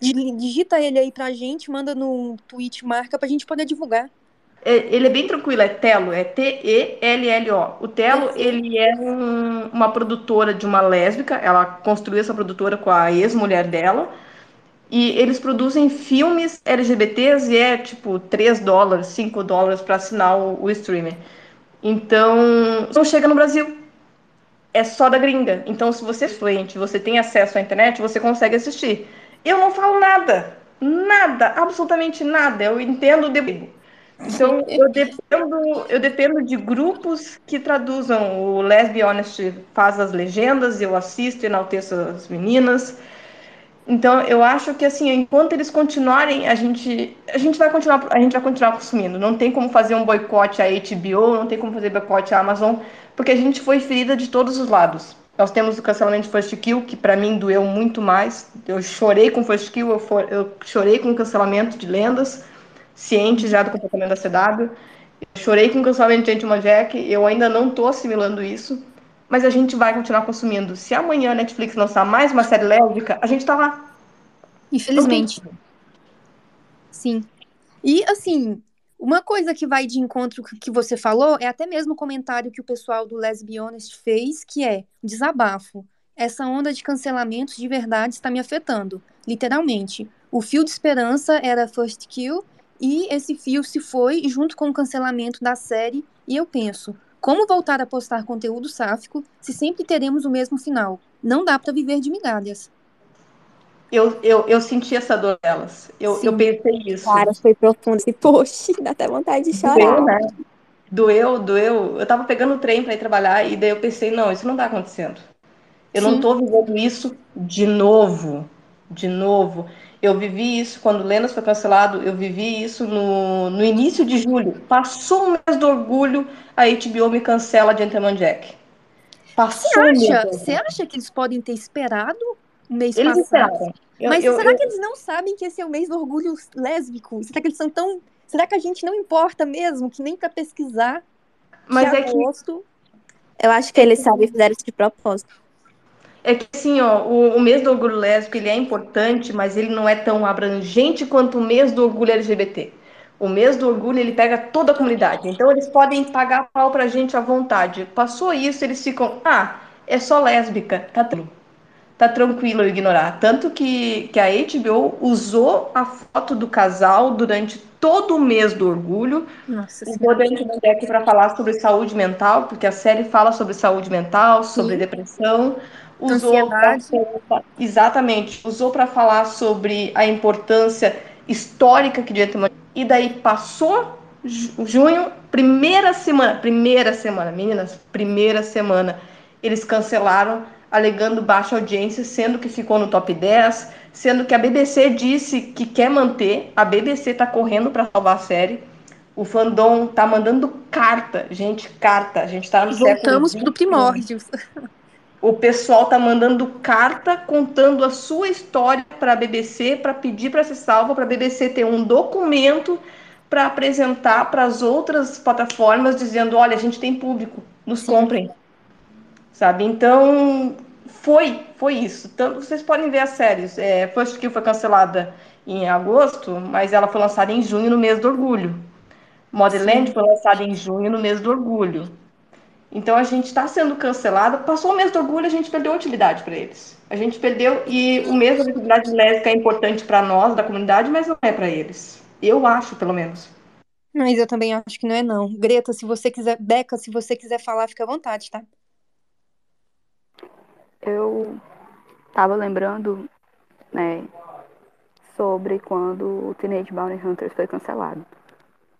Digita ele aí pra gente, manda no tweet, marca pra gente poder divulgar. É, ele é bem tranquilo, é Telo, é T-E-L-L-O. O Telo, ele é um- uma produtora de uma lésbica, ela construiu essa produtora com a ex-mulher dela, e eles produzem filmes LGBTs e é tipo 3 dólares, 5 dólares para assinar o, o streamer. Então, não chega no Brasil. É só da gringa. Então, se você é fluente, você tem acesso à internet, você consegue assistir. Eu não falo nada. Nada, absolutamente nada. Eu entendo de então, eu dependo, eu dependo de grupos que traduzam. O Lesbi Honest faz as legendas, eu assisto, enalteço as meninas. Então, eu acho que assim, enquanto eles continuarem, a gente, a gente vai continuar, a gente vai continuar consumindo. Não tem como fazer um boicote à HBO, não tem como fazer boicote à Amazon, porque a gente foi ferida de todos os lados. Nós temos o cancelamento de First Kill, que para mim doeu muito mais. Eu chorei com First Kill, eu, for, eu chorei com o cancelamento de lendas ciente já do comportamento da CW. Eu chorei com o cancelamento de Gentleman Jack, eu ainda não estou assimilando isso, mas a gente vai continuar consumindo. Se amanhã a Netflix lançar mais uma série lésbica, a gente tá lá. Infelizmente. Sim. E, assim, uma coisa que vai de encontro que você falou é até mesmo o comentário que o pessoal do Lesbi Honest fez, que é desabafo. Essa onda de cancelamentos de verdade está me afetando, literalmente. O fio de esperança era First Kill e esse fio se foi junto com o cancelamento da série, e eu penso, como voltar a postar conteúdo sáfico se sempre teremos o mesmo final? Não dá para viver de migalhas. Eu, eu, eu senti essa dor delas. Eu, eu pensei isso. Cara, foi profundo esse post, dá até vontade de chorar. Doeu, né? Doeu, doeu. Eu tava pegando o trem para ir trabalhar e daí eu pensei, não, isso não tá acontecendo. Eu não Sim. tô vivendo isso de novo. De novo. Eu vivi isso quando Lendas foi cancelado, eu vivi isso no, no início de julho. Passou um mês do orgulho, a HBO me cancela Gentleman Jack. Você acha, você acha que eles podem ter esperado o mês Eles passado? Eu- Mas eu- será eu- que eles não sabem que esse é o mês do orgulho lésbico? Será que eles são tão. Será que a gente não importa mesmo? Que nem pra pesquisar. Mas que é que- agosto. Eu acho que eles sabem e fizeram isso de propósito. É que assim, ó, o, o mês do orgulho lésbico ele é importante, mas ele não é tão abrangente quanto o mês do orgulho LGBT. O mês do orgulho ele pega toda a comunidade, então eles podem pagar pau pra gente à vontade. Passou isso, eles ficam, ah, é só lésbica, tá tranquilo. Tá tranquilo eu ignorar. Tanto que, que a HBO usou a foto do casal durante todo o mês do orgulho Nossa Usou dentro do deck para falar sobre saúde mental, porque a série fala sobre saúde mental, sobre Sim. depressão. Usou pra- exatamente, usou para falar sobre a importância histórica que ter uma. E daí passou ju- junho, primeira semana, primeira semana, meninas, primeira semana, eles cancelaram, alegando baixa audiência, sendo que ficou no top 10, sendo que a BBC disse que quer manter, a BBC tá correndo para salvar a série. O fandom tá mandando carta, gente, carta. A gente tá no Voltamos século pro primórdios. o pessoal tá mandando carta contando a sua história para a BBC para pedir para ser salva, para a BBC ter um documento para apresentar para as outras plataformas dizendo, olha, a gente tem público, nos comprem. Sabe? Então, foi, foi isso. Tanto vocês podem ver as séries. É, First Kill foi cancelada em agosto, mas ela foi lançada em junho no mês do orgulho. Motherland Sim. foi lançada em junho no mês do orgulho. Então a gente está sendo cancelado. Passou o mês do orgulho, a gente perdeu a utilidade para eles. A gente perdeu e o mês da visibilidade lésbica é importante para nós da comunidade, mas não é para eles. Eu acho, pelo menos. Mas eu também acho que não é, não. Greta, se você quiser. Beca, se você quiser falar, fica à vontade, tá? Eu tava lembrando, né, sobre quando o Teenage Bounty Hunters foi cancelado.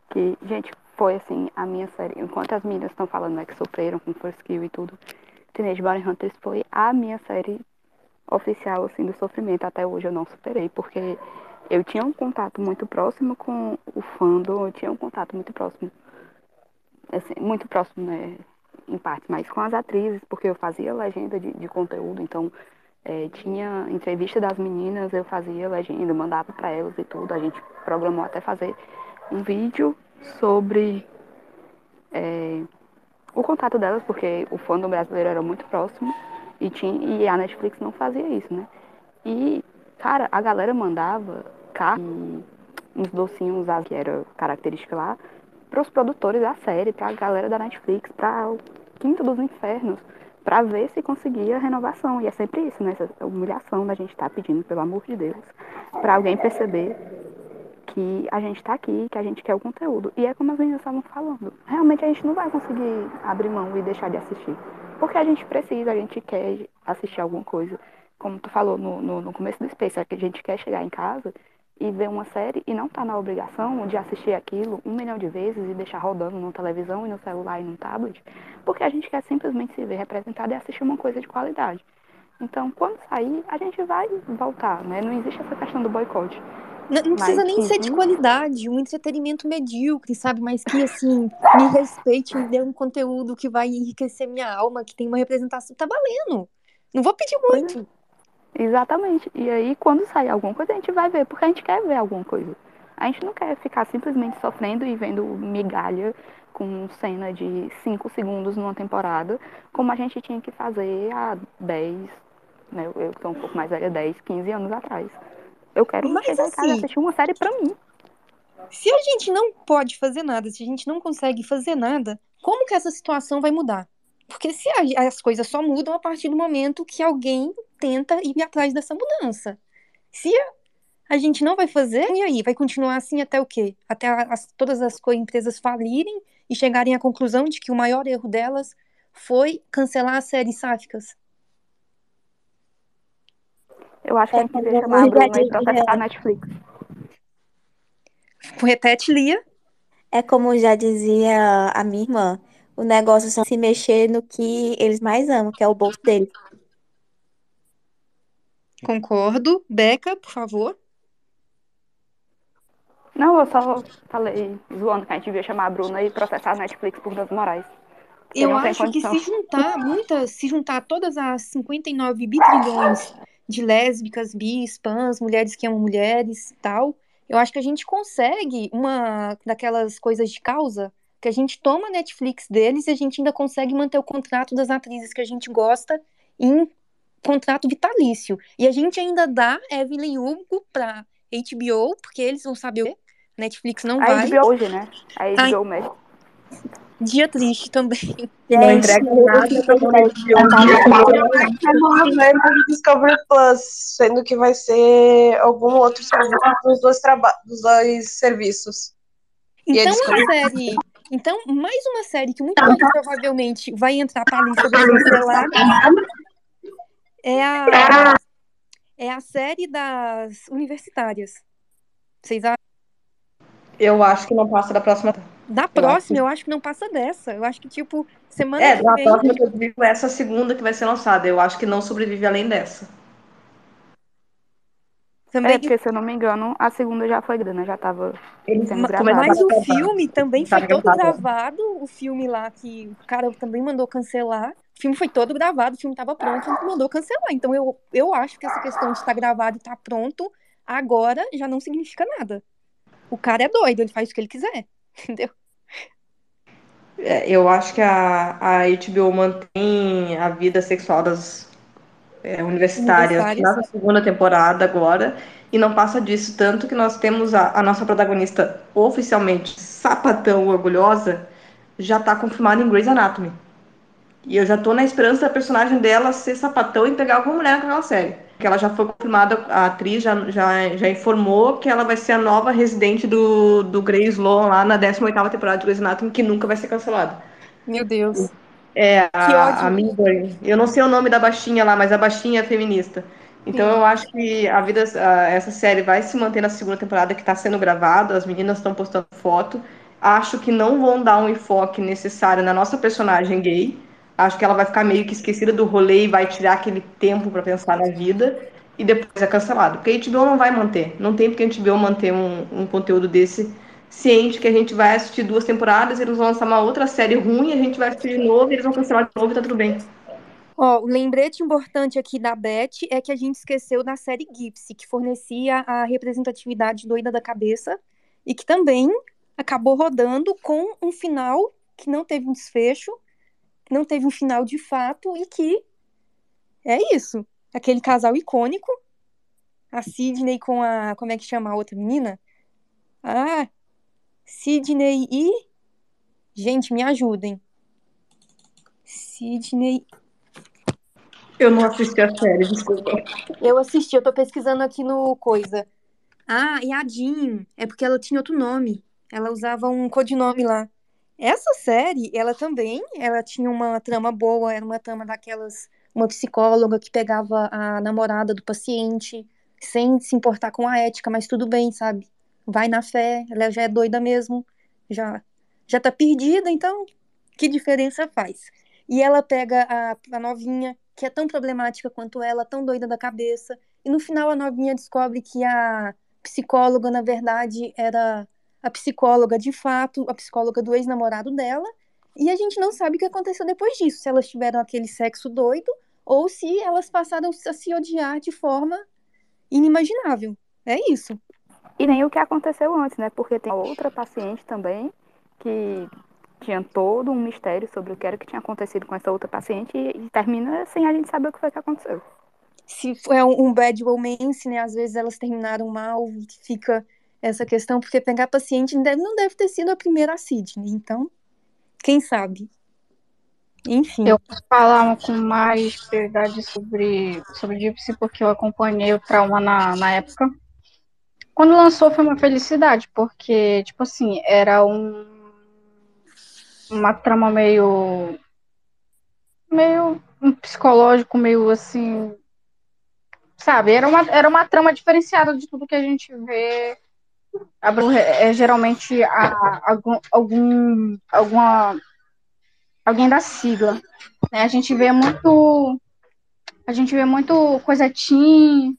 Que, gente, foi assim, a minha série. Enquanto as meninas estão falando, né, que sofreram com First Kill e tudo, Teenage Bounty Hunters foi a minha série oficial, assim, do sofrimento. Até hoje eu não superei, porque eu tinha um contato muito próximo com o fandom, eu tinha um contato muito próximo, assim, muito próximo, né, em parte, mas com as atrizes, porque eu fazia legenda de, de conteúdo, então é, tinha entrevista das meninas, eu fazia legenda, mandava para elas e tudo. A gente programou até fazer um vídeo sobre é, o contato delas, porque o fandom brasileiro era muito próximo e, tinha, e a Netflix não fazia isso, né? E, cara, a galera mandava carne, uns docinhos que era característica lá, para os produtores da série, para a galera da Netflix, para o Quinto dos Infernos, para ver se conseguia renovação. E é sempre isso, né? Essa humilhação da gente estar pedindo, pelo amor de Deus, para alguém perceber que a gente está aqui, que a gente quer o conteúdo. E é como as meninas estavam falando. Realmente a gente não vai conseguir abrir mão e deixar de assistir. Porque a gente precisa, a gente quer assistir alguma coisa. Como tu falou no, no, no começo do Space, é que a gente quer chegar em casa e ver uma série e não tá na obrigação de assistir aquilo um milhão de vezes e deixar rodando na televisão e no celular e no tablet, porque a gente quer simplesmente se ver representado e assistir uma coisa de qualidade. Então, quando sair, a gente vai voltar, né? Não existe essa questão do boicote. Não, não precisa Mas, nem ser de uhum. qualidade, um entretenimento medíocre, sabe? Mas que, assim, me respeite, me dê um conteúdo que vai enriquecer minha alma, que tem uma representação. Tá valendo. Não vou pedir muito. Exatamente. E aí, quando sair alguma coisa, a gente vai ver, porque a gente quer ver alguma coisa. A gente não quer ficar simplesmente sofrendo e vendo migalha com cena de 5 segundos numa temporada, como a gente tinha que fazer há 10, né? Eu que sou um pouco mais velha, 10, 15 anos atrás. Eu quero Mas, chegar em casa e assim, assistir uma série pra mim. Se a gente não pode fazer nada, se a gente não consegue fazer nada, como que essa situação vai mudar? Porque se a- as coisas só mudam a partir do momento que alguém tenta ir atrás dessa mudança. Se a, a gente não vai fazer, e aí? Vai continuar assim até o quê? Até as- todas as empresas falirem e chegarem à conclusão de que o maior erro delas foi cancelar as séries sáficas. Eu acho que a gente devia chamar a Bruna e processar a Netflix. Repete, Lia. É como já dizia a minha irmã, o negócio são se mexer no que eles mais amam, que é o bolso deles. Concordo. Beca, por favor. Não, eu só falei zoando que a gente devia chamar a Bruna e processar a Netflix por danos morais. Eu acho que se juntar muitas, se juntar todas as 59 bitrilhões de lésbicas, bis, pans, mulheres que amam mulheres e tal, eu acho que a gente consegue uma daquelas coisas de causa que a gente toma a Netflix deles e a gente ainda consegue manter o contrato das atrizes que a gente gosta em contrato vitalício. E a gente ainda dá Evelyn Hugo pra HBO, porque eles vão saber o quê? Netflix não A vai. HBO hoje, né? A Ai. HBO mexe. Dia triste também. Não entrega nada no Discovery Plus, sendo que vai ser algum outro serviço dos dois, traba dos dois serviços. E é Então a série. Então, mais uma série que muito pouco provavelmente vai entrar pra lista das canceladas é a, é a série das universitárias. Vocês acham? Eu acho que não passa da próxima. Da próxima, eu acho que não passa dessa. Eu acho que, tipo, semana É, que da vem. próxima que eu digo, essa segunda que vai ser lançada. Eu acho que não sobrevive além dessa. Também É, porque se eu não me engano, a segunda já foi grana, já tava sendo Ma- gravada. Mas o filme também Tá foi todo gravado. gravado. O filme lá que o cara também mandou cancelar. O filme foi todo gravado, o filme tava pronto, ele mandou cancelar. Então eu, eu acho que essa questão de estar gravado e estar pronto agora já não significa nada. O cara é doido, ele faz o que ele quiser. Entendeu? É, eu acho que a, a HBO mantém a vida sexual das é, universitárias na segunda temporada agora e não passa disso. Tanto que nós temos a, a nossa protagonista oficialmente sapatão orgulhosa já tá confirmada em Grey's Anatomy. E eu já tô na esperança da personagem dela ser sapatão e pegar alguma mulher naquela série. Que ela já foi confirmada, a atriz já, já, já informou que ela vai ser a nova residente do, do Grey Sloan lá na 18ª temporada de Grey's Anatomy, que nunca vai ser cancelada. Meu Deus. É, a, a Midori. Eu não sei o nome da baixinha lá, mas a baixinha é feminista. Então Sim. eu acho que a vida, a- essa série vai se manter na segunda temporada que está sendo gravada, as meninas estão postando foto. Acho que não vão dar um enfoque necessário na nossa personagem gay. Acho que ela vai ficar meio que esquecida do rolê e vai tirar aquele tempo para pensar na vida e depois é cancelado. Porque a HBO não vai manter. Não tem porque a HBO manter um, um conteúdo desse ciente que a gente vai assistir duas temporadas, eles vão lançar uma outra série ruim, a gente vai assistir de novo, e eles vão cancelar de novo e tá tudo bem. Ó, o lembrete importante aqui da Beth é que a gente esqueceu da série Gypsy, que fornecia a representatividade doida da cabeça e que também acabou rodando com um final que não teve um desfecho, não teve um final de fato e que é isso. Aquele casal icônico, a Sidney com a. Como é que chama a outra menina? Ah, Sidney e. Gente, me ajudem. Sidney Eu não assisti a série, desculpa. Eu assisti, eu tô pesquisando aqui no coisa. Ah, e a Jean, é porque ela tinha outro nome. Ela usava um codinome lá. Essa série, ela também, ela tinha uma trama boa, era uma trama daquelas, uma psicóloga que pegava a namorada do paciente, sem se importar com a ética, mas tudo bem, sabe? Vai na fé, ela já é doida mesmo, já já tá perdida, então que diferença faz? E ela pega a, a novinha, que é tão problemática quanto ela, tão doida da cabeça, e no final a novinha descobre que a psicóloga, na verdade, era a psicóloga de fato, a psicóloga do ex-namorado dela, e a gente não sabe o que aconteceu depois disso, se elas tiveram aquele sexo doido ou se elas passaram a se odiar de forma inimaginável. É isso. E nem o que aconteceu antes, né? Porque tem outra paciente também que tinha todo um mistério sobre o que era que tinha acontecido com essa outra paciente e, e termina sem a gente saber o que foi que aconteceu. se é um, bad romance, né? Às vezes elas terminaram mal fica essa questão, porque pegar paciente não deve, não deve ter sido a primeira a Sidney, então, quem sabe? Enfim. Eu vou falar com mais prioridade sobre, sobre Gypsy, porque eu acompanhei o trauma na, na época. Quando lançou foi uma felicidade, porque, tipo assim, era um uma trama meio meio um psicológico, meio assim, sabe? Era uma, era uma trama diferenciada de tudo que a gente vê. Bru- é geralmente a, algum, algum alguma alguém da sigla, né? A gente vê muito a gente vê muito coisa teen,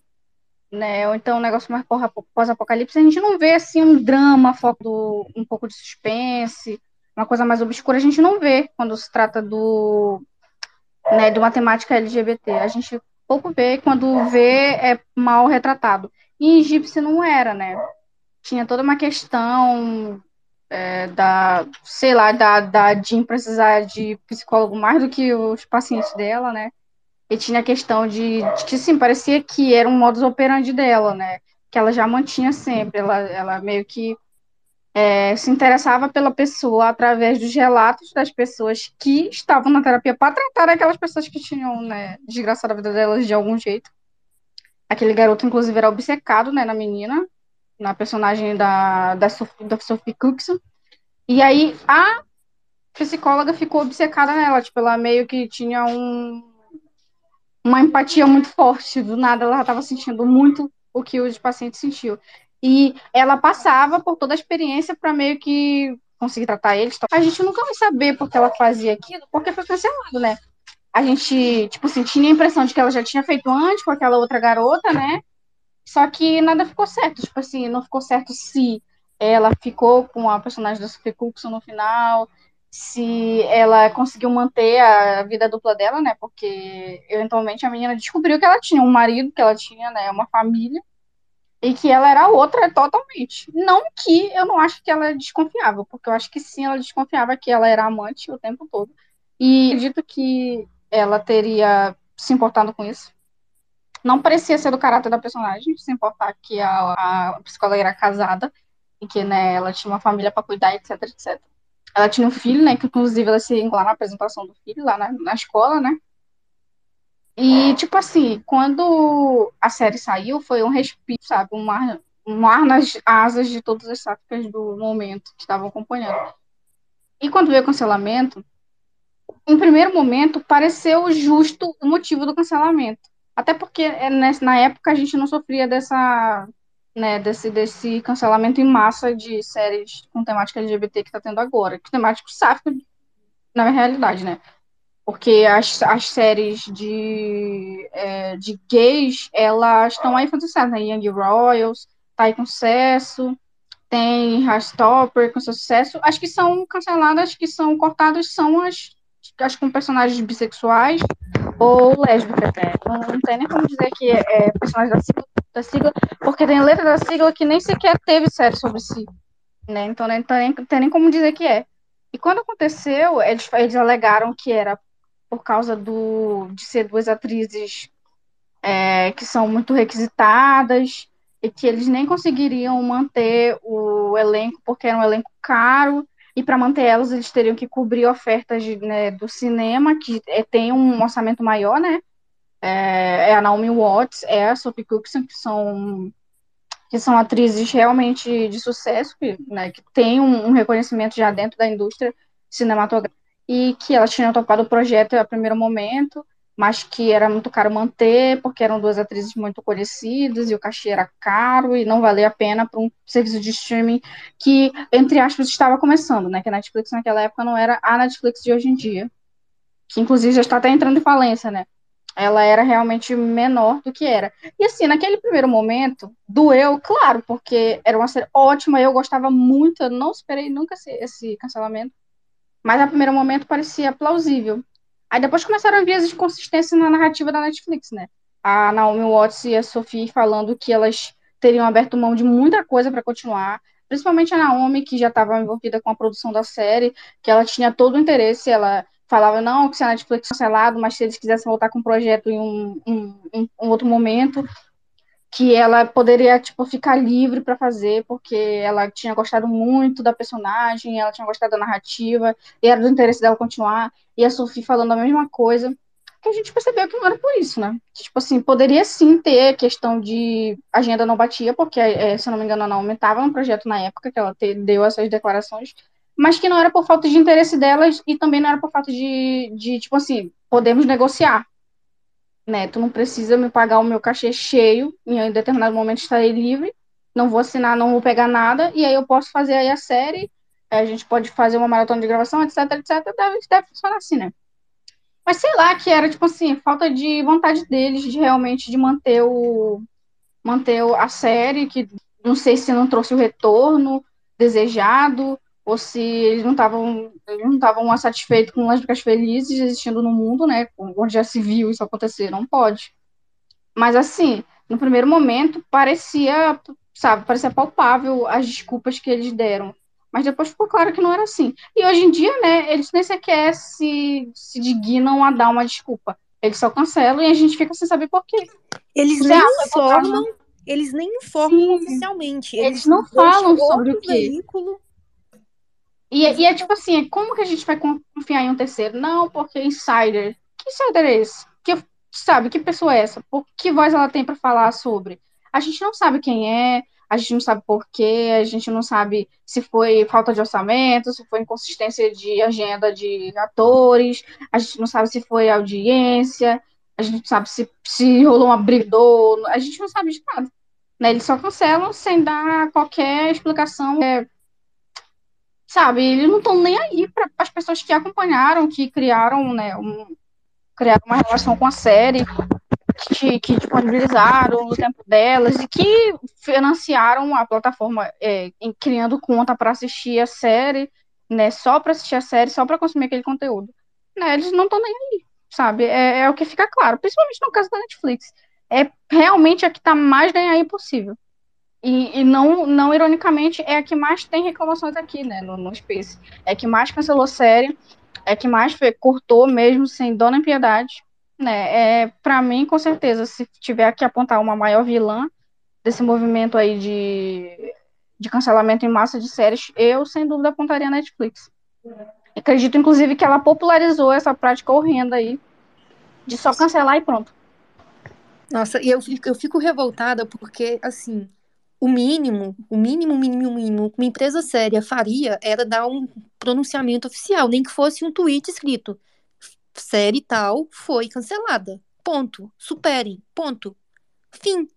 né? Ou então um negócio mais pós-apocalipse. A gente não vê assim um drama, foco do, um pouco de suspense, uma coisa mais obscura, a gente não vê quando se trata do, né, de uma temática LGBT. A gente pouco vê, quando vê é mal retratado. E em Egípcio não era, né? Tinha toda uma questão é, da, sei lá, da, da Jean precisar de psicólogo mais do que os pacientes dela, né? E tinha a questão de, de que, sim, parecia que era um modus operandi dela, né? Que ela já mantinha sempre, ela, ela meio que é, se interessava pela pessoa através dos relatos das pessoas que estavam na terapia para tratar aquelas pessoas que tinham, né, desgraçado a vida delas de algum jeito. Aquele garoto, inclusive, era obcecado, né, na menina, na personagem da, da, Sophie, da Sophie Cookson. E aí a psicóloga ficou obcecada nela, tipo, ela meio que tinha um, uma empatia muito forte, do nada ela estava sentindo muito o que os pacientes sentiam. E ela passava por toda a experiência para meio que conseguir tratar eles. A gente nunca vai saber porque ela fazia aquilo, porque foi cancelado, né? A gente, tipo assim, tinha a impressão de que ela já tinha feito antes com aquela outra garota, né? Só que nada ficou certo. Tipo assim, não ficou certo se ela ficou com a personagem da Sophie Cookson no final, se ela conseguiu manter a vida dupla dela, né? Porque eventualmente a menina descobriu que ela tinha um marido, que ela tinha, né, uma família e que ela era outra totalmente. Não que eu não acho que ela desconfiava, porque eu acho que sim, ela desconfiava que ela era amante o tempo todo. E acredito que ela teria se importado com isso. Não parecia ser do caráter da personagem, se importar que a, a psicóloga era casada e que né, ela tinha uma família para cuidar, etc, etc. Ela tinha um filho, né, que inclusive ela se lá na apresentação do filho, lá na, na escola, né, e, tipo assim, quando a série saiu, foi um respiro, sabe? Um ar, um ar nas asas de todas as sáticas do momento que estavam acompanhando. E quando veio o cancelamento, em primeiro momento, pareceu justo o motivo do cancelamento. Até porque é, na época a gente não sofria dessa, né, desse, desse cancelamento em massa de séries com temática LGBT que está tendo agora. Que temático sáfico, na realidade, né? porque as, as séries de, é, de gays, elas estão aí sucesso, né? Young Royals, tá aí com sucesso, tem Rastopper com sucesso, as que são canceladas, que são cortadas, são as, as com personagens bissexuais ou lésbicas, né? Não, não tem nem como dizer que é, é personagem da da sigla, porque tem letra da sigla que nem sequer teve série sobre si, né? Então nem tem, tem nem como dizer que é. E quando aconteceu, eles, eles alegaram que era por causa do, de ser duas atrizes é, que são muito requisitadas e que eles nem conseguiriam manter o elenco porque era um elenco caro e para manter elas eles teriam que cobrir ofertas de, né, do cinema que é, tem um orçamento maior, né? É, é, a Naomi Watts, é a Sophie Cookson, que são que são atrizes realmente de sucesso, que, né, que tem um, um reconhecimento já dentro da indústria cinematográfica e que elas tinham topado o projeto a primeiro momento, mas que era muito caro manter, porque eram duas atrizes muito conhecidas e o cachê era caro e não valia a pena para um serviço de streaming que, entre aspas, estava começando, né? Que a Netflix naquela época não era a Netflix de hoje em dia, que inclusive já está até entrando em falência, né? Ela era realmente menor do que era. E assim, naquele primeiro momento, doeu, claro, porque era uma série ótima, eu gostava muito, eu não esperei nunca esse, cancelamento mas a primeiro momento parecia plausível. Aí depois começaram a vir as inconsistências na narrativa da Netflix, né? A Naomi Watts e a Sophie falando que elas teriam aberto mão de muita coisa para continuar, principalmente a Naomi, que já estava envolvida com a produção da série, que ela tinha todo o interesse, ela falava, não, que se a Netflix cancelado, mas se eles quisessem voltar com o projeto em um, um, um outro momento, que ela poderia tipo ficar livre para fazer porque ela tinha gostado muito da personagem, ela tinha gostado da narrativa e era do interesse dela continuar e a Sophie falando a mesma coisa que a gente percebeu que não era por isso, né? Tipo assim, poderia sim ter questão de agenda não batia, porque, é, se eu não me engano, não aumentava no projeto na época que ela te, deu essas declarações, mas que não era por falta de interesse delas e também não era por falta de, de tipo assim, podemos negociar, né? Tu não precisa me pagar o meu cachê cheio, em determinado momento estarei livre, não vou assinar, não vou pegar nada, e aí eu posso fazer aí a série, a gente pode fazer uma maratona de gravação, etc, etc, deve, deve funcionar assim, né? Mas sei lá, que era, tipo assim, falta de vontade deles de realmente de manter o manter a série, que não sei se não trouxe o retorno desejado, ou se eles não estavam eles não estavam satisfeitos com lésbicas felizes existindo no mundo, né? Onde já se viu isso acontecer, não pode. Mas assim, no primeiro momento parecia, sabe, parecia palpável as desculpas que eles deram. Mas depois ficou claro que não era assim. E hoje em dia, né, eles nem sequer se, se dignam a dar uma desculpa. Eles só cancelam e a gente fica sem saber por quê. Eles Você nem informam, eles nem informam Sim. oficialmente. Eles não falam sobre o veículo. E, e é tipo assim, como que a gente vai confiar em um terceiro? Não, porque insider. Que insider é esse? Que, sabe, que pessoa é essa? Por que voz ela tem para falar sobre? A gente não sabe quem é, a gente não sabe por quê, a gente não sabe se foi falta de orçamento, se foi inconsistência de agenda de atores, a gente não sabe se foi audiência, a gente não sabe se, se rolou uma briga, a gente não sabe de nada. Né? Eles só cancelam sem dar qualquer explicação. É, sabe, eles não estão nem aí para as pessoas que acompanharam, que criaram, né, um, criaram uma relação com a série, que, que disponibilizaram no tempo delas e que financiaram a plataforma é, em, criando conta para assistir a série, né, só para assistir a série, só para consumir aquele conteúdo. Né, eles não estão nem aí, sabe? É, é o que fica claro, principalmente no caso da Netflix. É realmente a que está mais ganhar aí possível. E, e, não, não ironicamente, é a que mais tem reclamações aqui, né, no, no Space. É a que mais cancelou série, é a que mais foi, cortou mesmo, sem dona em piedade. Né, é, para mim, com certeza, se tiver que apontar uma maior vilã desse movimento aí de, de cancelamento em massa de séries, eu, sem dúvida, apontaria a Netflix. Acredito, inclusive, que ela popularizou essa prática horrenda aí de só cancelar e pronto. Nossa, e eu eu fico revoltada porque, assim, o mínimo, o mínimo, mínimo, mínimo que uma empresa séria faria era dar um pronunciamento oficial, nem que fosse um tweet escrito. Série tal foi cancelada. Ponto. Superem. Ponto. Fim.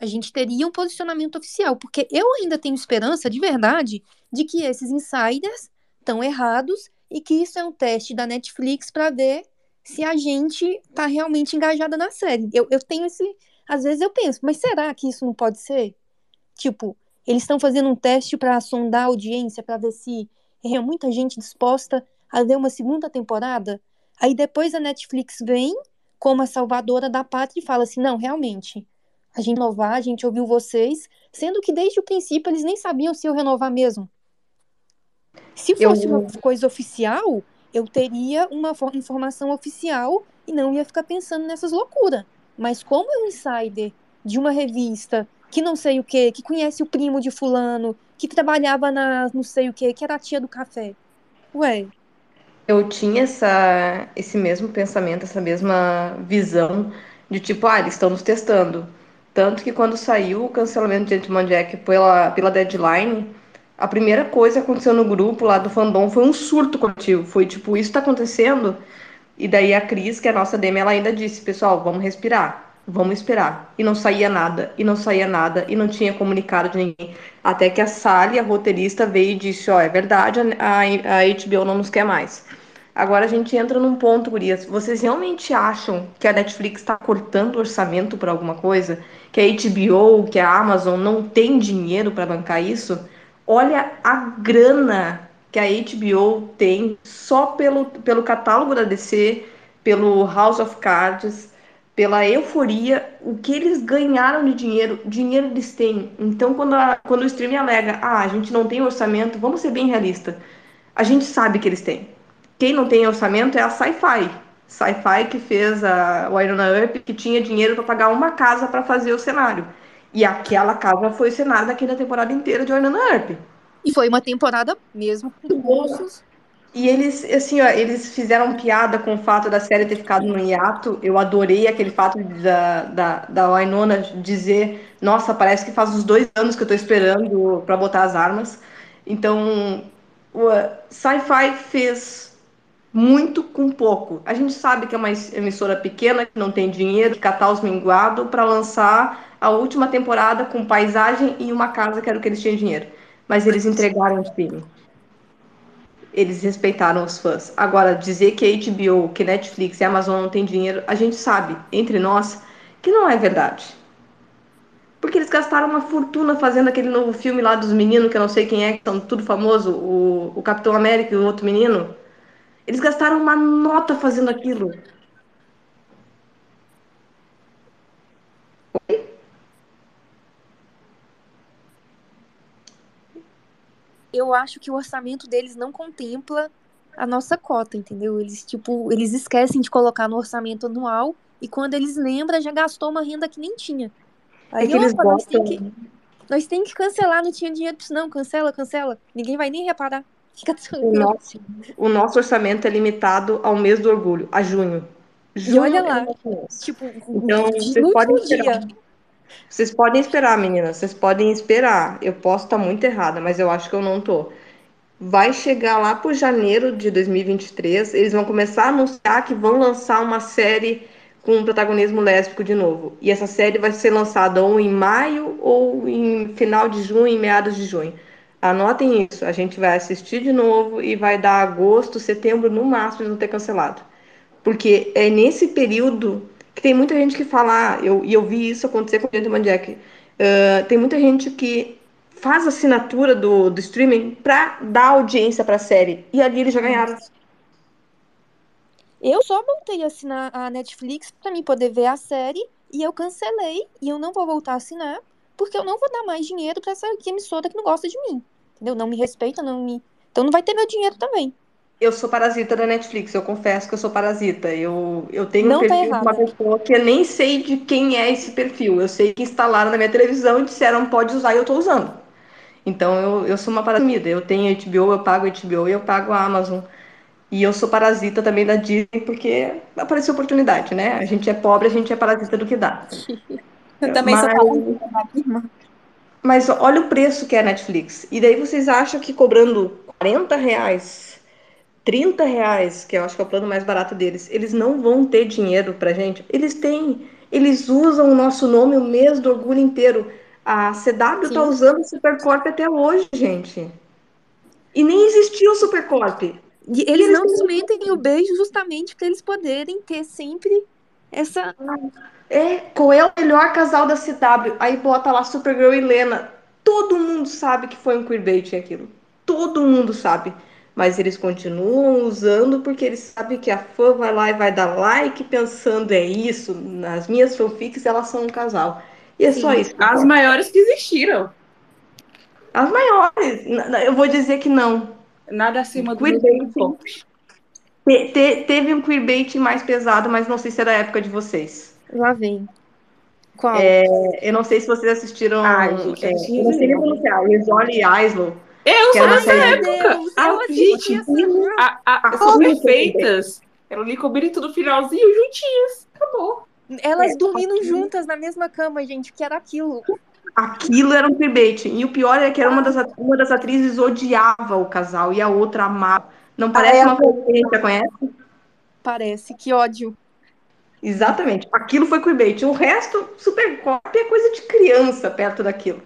A gente teria um posicionamento oficial, porque eu ainda tenho esperança, de verdade, de que esses insiders estão errados e que isso é um teste da Netflix para ver se a gente tá realmente engajada na série. Eu, eu tenho esse. Às vezes eu penso, mas será que isso não pode ser? Tipo, eles estão fazendo um teste para sondar a audiência, para ver se é muita gente disposta a ver uma segunda temporada. Aí depois a Netflix vem como a salvadora da pátria e fala assim: não, realmente, a gente renovar, a gente ouviu vocês, sendo que desde o princípio eles nem sabiam se eu renovar mesmo. Se fosse Eu- uma coisa oficial, eu teria uma fo- informação oficial e não ia ficar pensando nessas loucuras. Mas como é um insider de uma revista que não sei o que, que conhece o primo de fulano, que trabalhava na não sei o que, que era a tia do café. Ué, Eu tinha essa, esse mesmo pensamento, essa mesma visão de tipo, ah, eles estão nos testando. Tanto que quando saiu o cancelamento de Gentleman Jack pela, pela deadline, a primeira coisa que aconteceu no grupo lá do fandom foi um surto coletivo. Foi tipo, isso tá acontecendo? E daí a Cris, que é a nossa DM, ela ainda disse, pessoal, vamos respirar, vamos esperar. E não saía nada, e não saía nada, e não tinha comunicado de ninguém. Até que a Sally, a roteirista, veio e disse, ó, é verdade, a, a HBO não nos quer mais. Agora a gente entra num ponto, gurias. Vocês realmente acham que a Netflix está cortando orçamento por alguma coisa? Que a HBO, que a Amazon não tem dinheiro para bancar isso? Olha a grana que a HBO tem só pelo, pelo catálogo da DC, pelo House of Cards, pela euforia, o que eles ganharam de dinheiro, dinheiro eles têm. Então, quando, a, quando o streaming alega, ah, a gente não tem orçamento, vamos ser bem realista. A gente sabe que eles têm. Quem não tem orçamento é a Sci-Fi. Sci-Fi que fez a Winona Earp, que tinha dinheiro para pagar uma casa para fazer o cenário. E aquela casa foi o cenário daquela temporada inteira de Winona Earp. e foi uma temporada mesmo com recursos. E eles, assim, ó, eles fizeram piada com o fato da série ter ficado no hiato. Eu adorei aquele fato da, da, da Winona dizer: Nossa, parece que faz uns dois anos que eu tô esperando para botar as armas. Então, o Sci-Fi fez muito com pouco. A gente sabe que é uma emissora pequena, que não tem dinheiro, que catar os minguados para lançar a última temporada com paisagem e uma casa que era o que eles tinham dinheiro. Mas eles entregaram o filme eles respeitaram os fãs. Agora, dizer que a HBO, que Netflix e Amazon não tem dinheiro, a gente sabe, entre nós, que não é verdade. Porque eles gastaram uma fortuna fazendo aquele novo filme lá dos meninos, que eu não sei quem é, que são tudo famoso, o, o Capitão América e o outro menino. Eles gastaram uma nota fazendo aquilo. Eu acho que o orçamento deles não contempla a nossa cota, entendeu? Eles, tipo, eles esquecem de colocar no orçamento anual e quando eles lembram, já gastou uma renda que nem tinha. Aí, É que eles opa, nós tem que, nós tem que cancelar, não tinha dinheiro pra isso não, cancela, cancela. Ninguém vai nem reparar. Fica O nosso, o nosso orçamento é limitado ao mês do orgulho, a junho. E Junho olha é lá, mês. tipo, Então, vocês podem esperar. dia. Vocês podem esperar, meninas. Vocês podem esperar. Eu posso estar muito errada, mas eu acho que eu não tô. Vai chegar lá por janeiro de 2023. Eles vão começar a anunciar que vão lançar uma série com um protagonismo lésbico de novo. E essa série vai ser lançada ou em maio ou em final de junho, em meados de junho. Anotem isso. A gente vai assistir de novo e vai dar agosto, setembro, no máximo, eles vão ter cancelado. Porque é nesse período que tem muita gente que fala, ah, eu, e eu vi isso acontecer com o Gentleman Jack. ah, tem muita gente que faz assinatura do, do streaming pra dar audiência pra série. E ali eles já ganharam. Eu só voltei a assinar a Netflix pra mim poder ver a série e eu cancelei e eu não vou voltar a assinar porque eu não vou dar mais dinheiro pra essa emissora que não gosta de mim. Entendeu? Não me respeita, não me. Então não vai ter meu dinheiro também. Eu sou parasita da Netflix, eu confesso que eu sou parasita. Eu, eu tenho um Não tá perfil de uma pessoa que eu nem sei de quem é esse perfil. Eu sei que instalaram na minha televisão e disseram pode usar e eu tô usando. Então eu, eu sou uma parasita. Eu tenho HBO, eu pago HBO e eu pago a Amazon. E eu sou parasita também da Disney porque apareceu oportunidade, né? A gente é pobre, a gente é parasita do que dá. Eu também sou Mas- parasita da minha irmã. Mas olha o preço que é a Netflix. E daí vocês acham que cobrando 40 reais, 30 reais, que eu acho que é o plano mais barato deles, eles não vão ter dinheiro pra gente? Eles têm. Eles usam o nosso nome o mês do orgulho inteiro. A CW tá Sim. usando o Supercorp até hoje, gente. E nem existiu o Supercorp. E eles eles não desmentem o beijo justamente pra eles poderem ter sempre essa. É, qual é o melhor casal da CW? Aí bota lá Supergirl e Lena. Todo mundo sabe que foi um queerbait aquilo. Todo mundo sabe. Mas eles continuam usando porque eles sabem que a fã vai lá e vai dar like pensando é isso. Nas minhas fanfics elas são um casal. E é só Sim, isso. As importa. maiores que existiram. As maiores. Eu vou dizer que não. Nada acima do Queerbait. Te- te- teve um queerbait mais pesado, mas não sei se é da época de vocês. Lá vem. Qual? É, eu não sei se vocês assistiram. Ai, gente, é, eu não sei pronunciar. Rizoli e Islow. Eu Que sou era uma dessa época. Deus, Ah, gente, essa. a, a, Ah, são como perfeitas. Eram Licobirito do finalzinho juntinhas. Acabou. Elas É, dormindo juntas na mesma cama, gente. O que era aquilo? Aquilo era um queerbait. E o pior é que era uma das, uma das atrizes odiava o casal e a outra amava. Não parece é uma coisa que a gente já conhece? Parece. Que ódio. Exatamente. Aquilo foi queerbait. O resto, super copy, é coisa de criança perto daquilo.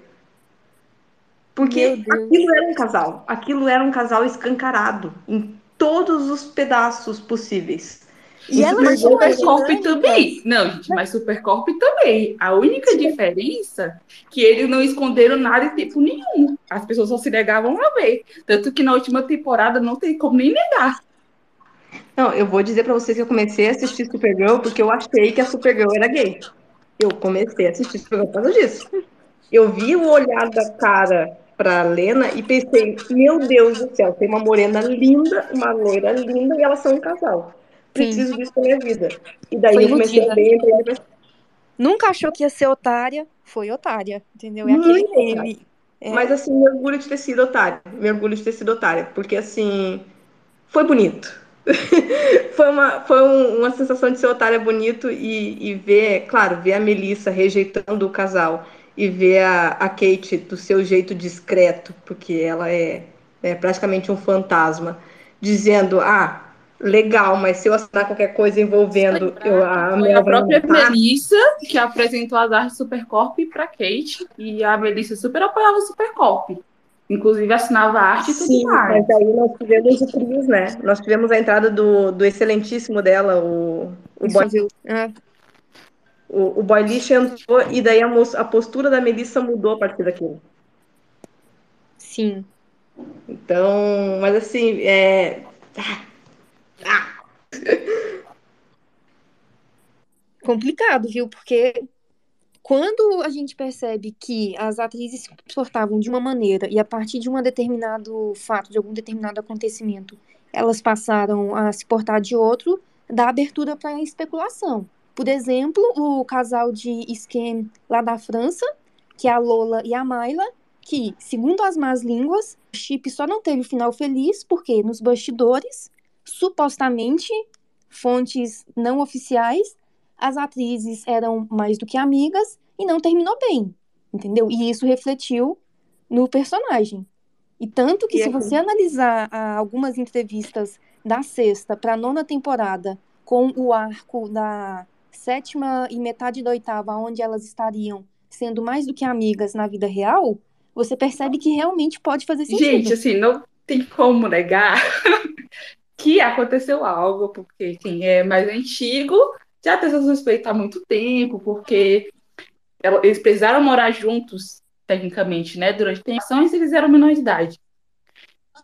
Porque aquilo era um casal. Aquilo era um casal escancarado em todos os pedaços possíveis. E Em elas Mas Supercorp também. Não, gente, mas Supercorp também. A única diferença é que eles não esconderam nada em tempo nenhum. As pessoas só se negavam a ver. Tanto que na última temporada não tem como nem negar. Não, eu vou dizer pra vocês que eu comecei a assistir Supergirl porque eu achei que a Supergirl era gay. Eu comecei a assistir Supergirl por causa disso. Eu vi o olhar da cara pra Lena e pensei, meu Deus do céu, tem uma morena linda, uma loira linda e elas são um casal. Preciso disso na minha vida. E daí Foi eu comecei iludida. a ver, pra Nunca achou que ia ser otária. Foi otária. Entendeu? É aquele meme. É. Mas assim, me orgulho de ter sido otária. Me orgulho de ter sido otária. Porque assim, foi bonito. foi uma, foi um- uma sensação de ser otária bonito e, e ver, claro, ver a Melissa rejeitando o casal e ver a, a Kate do seu jeito discreto, porque ela é, é praticamente um fantasma, dizendo, ah, legal, mas se eu assinar qualquer coisa envolvendo eu, a Foi a própria matar, Melissa que apresentou as artes Supercorp pra Kate. E a Melissa super apoiava o Supercorp. Inclusive assinava a arte e tudo Sim, mais. mas aí nós tivemos o trios, né? Nós tivemos a entrada do, do excelentíssimo dela, o, o Boy. viu. É. O, o boy lixo entrou e daí a, a postura da Melissa mudou a partir daquilo. Sim. Então, mas assim, é. complicado, viu? Porque quando a gente percebe que as atrizes se comportavam de uma maneira e a partir de um determinado fato, de algum determinado acontecimento, elas passaram a se portar de outro, dá abertura para especulação. Por exemplo, o casal de Scan lá da França, que é a Lola e a Mayla, que, segundo as más línguas, o chip só não teve final feliz porque nos bastidores, supostamente, fontes não oficiais, as atrizes eram mais do que amigas e não terminou bem, entendeu? E isso refletiu no personagem. E tanto que E se você analisar ah, algumas entrevistas da sexta para a nona temporada com o arco da sétima e metade da oitava, onde elas estariam sendo mais do que amigas na vida real, você percebe que realmente pode fazer sentido. Gente, assim, não tem como negar que aconteceu algo, porque quem é mais antigo já tem seus respeitos há muito tempo, porque eles precisaram morar juntos, tecnicamente, né? Durante tensões, eles eram menor de idade.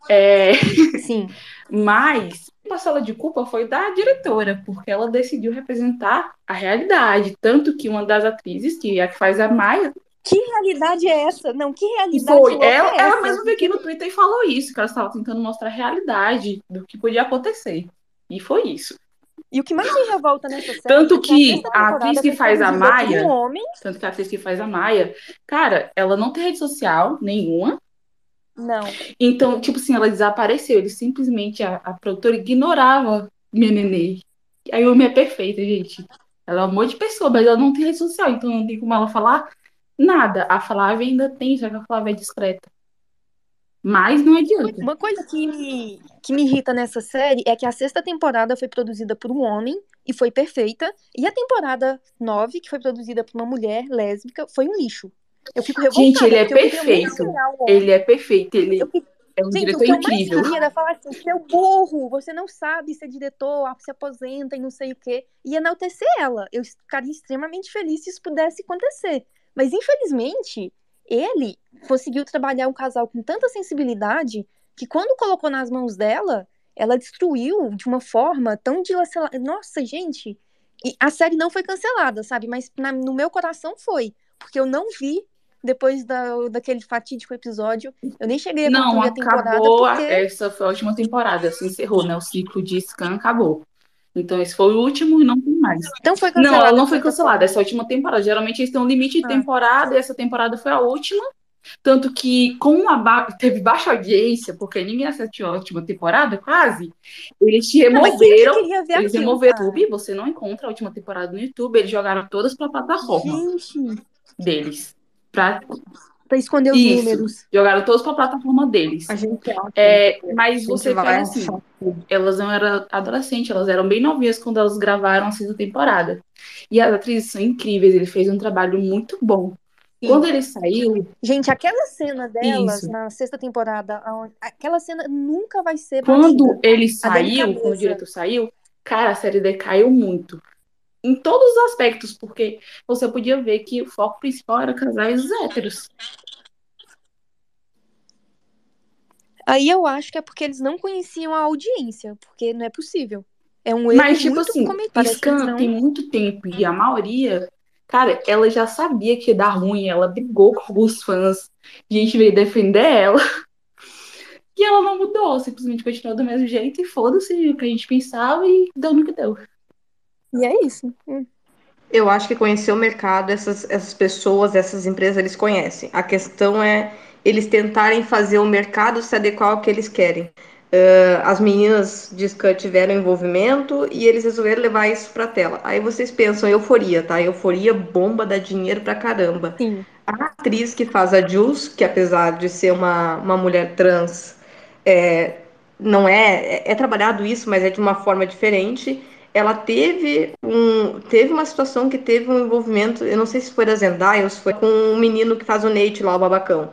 É, Sim. Mas a parcela de culpa foi da diretora, porque ela decidiu representar a realidade. Tanto que uma das atrizes, que é a que faz a Maia, Que realidade é essa? Não, que realidade foi ela, é ela mesma veio aqui no Twitter e falou isso, que ela estava tentando mostrar a realidade do que podia acontecer. E foi isso. E o que mais me revolta nessa série Tanto é que a que a atriz que faz a Maia, um tanto que a atriz que faz a Maia, cara, ela não tem rede social nenhuma. Não. Então, tipo assim, ela desapareceu. Ele simplesmente, a, a produtora ignorava minha nenê. A Yumi é perfeita, gente. Ela é um monte de pessoa, mas ela não tem rede social, então não tem como ela falar nada. A Flávia ainda tem, já que a Flávia é discreta. Mas não adianta. Uma coisa que me, que me irrita nessa série é que a sexta temporada foi produzida por um homem e foi perfeita, e a temporada nove, que foi produzida por uma mulher lésbica, foi um lixo. Eu fico revoltada, Gente, ele é queria muito perfeito. Ele é perfeito. Ele é um Gente, o diretor que eu mais incrível. queria falar assim, seu burro, você não sabe ser diretor, se aposenta e não sei o quê, e enaltecer ela. Eu ficaria extremamente feliz se isso pudesse acontecer. Mas, infelizmente, ele conseguiu trabalhar um casal com tanta sensibilidade que quando colocou nas mãos dela, ela destruiu de uma forma tão dilacerada. Nossa, gente, e a série não foi cancelada, sabe? Mas na- no meu coração foi, porque eu não vi depois da, daquele fatídico episódio. Eu nem cheguei a Não, a temporada acabou. a- porque Essa foi a última temporada. Se encerrou, né? O ciclo de Scan acabou. Então, esse foi o último e não tem mais. Então foi Não, cancelada. ela não de foi certa cancelada. Essa última temporada. Geralmente eles têm um limite de Ah. temporada e essa temporada foi a última. Tanto que, como a ba- teve baixa audiência, porque ninguém assistiu a última temporada, quase, eles te Não, que removeram. ver Eles aquilo? removeram o YouTube, você não encontra a última temporada no YouTube, eles jogaram todas pra plataforma gente, deles. Pra... pra esconder os Isso, números. jogaram todos pra plataforma deles. A gente acha É, mas você pega assim, elas não eram adolescentes, elas eram bem novinhas quando elas gravaram a sexta temporada. E as atrizes são incríveis, ele fez um trabalho muito bom. Sim. Quando ele saiu, Gente, aquela cena delas isso. na sexta temporada, aquela cena nunca vai ser Quando batida. ele saiu, quando o diretor saiu, cara, a série decaiu muito. Em todos os aspectos, porque você podia ver que o foco principal era casais héteros. Aí eu acho que é porque eles não conheciam a audiência, porque não é possível. É um erro Mas, tipo muito assim, cometido. Não... tem muito tempo e a maioria, cara, ela já sabia que ia dar ruim, ela brigou com os fãs, a gente veio defender ela. E ela não mudou, simplesmente continuou do mesmo jeito e foda-se o que a gente pensava e deu no que deu. E é isso. Hum. Eu acho que conhecer o mercado, essas, essas pessoas, essas empresas, eles conhecem. A questão é eles tentarem fazer o mercado se adequar ao que eles querem. Uh, as meninas de Scan tiveram envolvimento e eles resolveram levar isso pra tela. Aí vocês pensam, euforia, tá? Euforia bomba, dá dinheiro pra caramba. Sim. A atriz que faz a Jules, que apesar de ser uma, uma mulher trans, é, não é, é, é trabalhado isso, mas é de uma forma diferente. Ela teve um, teve uma situação que teve um envolvimento, eu não sei se foi da Zendaya ou se foi com um menino que faz o Nate lá, o babacão.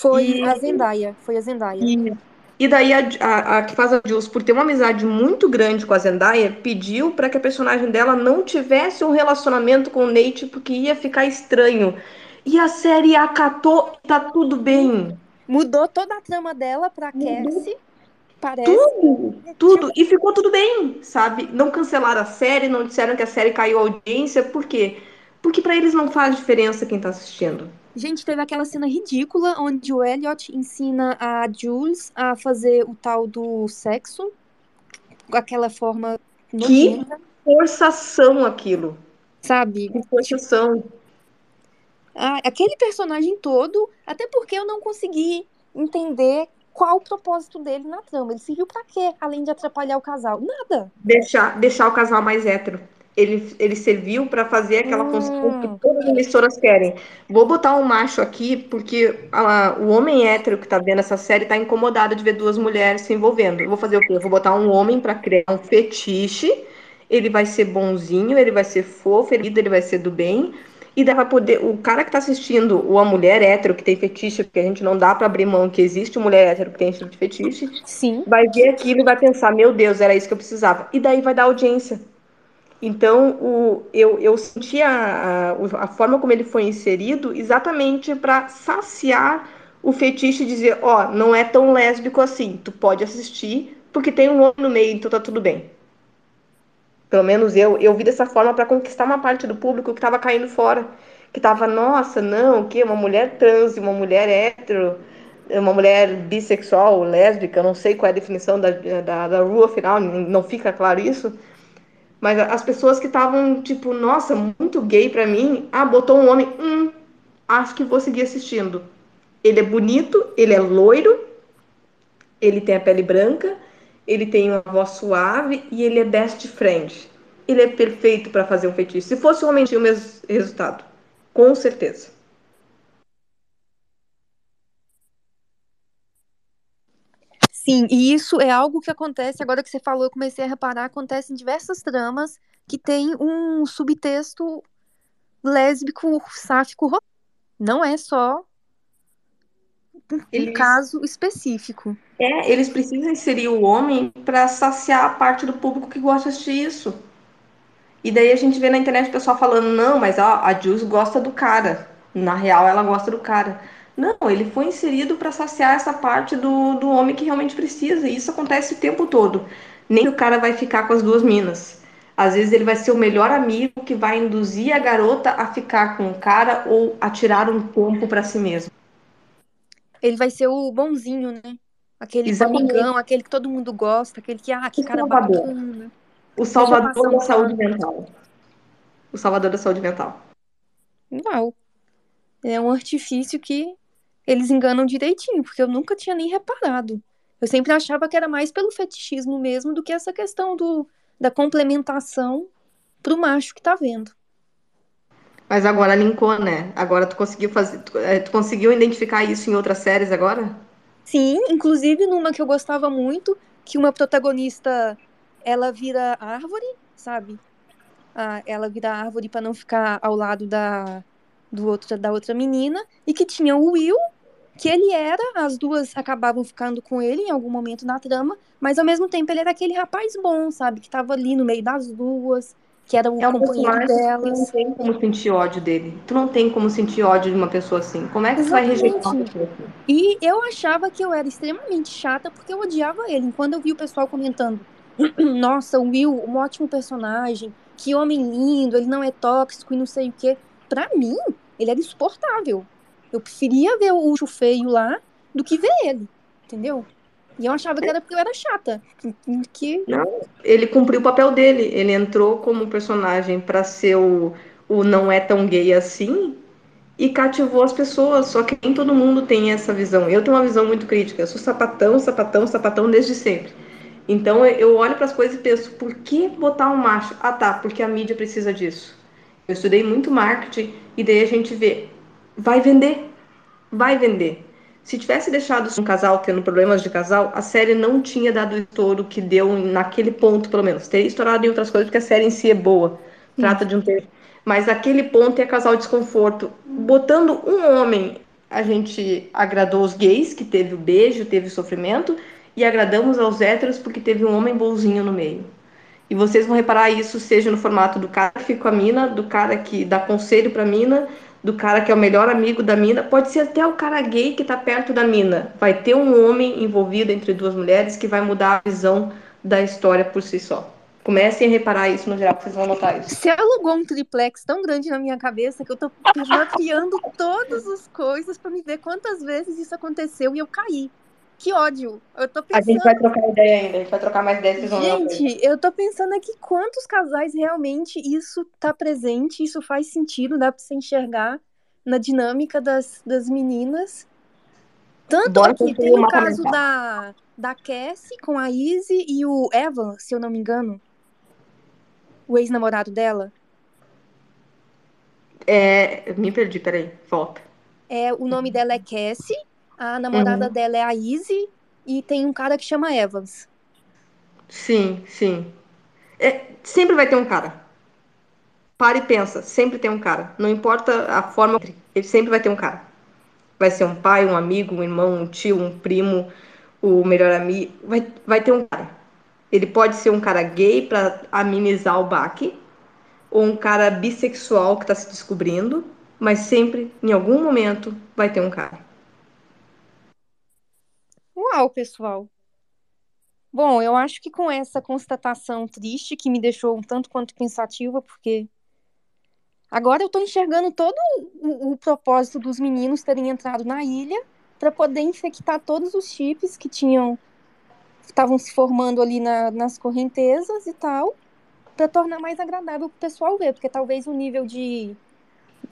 Foi E- a Zendaya. Foi a Zendaya. E, E daí a, a, a que faz a Jules, por ter uma amizade muito grande com a Zendaya, pediu para que a personagem dela não tivesse um relacionamento com o Nate, porque ia ficar estranho. E a série acatou, tá tudo bem. Mudou toda a trama dela pra Cassie. Parece. Tudo, tudo. E ficou tudo bem, sabe? Não cancelaram a série, não disseram que a série caiu a audiência. Por quê? Porque para eles não faz diferença quem tá assistindo. Gente, teve aquela cena ridícula onde o Elliot ensina a Jules a fazer o tal do sexo. Com aquela forma Que nojenta, forçação aquilo. sabe? Que forçação. Ah, aquele personagem todo, até porque eu não consegui entender qual o propósito dele na trama. Ele serviu pra quê, além de atrapalhar o casal? Nada. Deixar, deixar o casal mais hétero. Ele, ele serviu para fazer aquela função que todas as emissoras querem. Vou botar um macho aqui, porque a- o homem hétero que tá vendo essa série tá incomodado de ver duas mulheres se envolvendo. Eu vou fazer o quê? Eu vou botar um homem para criar um fetiche. Ele vai ser bonzinho, ele vai ser fofo, ele vai ser do bem. E vai poder. O cara que tá assistindo, ou a mulher hétero que tem fetiche, porque a gente não dá para abrir mão que existe mulher hétero que tem esse tipo de fetiche, Sim. vai ver aquilo e vai pensar: meu Deus, era isso que eu precisava. E daí vai dar audiência. Então, o, eu, eu senti a, a, a forma como ele foi inserido exatamente para saciar o fetiche e dizer: ó, não é tão lésbico assim, tu pode assistir, porque tem um homem no meio, então tá tudo bem. Pelo menos eu, eu vi dessa forma para conquistar uma parte do público que estava caindo fora. Que estava, nossa, não, o quê? Uma mulher trans, uma mulher hétero, uma mulher bissexual, lésbica, não sei qual é a definição da, da, da rua final, não fica claro isso. Mas as pessoas que estavam, tipo, nossa, muito gay pra mim, ah, botou um homem, hum, acho que vou seguir assistindo. Ele é bonito, ele é loiro, ele tem a pele branca, ele tem uma voz suave e ele é best friend. Ele é perfeito pra fazer um feitiço. Se fosse um homem, tinha o mesmo resultado. Com certeza. Sim, e isso é algo que acontece, agora que você falou, eu comecei a reparar, acontece em diversas tramas que tem um subtexto lésbico, sáfico, não é só um Eles- caso específico. É, eles precisam inserir o homem para saciar a parte do público que gosta de assistir isso. E daí a gente vê na internet o pessoal falando, não, mas ó, a Jules gosta do cara. Na real, ela gosta do cara. Não, ele foi inserido para saciar essa parte do, do homem que realmente precisa. E isso acontece o tempo todo. Nem o cara vai ficar com as duas minas. Às vezes ele vai ser o melhor amigo que vai induzir a garota a ficar com o cara ou a tirar um tempo para si mesmo. Ele vai ser o bonzinho, né? Aquele Exatamente. amigão, aquele que todo mundo gosta, aquele que, ah, que O cara salvador. bacana. O salvador da saúde mental. O salvador da saúde mental. Uau. É um artifício que eles enganam direitinho, porque eu nunca tinha nem reparado. Eu sempre achava que era mais pelo fetichismo mesmo do que essa questão do, da complementação pro macho que tá vendo. Mas agora linkou, né? Agora tu conseguiu fazer, tu, eh, tu conseguiu identificar isso em outras séries agora? Sim, inclusive numa que eu gostava muito, que uma protagonista ela vira árvore, sabe? Ah, ela vira árvore para não ficar ao lado da, do outro, da outra menina, e que tinha o Will, que ele era, as duas acabavam ficando com ele em algum momento na trama, mas ao mesmo tempo ele era aquele rapaz bom, sabe? Que tava ali no meio das duas, que era o É um companheiro que tu delas. não tem como sentir ódio dele. Tu não tem como sentir ódio de uma pessoa assim. Como é que tu vai rejeitar uma Exatamente. pessoa assim? E eu achava que eu era extremamente chata porque eu odiava ele. Quando eu vi o pessoal comentando, nossa, o Will, um ótimo personagem, que homem lindo, ele não é tóxico e não sei o quê. Pra mim, ele era insuportável. Eu preferia ver o Ucho feio lá do que ver ele, entendeu? E eu achava que era porque eu era chata. Que, Não, ele cumpriu o papel dele. Ele entrou como personagem pra ser o, o não é tão gay assim e cativou as pessoas. Só que nem todo mundo tem essa visão. Eu tenho uma visão muito crítica. Eu sou sapatão, sapatão, sapatão desde sempre. Então eu olho para as coisas e penso, por que botar um macho? Ah, tá, porque a mídia precisa disso. Eu estudei muito marketing e daí a gente vê, vai vender, vai vender. Se tivesse deixado um casal tendo problemas de casal, a série não tinha dado o estouro que deu naquele ponto, pelo menos. Teria estourado em outras coisas, porque a série em si é boa. Trata de um ter. Mas aquele ponto é casal desconforto. Botando um homem, a gente agradou os gays, que teve o beijo, teve o sofrimento, e agradamos aos héteros porque teve um homem bonzinho no meio. E vocês vão reparar isso seja no formato do cara que fica com a mina, do cara que dá conselho pra mina, do cara que é o melhor amigo da mina, pode ser até o cara gay que tá perto da mina. Vai ter um homem envolvido entre duas mulheres que vai mudar a visão da história por si só. Comecem a reparar isso no geral, vocês vão notar isso. Você alugou um triplex tão grande na minha cabeça que eu tô mapeando todas as coisas pra me ver quantas vezes isso aconteceu e eu caí. Que ódio. Eu tô A pensando. gente vai trocar ideia ainda, a gente vai trocar mais ideias. Gente, eu tô pensando aqui quantos casais realmente isso tá presente, isso faz sentido, dá pra você enxergar na dinâmica das, das meninas. Tanto Bora aqui, tem o caso da, da Cassie com a Izzy e o Evan, se eu não me engano. O ex-namorado dela. É, me perdi, peraí, volta. É, o nome dela é Cassie, a namorada Uhum. dela é a Izzy e tem um cara que chama Evans. Sim, sim. É, sempre vai ter um cara. Para e pensa, sempre tem um cara. Não importa a forma, ele sempre vai ter um cara. Vai ser um pai, um amigo, um irmão, um tio, um primo, o melhor amigo. Vai, vai ter um cara. Ele pode ser um cara gay para amenizar o baque, ou um cara bissexual que está se descobrindo, mas sempre, em algum momento, vai ter um cara. Uau, pessoal. Bom, eu acho que com essa constatação triste que me deixou um tanto quanto pensativa, porque agora eu tô enxergando todo o, o propósito dos meninos terem entrado na ilha para poder infectar todos os chips que tinham estavam se formando ali na- nas correntezas e tal, para tornar mais agradável pro pessoal ver, porque talvez o nível de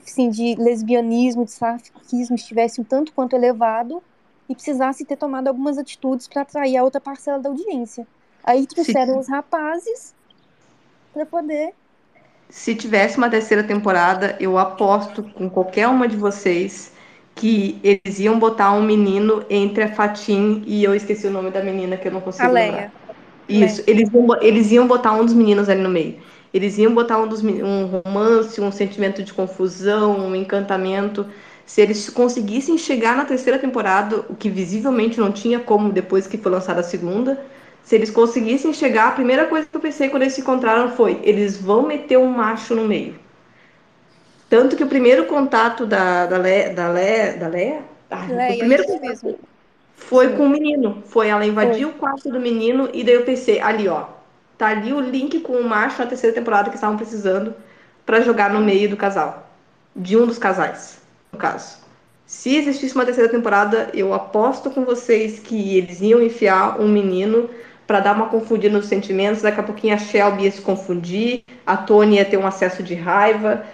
assim, de lesbianismo, de safiquismo estivesse um tanto quanto elevado e precisasse ter tomado algumas atitudes para atrair a outra parcela da audiência. Aí trouxeram os rapazes para poder. Se tivesse uma terceira temporada, eu aposto com qualquer uma de vocês que eles iam botar um menino entre a Fatin e eu esqueci o nome da menina que eu não consigo A lembrar. Leia. Isso, eles iam, eles iam botar um dos meninos ali no meio. Eles iam botar um, dos, um romance, um sentimento de confusão, um encantamento. Se eles conseguissem chegar na terceira temporada, o que visivelmente não tinha como depois que foi lançada a segunda, se eles conseguissem chegar, a primeira coisa que eu pensei quando eles se encontraram foi: eles vão meter um macho no meio. Tanto que o primeiro contato da, da Leia. Da Leia, da Leia? Ah, o Leia, primeiro isso contato foi com o menino. Foi ela invadir o quarto do menino e daí eu pensei, ali ó, tá ali o link com o macho na terceira temporada que estavam precisando pra jogar no meio do casal. De um dos casais, no caso. Se existisse uma terceira temporada, eu aposto com vocês que eles iam enfiar um menino pra dar uma confundida nos sentimentos. Daqui a pouquinho a Shelby ia se confundir, a Tony ia ter um acesso de raiva.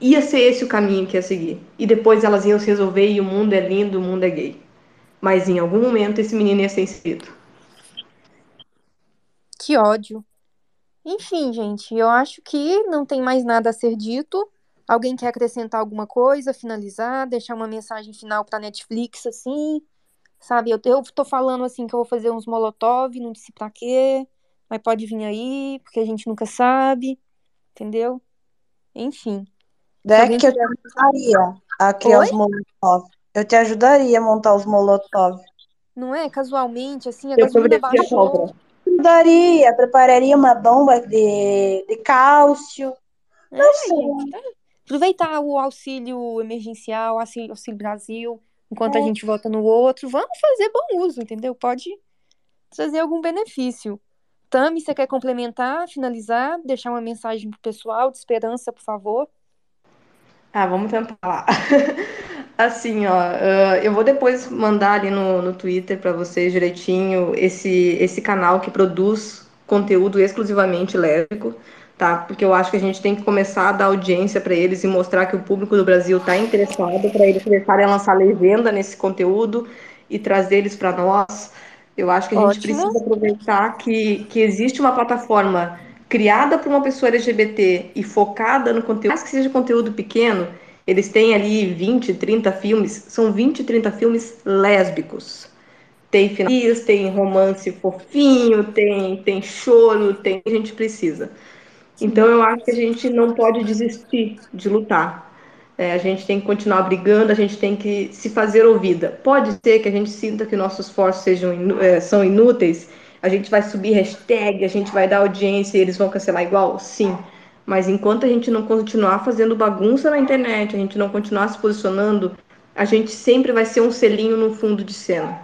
Ia ser esse o caminho que ia seguir. E depois elas iam se resolver e o mundo é lindo, o mundo é gay. Mas em algum momento esse menino ia ser inserido. Que ódio. Enfim, gente, eu acho que não tem mais nada a ser dito. Alguém quer acrescentar alguma coisa, finalizar, deixar uma mensagem final pra Netflix, assim? Sabe, eu, eu tô falando assim que eu vou fazer uns molotov, não disse pra quê, mas pode vir aí, porque a gente nunca sabe, entendeu? Enfim. Deck, eu te ajudaria a criar Oi? os molotov. Eu te ajudaria a montar os molotov. Não é? Casualmente, assim, a Eu gasolina baixou. Ajudaria, prepararia uma bomba de, de cálcio. É, Não sei. tá. Aproveitar o auxílio emergencial, auxílio, auxílio Brasil, enquanto a É. gente vota no outro. Vamos fazer bom uso, entendeu? Pode trazer algum benefício. Tami, você quer complementar, finalizar, deixar uma mensagem pro pessoal de esperança, por favor? Ah, vamos tentar lá. Assim, ó, ah, eu vou depois mandar ali no, no Twitter para vocês direitinho esse, esse canal que produz conteúdo exclusivamente lésbico, tá? Porque eu acho que a gente tem que começar a dar audiência para eles e mostrar que o público do Brasil está interessado para eles começarem a lançar legenda nesse conteúdo e trazer eles para nós. Eu acho que a gente Ótimo. precisa aproveitar que, que existe uma plataforma criada por uma pessoa LGBT e focada no conteúdo, mais que seja conteúdo pequeno, eles têm ali 20, 30 filmes, são 20, 30 filmes lésbicos. Tem finais, tem romance fofinho, tem, tem choro, tem a gente precisa. Então eu acho que a gente não pode desistir de lutar. É, a gente tem que continuar brigando, a gente tem que se fazer ouvida. Pode ser que a gente sinta que nossos esforços sejam é, são inúteis, a gente vai subir hashtag, a gente vai dar audiência e eles vão cancelar igual? Sim. Mas enquanto a gente não continuar fazendo bagunça na internet, a gente não continuar se posicionando, a gente sempre vai ser um selinho no fundo de cena.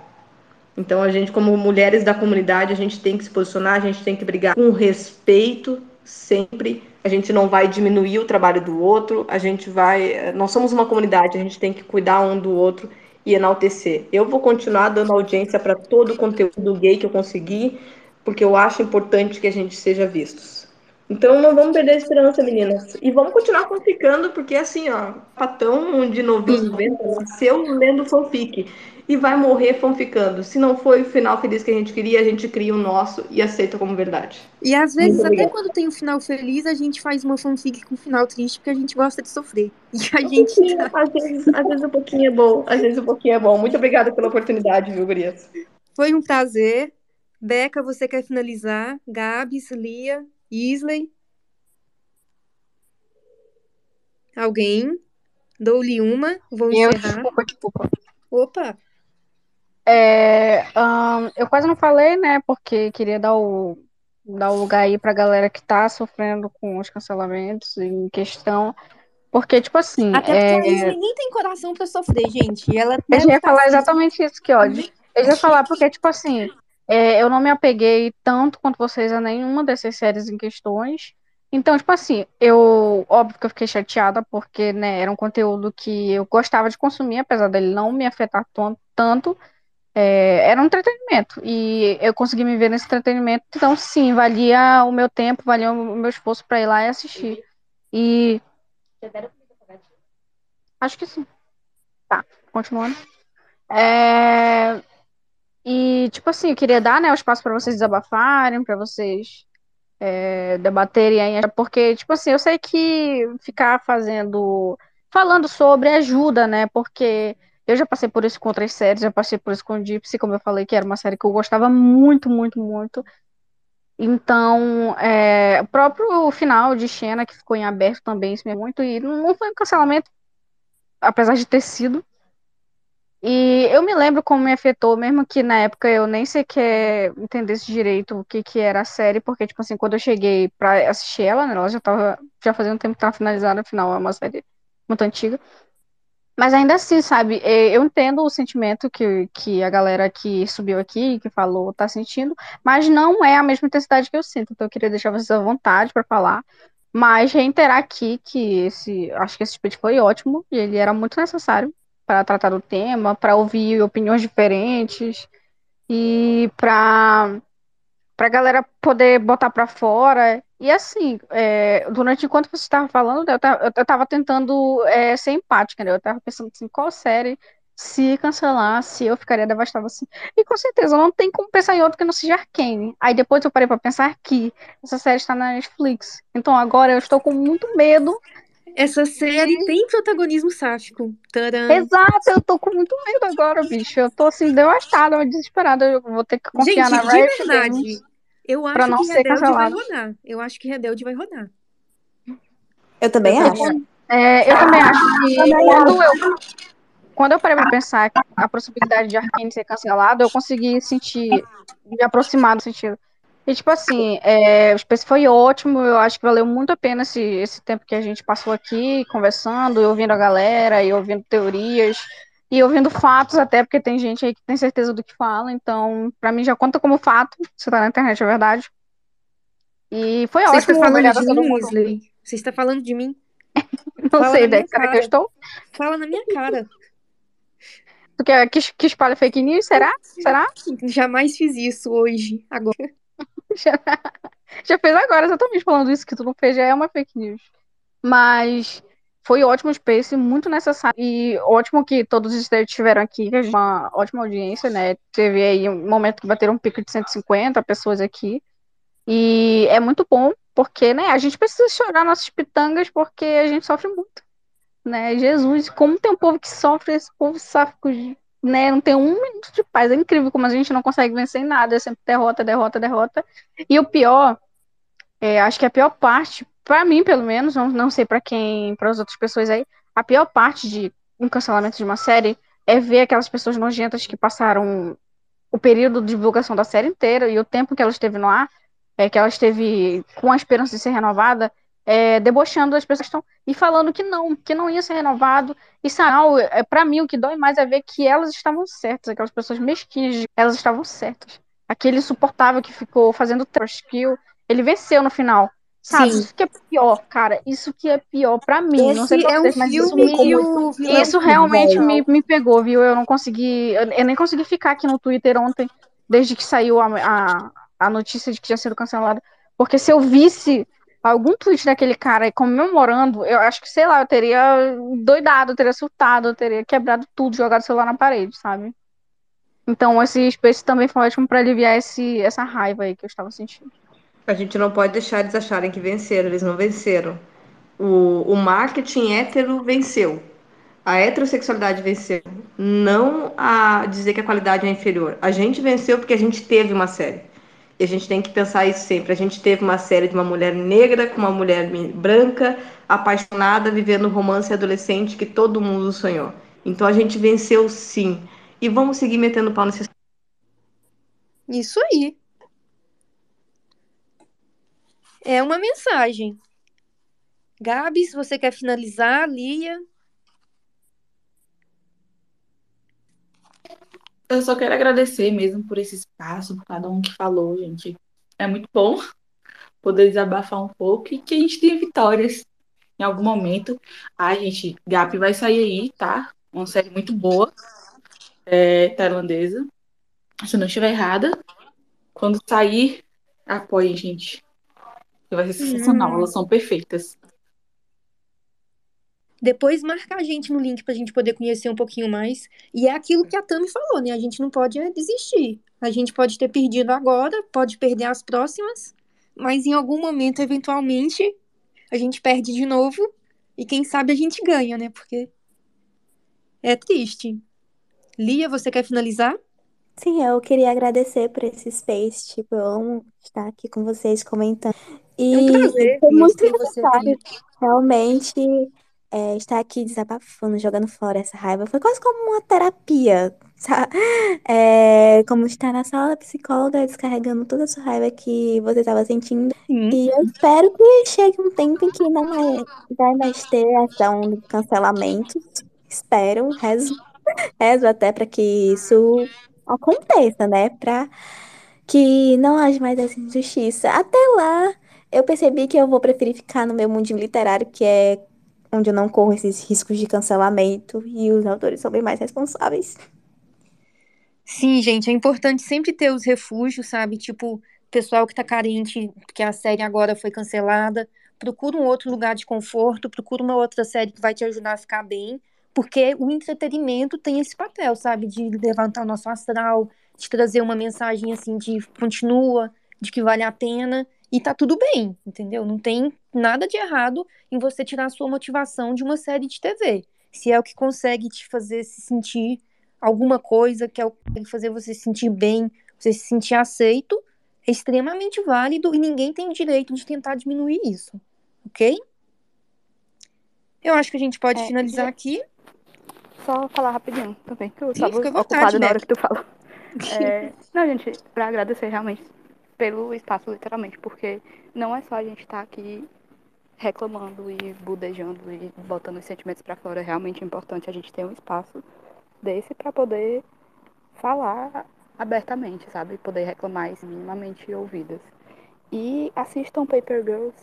Então a gente, como mulheres da comunidade, a gente tem que se posicionar, a gente tem que brigar com respeito sempre. A gente não vai diminuir o trabalho do outro, a gente vai. Nós somos uma comunidade, a gente tem que cuidar um do outro e enaltecer. Eu vou continuar dando audiência para todo o conteúdo gay que eu conseguir, porque eu acho importante que a gente seja vistos. Então não vamos perder a esperança, meninas. E vamos continuar fanficando, porque assim, ó, Patão de 90 nasceu lendo fanfic e vai morrer fanficando. Se não foi o final feliz que a gente queria, a gente cria o nosso e aceita como verdade. E às vezes, Muito até quando tem um final feliz, a gente faz uma fanfic com um final triste, porque a gente gosta de sofrer. E a Um gente tá... às, vezes, às vezes um pouquinho é bom, às vezes um pouquinho é bom. Muito obrigada pela oportunidade, viu, Gurias? Foi um prazer. Beca, você quer finalizar? Gabs, Lia, Isley? Alguém? Dou-lhe uma, vou Eu, encerrar. desculpa, desculpa. Opa! É, ahn, eu quase não falei, né? Porque queria dar o, dar o lugar aí pra galera que tá sofrendo com os cancelamentos em questão. Porque, tipo assim, Até porque é, nem tem coração pra sofrer, gente. Ela Eu já deve ia estar falar assim. exatamente isso, que ódio. Eu já ia falar porque, tipo assim, é, eu não me apeguei tanto quanto vocês a nenhuma dessas séries em questões. Então, tipo assim, eu, óbvio que eu fiquei chateada porque, né, era um conteúdo que eu gostava de consumir, apesar dele não me afetar tanto. É, era um entretenimento e eu consegui me ver nesse entretenimento, então sim, valia o meu tempo, valia o meu esforço pra ir lá e assistir. E acho que sim. Tá, continuando. É, E, tipo assim, eu queria dar, né, o espaço para vocês desabafarem, para vocês é, debaterem aí, porque, tipo assim, eu sei que ficar fazendo, falando sobre ajuda, né, porque eu já passei por isso com outras séries, já passei por isso com Gypsy, como eu falei, que era uma série que eu gostava muito, muito, muito. Então, é, o próprio final de Xena, que ficou em aberto também, isso me é muito, e não foi um cancelamento, apesar de ter sido, e eu me lembro como me afetou, mesmo que na época eu nem sequer entendesse direito o que, que era a série, porque, tipo assim, quando eu cheguei pra assistir ela, né, ela já tava, já fazia um tempo que tava finalizada, afinal é uma série muito antiga. Mas ainda assim, sabe, eh, eu entendo o sentimento que, que a galera que subiu aqui, que falou, tá sentindo, mas não é a mesma intensidade que eu sinto, então eu queria deixar vocês à vontade pra falar, mas reiterar aqui que esse, acho que esse speech foi ótimo, e ele era muito necessário para tratar do tema, para ouvir opiniões diferentes e para para a galera poder botar para fora. E assim, é, durante enquanto você estava falando, eu tava, eu tava tentando é, ser empática, né? Eu tava pensando assim, qual série se cancelasse eu ficaria devastada assim. E com certeza não tem como pensar em outro que não seja Arcane. Aí depois eu parei para pensar que essa série está na Netflix. Então agora eu estou com muito medo Essa série tem protagonismo sáfico. Tcharam. Exato, eu tô com muito medo agora, bicho. Eu tô assim, devastada, desesperada. Eu vou ter que confiar Gente, na de Riot verdade, Eu pra acho não que ser Rebelde vai cancelado. rodar. Eu acho que Rebelde vai rodar. Eu também Eu, acho. é, eu também acho que quando eu, quando eu parei pra pensar a possibilidade de Arcane ser cancelado, eu consegui sentir, me aproximar do sentido. E, tipo assim, é, o Space foi ótimo, eu acho que valeu muito a pena esse, esse tempo que a gente passou aqui, conversando, e ouvindo a galera, e ouvindo teorias, e ouvindo fatos até, porque tem gente aí que tem certeza do que fala, então, pra mim já conta como fato, se tá na internet, é verdade. E foi Você está ótimo, falando obrigada a de mim. Wesley? Você está falando de mim? Não Fala sei, Dex, será que eu cara. estou? Fala na minha cara. Tu quer que, que espalha fake news? Será? Será? Jamais fiz isso hoje, agora. Já, já fez agora, exatamente falando isso que tu não fez, já é uma fake news. Mas foi ótimo o Space, muito necessário. E ótimo que todos estiveram aqui, uma ótima audiência, né? Teve aí um momento que bateram um pico de 150 pessoas aqui. E é muito bom, porque, né, a gente precisa chorar nossas pitangas, porque a gente sofre muito. Né? Jesus, como tem um povo que sofre, esse povo sáfico, né? Não tem um minuto de paz. É incrível como a gente não consegue vencer em nada. É sempre derrota, derrota, derrota. E o pior, é, acho que a pior parte, pra mim, pelo menos, não, não sei pra quem, para as outras pessoas aí, a pior parte de um cancelamento de uma série é ver aquelas pessoas nojentas que passaram o período de divulgação da série inteira e o tempo que ela esteve no ar, é, que ela esteve com a esperança de ser renovada, é, debochando as pessoas estão e falando que não, que não ia ser renovado. E não, é, para mim o que dói mais é ver que elas estavam certas, aquelas pessoas mesquinhas, elas estavam certas. Aquele insuportável que ficou fazendo trash kill, ele venceu no final. Sabe, Sim. isso que é pior, cara. Isso que é pior pra mim. não sei Esse pra é um vocês, mas isso, me, vilão isso realmente me, me pegou, viu? Eu não consegui. Eu, eu nem consegui ficar aqui no Twitter ontem, desde que saiu a, a, a notícia de que tinha sido cancelado. Porque se eu visse algum tweet daquele cara comemorando, eu acho que, sei lá, eu teria doidado, eu teria surtado, eu teria quebrado tudo, jogado o celular na parede, sabe? Então, esse Space também foi ótimo pra aliviar esse, essa raiva aí que eu estava sentindo. A gente não pode deixar eles acharem que venceram, eles não venceram. O, o marketing hétero venceu. A heterossexualidade venceu. Não a dizer que a qualidade é inferior. A gente venceu porque a gente teve uma série. E a gente tem que pensar isso sempre. A gente teve uma série de uma mulher negra com uma mulher branca, apaixonada, vivendo um romance adolescente que todo mundo sonhou. Então a gente venceu sim. E vamos seguir metendo pau nesse. Isso aí. É uma mensagem. Gabi, se você quer finalizar, Lia. Eu só quero agradecer mesmo por esse espaço, por cada um que falou, gente. É muito bom poder desabafar um pouco e que a gente tenha vitórias em algum momento. Ai, gente, Gap vai sair aí, tá? Uma série muito boa, é, tailandesa. Se eu não estiver errada. Quando sair, apoiem, gente. Vai ser sensacional, Hum. elas são perfeitas. Depois marca a gente no link pra gente poder conhecer um pouquinho mais. E é aquilo que a Tami falou, né? A gente não pode é, desistir. A gente pode ter perdido agora, pode perder as próximas, mas em algum momento, eventualmente, a gente perde de novo. E quem sabe a gente ganha, né? Porque é triste. Lia, você quer finalizar? Sim, eu queria agradecer por esse space. Tipo, eu amo estar aqui com vocês comentando. E É um prazer, foi muito necessário, realmente, é, estar aqui desabafando, jogando fora essa raiva. Foi quase como uma terapia, sabe? É, como estar na sala da psicóloga descarregando toda a sua raiva que você estava sentindo. E eu espero que chegue um tempo em que não vai, vai mais ter ação de cancelamento. Espero, rezo, rezo até para que isso aconteça, né? Para que não haja mais essa injustiça. Até lá, eu percebi que eu vou preferir ficar no meu mundinho literário, que é onde eu não corro esses riscos de cancelamento e os autores são bem mais responsáveis. Sim, gente, é importante sempre ter os refúgios, sabe? Tipo, pessoal que tá carente, porque a série agora foi cancelada, procura um outro lugar de conforto, procura uma outra série que vai te ajudar a ficar bem, porque o entretenimento tem esse papel, sabe? De levantar o nosso astral, de trazer uma mensagem assim de continua, de que vale a pena, e tá tudo bem, entendeu? Não tem nada de errado em você tirar a sua motivação de uma série de TV. Se é o que consegue te fazer se sentir alguma coisa, que é o que consegue fazer você se sentir bem, você se sentir aceito, é extremamente válido e ninguém tem o direito de tentar diminuir isso, ok? Eu acho que a gente pode É, finalizar aqui. Só falar rapidinho também, que eu Sim, tava ocupada na hora que tu falou. É, não, gente, pra agradecer realmente pelo espaço, literalmente, porque não é só a gente estar aqui reclamando e budejando e botando os sentimentos pra fora. É realmente importante a gente ter um espaço desse pra poder falar abertamente, sabe? Poder reclamar e minimamente ouvidas. E assistam Paper Girls.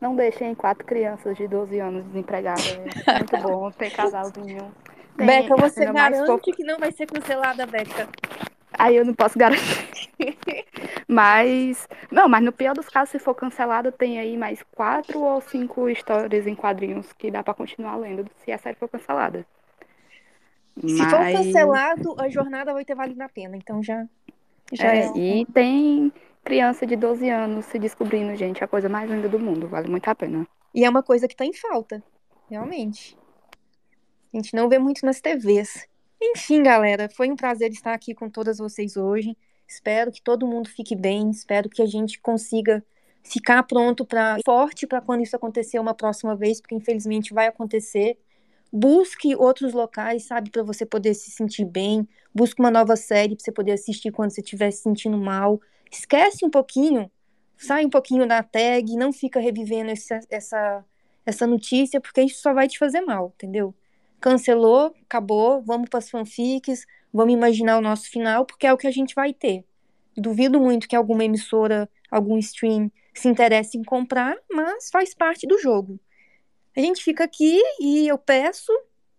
Não deixem quatro crianças de 12 anos desempregadas. É muito bom. Tem casalzinho. Tem Beca, você garante que não vai ser cancelada, Beca? Aí eu não posso garantir. Mas. Não, mas no pior dos casos, se for cancelado, tem aí mais quatro ou cinco histórias em quadrinhos que dá pra continuar lendo se a série for cancelada. Se for Mas- cancelado, a jornada vai ter valido a pena. Então já, já É, é. e tem criança de 12 anos se descobrindo, gente, a coisa mais linda do mundo. Vale muito a pena. E é uma coisa que tá em falta, realmente. A gente não vê muito nas TVs. Enfim, galera, foi um prazer estar aqui com todas vocês hoje. Espero que todo mundo fique bem, espero que a gente consiga ficar pronto para forte para quando isso acontecer uma próxima vez, porque infelizmente vai acontecer. Busque outros locais, sabe, para você poder se sentir bem. Busque uma nova série para você poder assistir quando você estiver se sentindo mal. Esquece um pouquinho, sai um pouquinho da tag, não fica revivendo essa, essa, essa notícia, porque isso só vai te fazer mal, entendeu? Cancelou, acabou, vamos para as fanfics, vamos imaginar o nosso final, porque é o que a gente vai ter. Duvido muito que alguma emissora, algum stream se interesse em comprar, mas faz parte do jogo. A gente fica aqui e eu peço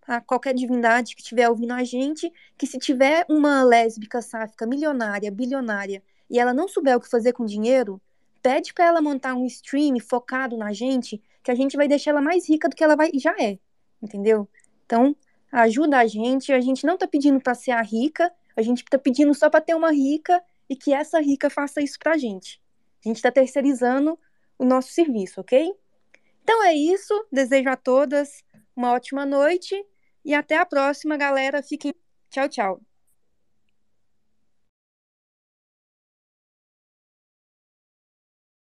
a qualquer divindade que estiver ouvindo a gente que se tiver uma lésbica sáfica milionária, bilionária, e ela não souber o que fazer com dinheiro, pede para ela montar um stream focado na gente, que a gente vai deixar ela mais rica do que ela vai, já é, entendeu? Então, ajuda a gente, a gente não tá pedindo para ser a rica, a gente tá pedindo só para ter uma rica e que essa rica faça isso pra gente. A gente está terceirizando o nosso serviço, ok? Então é isso. Desejo a todas uma ótima noite e até a próxima, galera. Fiquem. Tchau, tchau.